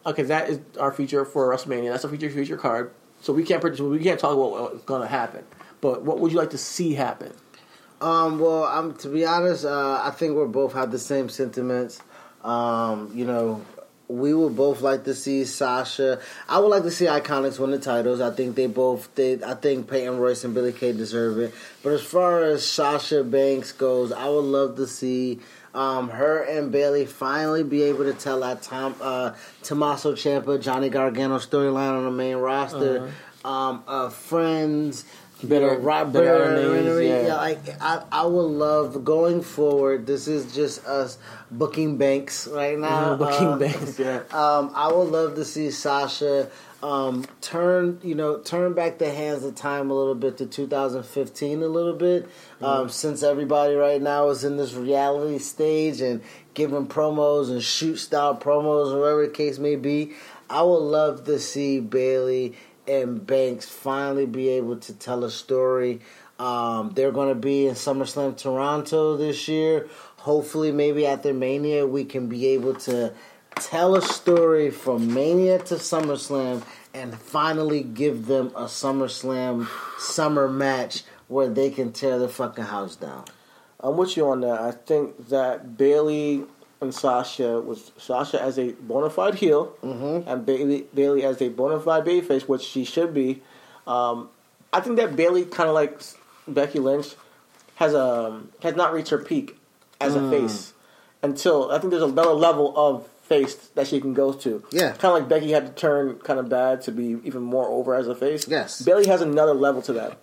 okay, that is our future for WrestleMania. That's a future future card. So we can't predict we can't talk about what's gonna happen. But what would you like to see happen? Um, well, to be honest, uh, I think we both have the same sentiments. Um, you know, we would both like to see Sasha. I would like to see Iconics win the titles. I think they both did. I think Peyton Royce and Billie Kay deserve it. But as far as Sasha Banks goes, I would love to see um, her and Bayley finally be able to tell that Tom uh, Tommaso Ciampa, Johnny Gargano storyline on the main roster. Um, uh, friends. Bitter- you know, Rob bitter Bitter, enemies, yeah. yeah, like I, I would love going forward. This is just us booking banks right now. <laughs> Booking Uh, banks, yeah. Um, I would love to see Sasha um, turn, you know, turn back the hands of time a little bit to 2015 a little bit. Um, since everybody right now is in this reality stage and giving promos and shoot style promos or whatever the case may be, I would love to see Bayley and Banks finally be able to tell a story. Um, they're going to be in SummerSlam Toronto this year. Hopefully, maybe at their Mania, we can be able to tell a story from Mania to SummerSlam and finally give them a SummerSlam summer match where they can tear the fucking house down. I'm with you on that. I think that Bayley and Sasha was Sasha as a bona fide heel Mhm. and Bayley Bayley as a bona fide babyface, which she should be. Um, I think that Bayley kind of like Becky Lynch has um has not reached her peak as a face. until I think there's another level of face that she can go to. Yeah. kind of like Becky had to turn kind of bad to be even more over as a face. Yes. Bayley has another level to that,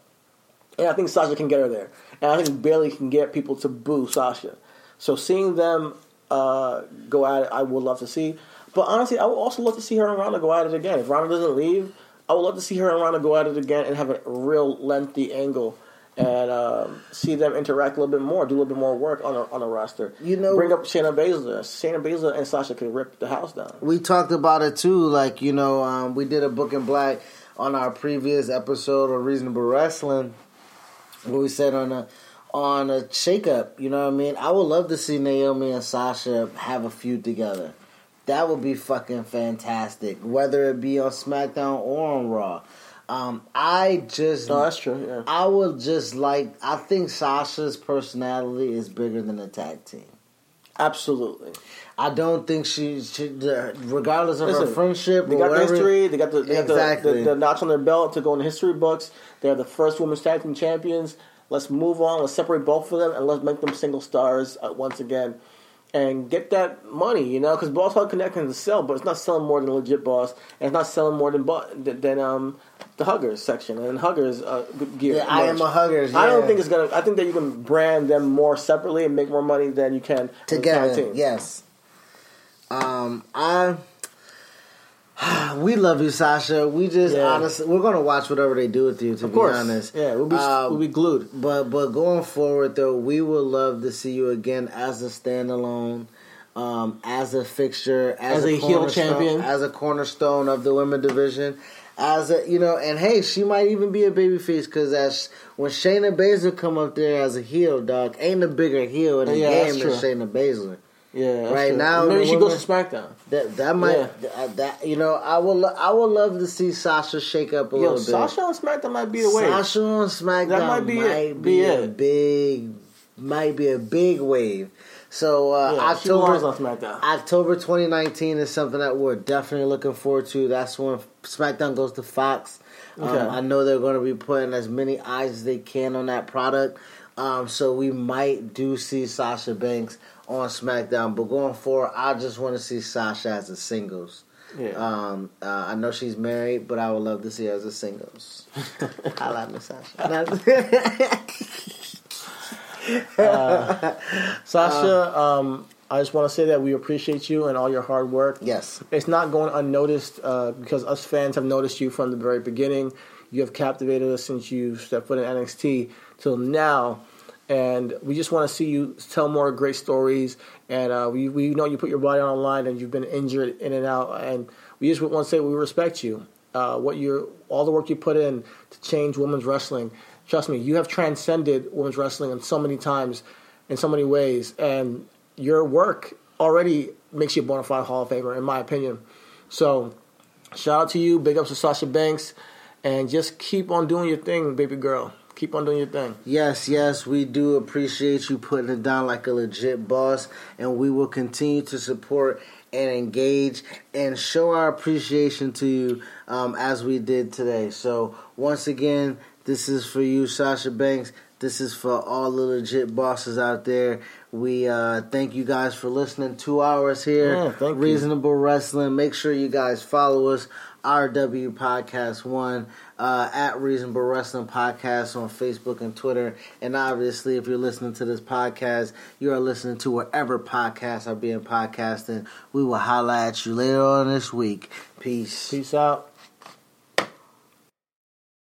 and I think Sasha can get her there, and I think Bayley can get people to boo Sasha. So seeing them uh, go at it, I would love to see. But honestly, I would also love to see her and Ronda go at it again. If Ronda doesn't leave, I would love to see her and Ronda go at it again and have a real lengthy angle and um, see them interact a little bit more, do a little bit more work on a, on a roster. You know- bring up Shayna Baszler. Shayna Baszler and Sasha could rip the house down. we talked about it too. Like you know, um, we did a book in black on our previous episode of Reasonable Wrestling, where we said on a on a shakeup. You know what I mean? I would love to see Naomi and Sasha have a feud together. That would be fucking fantastic. Whether it be on SmackDown or on Raw. Um, I just No, that's true. Yeah. I would just like. I think Sasha's personality is bigger than the tag team. Absolutely. I don't think she, she regardless of her Listen, friendship They or got the history. They got the they got the, Exactly. the, the notch on their belt to go in the history books. They're the first women's tag team champions. Let's move on. Let's separate both of them and let's make them single stars uh, once again, and get that money. You know, because Boss Hug Connect can sell, but it's not selling more than legit Boss, and it's not selling more than than, than um the Huggers section and Huggers uh, gear. Yeah, I am a Huggers. I don't think it's gonna. I think that you can brand them more separately and make more money than you can as a tag together. Yes. Um, I. <sighs> We love you, Sasha. We just Yeah. honestly, we're gonna watch whatever they do with you. To Of be course. honest, Yeah, we'll be Um, we'll be glued. But but going forward though, we would love to see you again as a standalone, um, as a fixture, as, As a heel champion. as a cornerstone of the women division. As a you know, and hey, she might even be a babyface because as when Shayna Baszler come up there as a heel, dog, ain't a bigger heel in the Yeah, game than Shayna Baszler. Yeah, Right true. now, maybe she women- goes to SmackDown. That that might uh, that you know I will I would love to see Sasha shake up a Yo, little bit. Sasha on SmackDown might be the way. Sasha on SmackDown That might be it. might Be be a it. big might be a big wave. So uh, yeah, October on SmackDown. October 2019 is something that we're definitely looking forward to. That's when SmackDown goes to Fox. Um, I know they're going to be putting as many eyes as they can on that product. Um, so we might do see Sasha Banks on SmackDown, but going forward, I just want to see Sasha as a singles. yeah. Um, uh, I know she's married, but I would love to see her as a singles. <laughs> I like Miss Sasha. <laughs> <laughs> Sasha, um, I just want to say that we appreciate you and all your hard work. yes, It's not going unnoticed uh, because us fans have noticed you from the very beginning. You have captivated us since you stepped foot in NXT till now. And we just want to see you tell more great stories. And uh, we, we know you put your body on the line and you've been injured in and out. And we just want to say we respect you. Uh, what you all the work you put in to change women's wrestling. Trust me, you have transcended women's wrestling in so many times, in so many ways. And your work already makes you a bona fide Hall of Famer, in my opinion. So, shout out to you. Big ups to Sasha Banks. And just keep on doing your thing, baby girl. Keep on doing your thing. yes, yes. We do appreciate you putting it down like a legit boss, and we will continue to support and engage and show our appreciation to you um, as we did today. So once again, this is for you, Sasha Banks. This is for all the legit bosses out there. We uh, thank you guys for listening. Two hours here, Yeah, thank you. reasonable wrestling. Make sure you guys follow us. RW Podcast One uh, at Reasonable Wrestling Podcast on Facebook and Twitter. And obviously, if you're listening to this podcast, you are listening to wherever podcasts are being podcasted. We will holla at you later on this week. Peace. Peace out.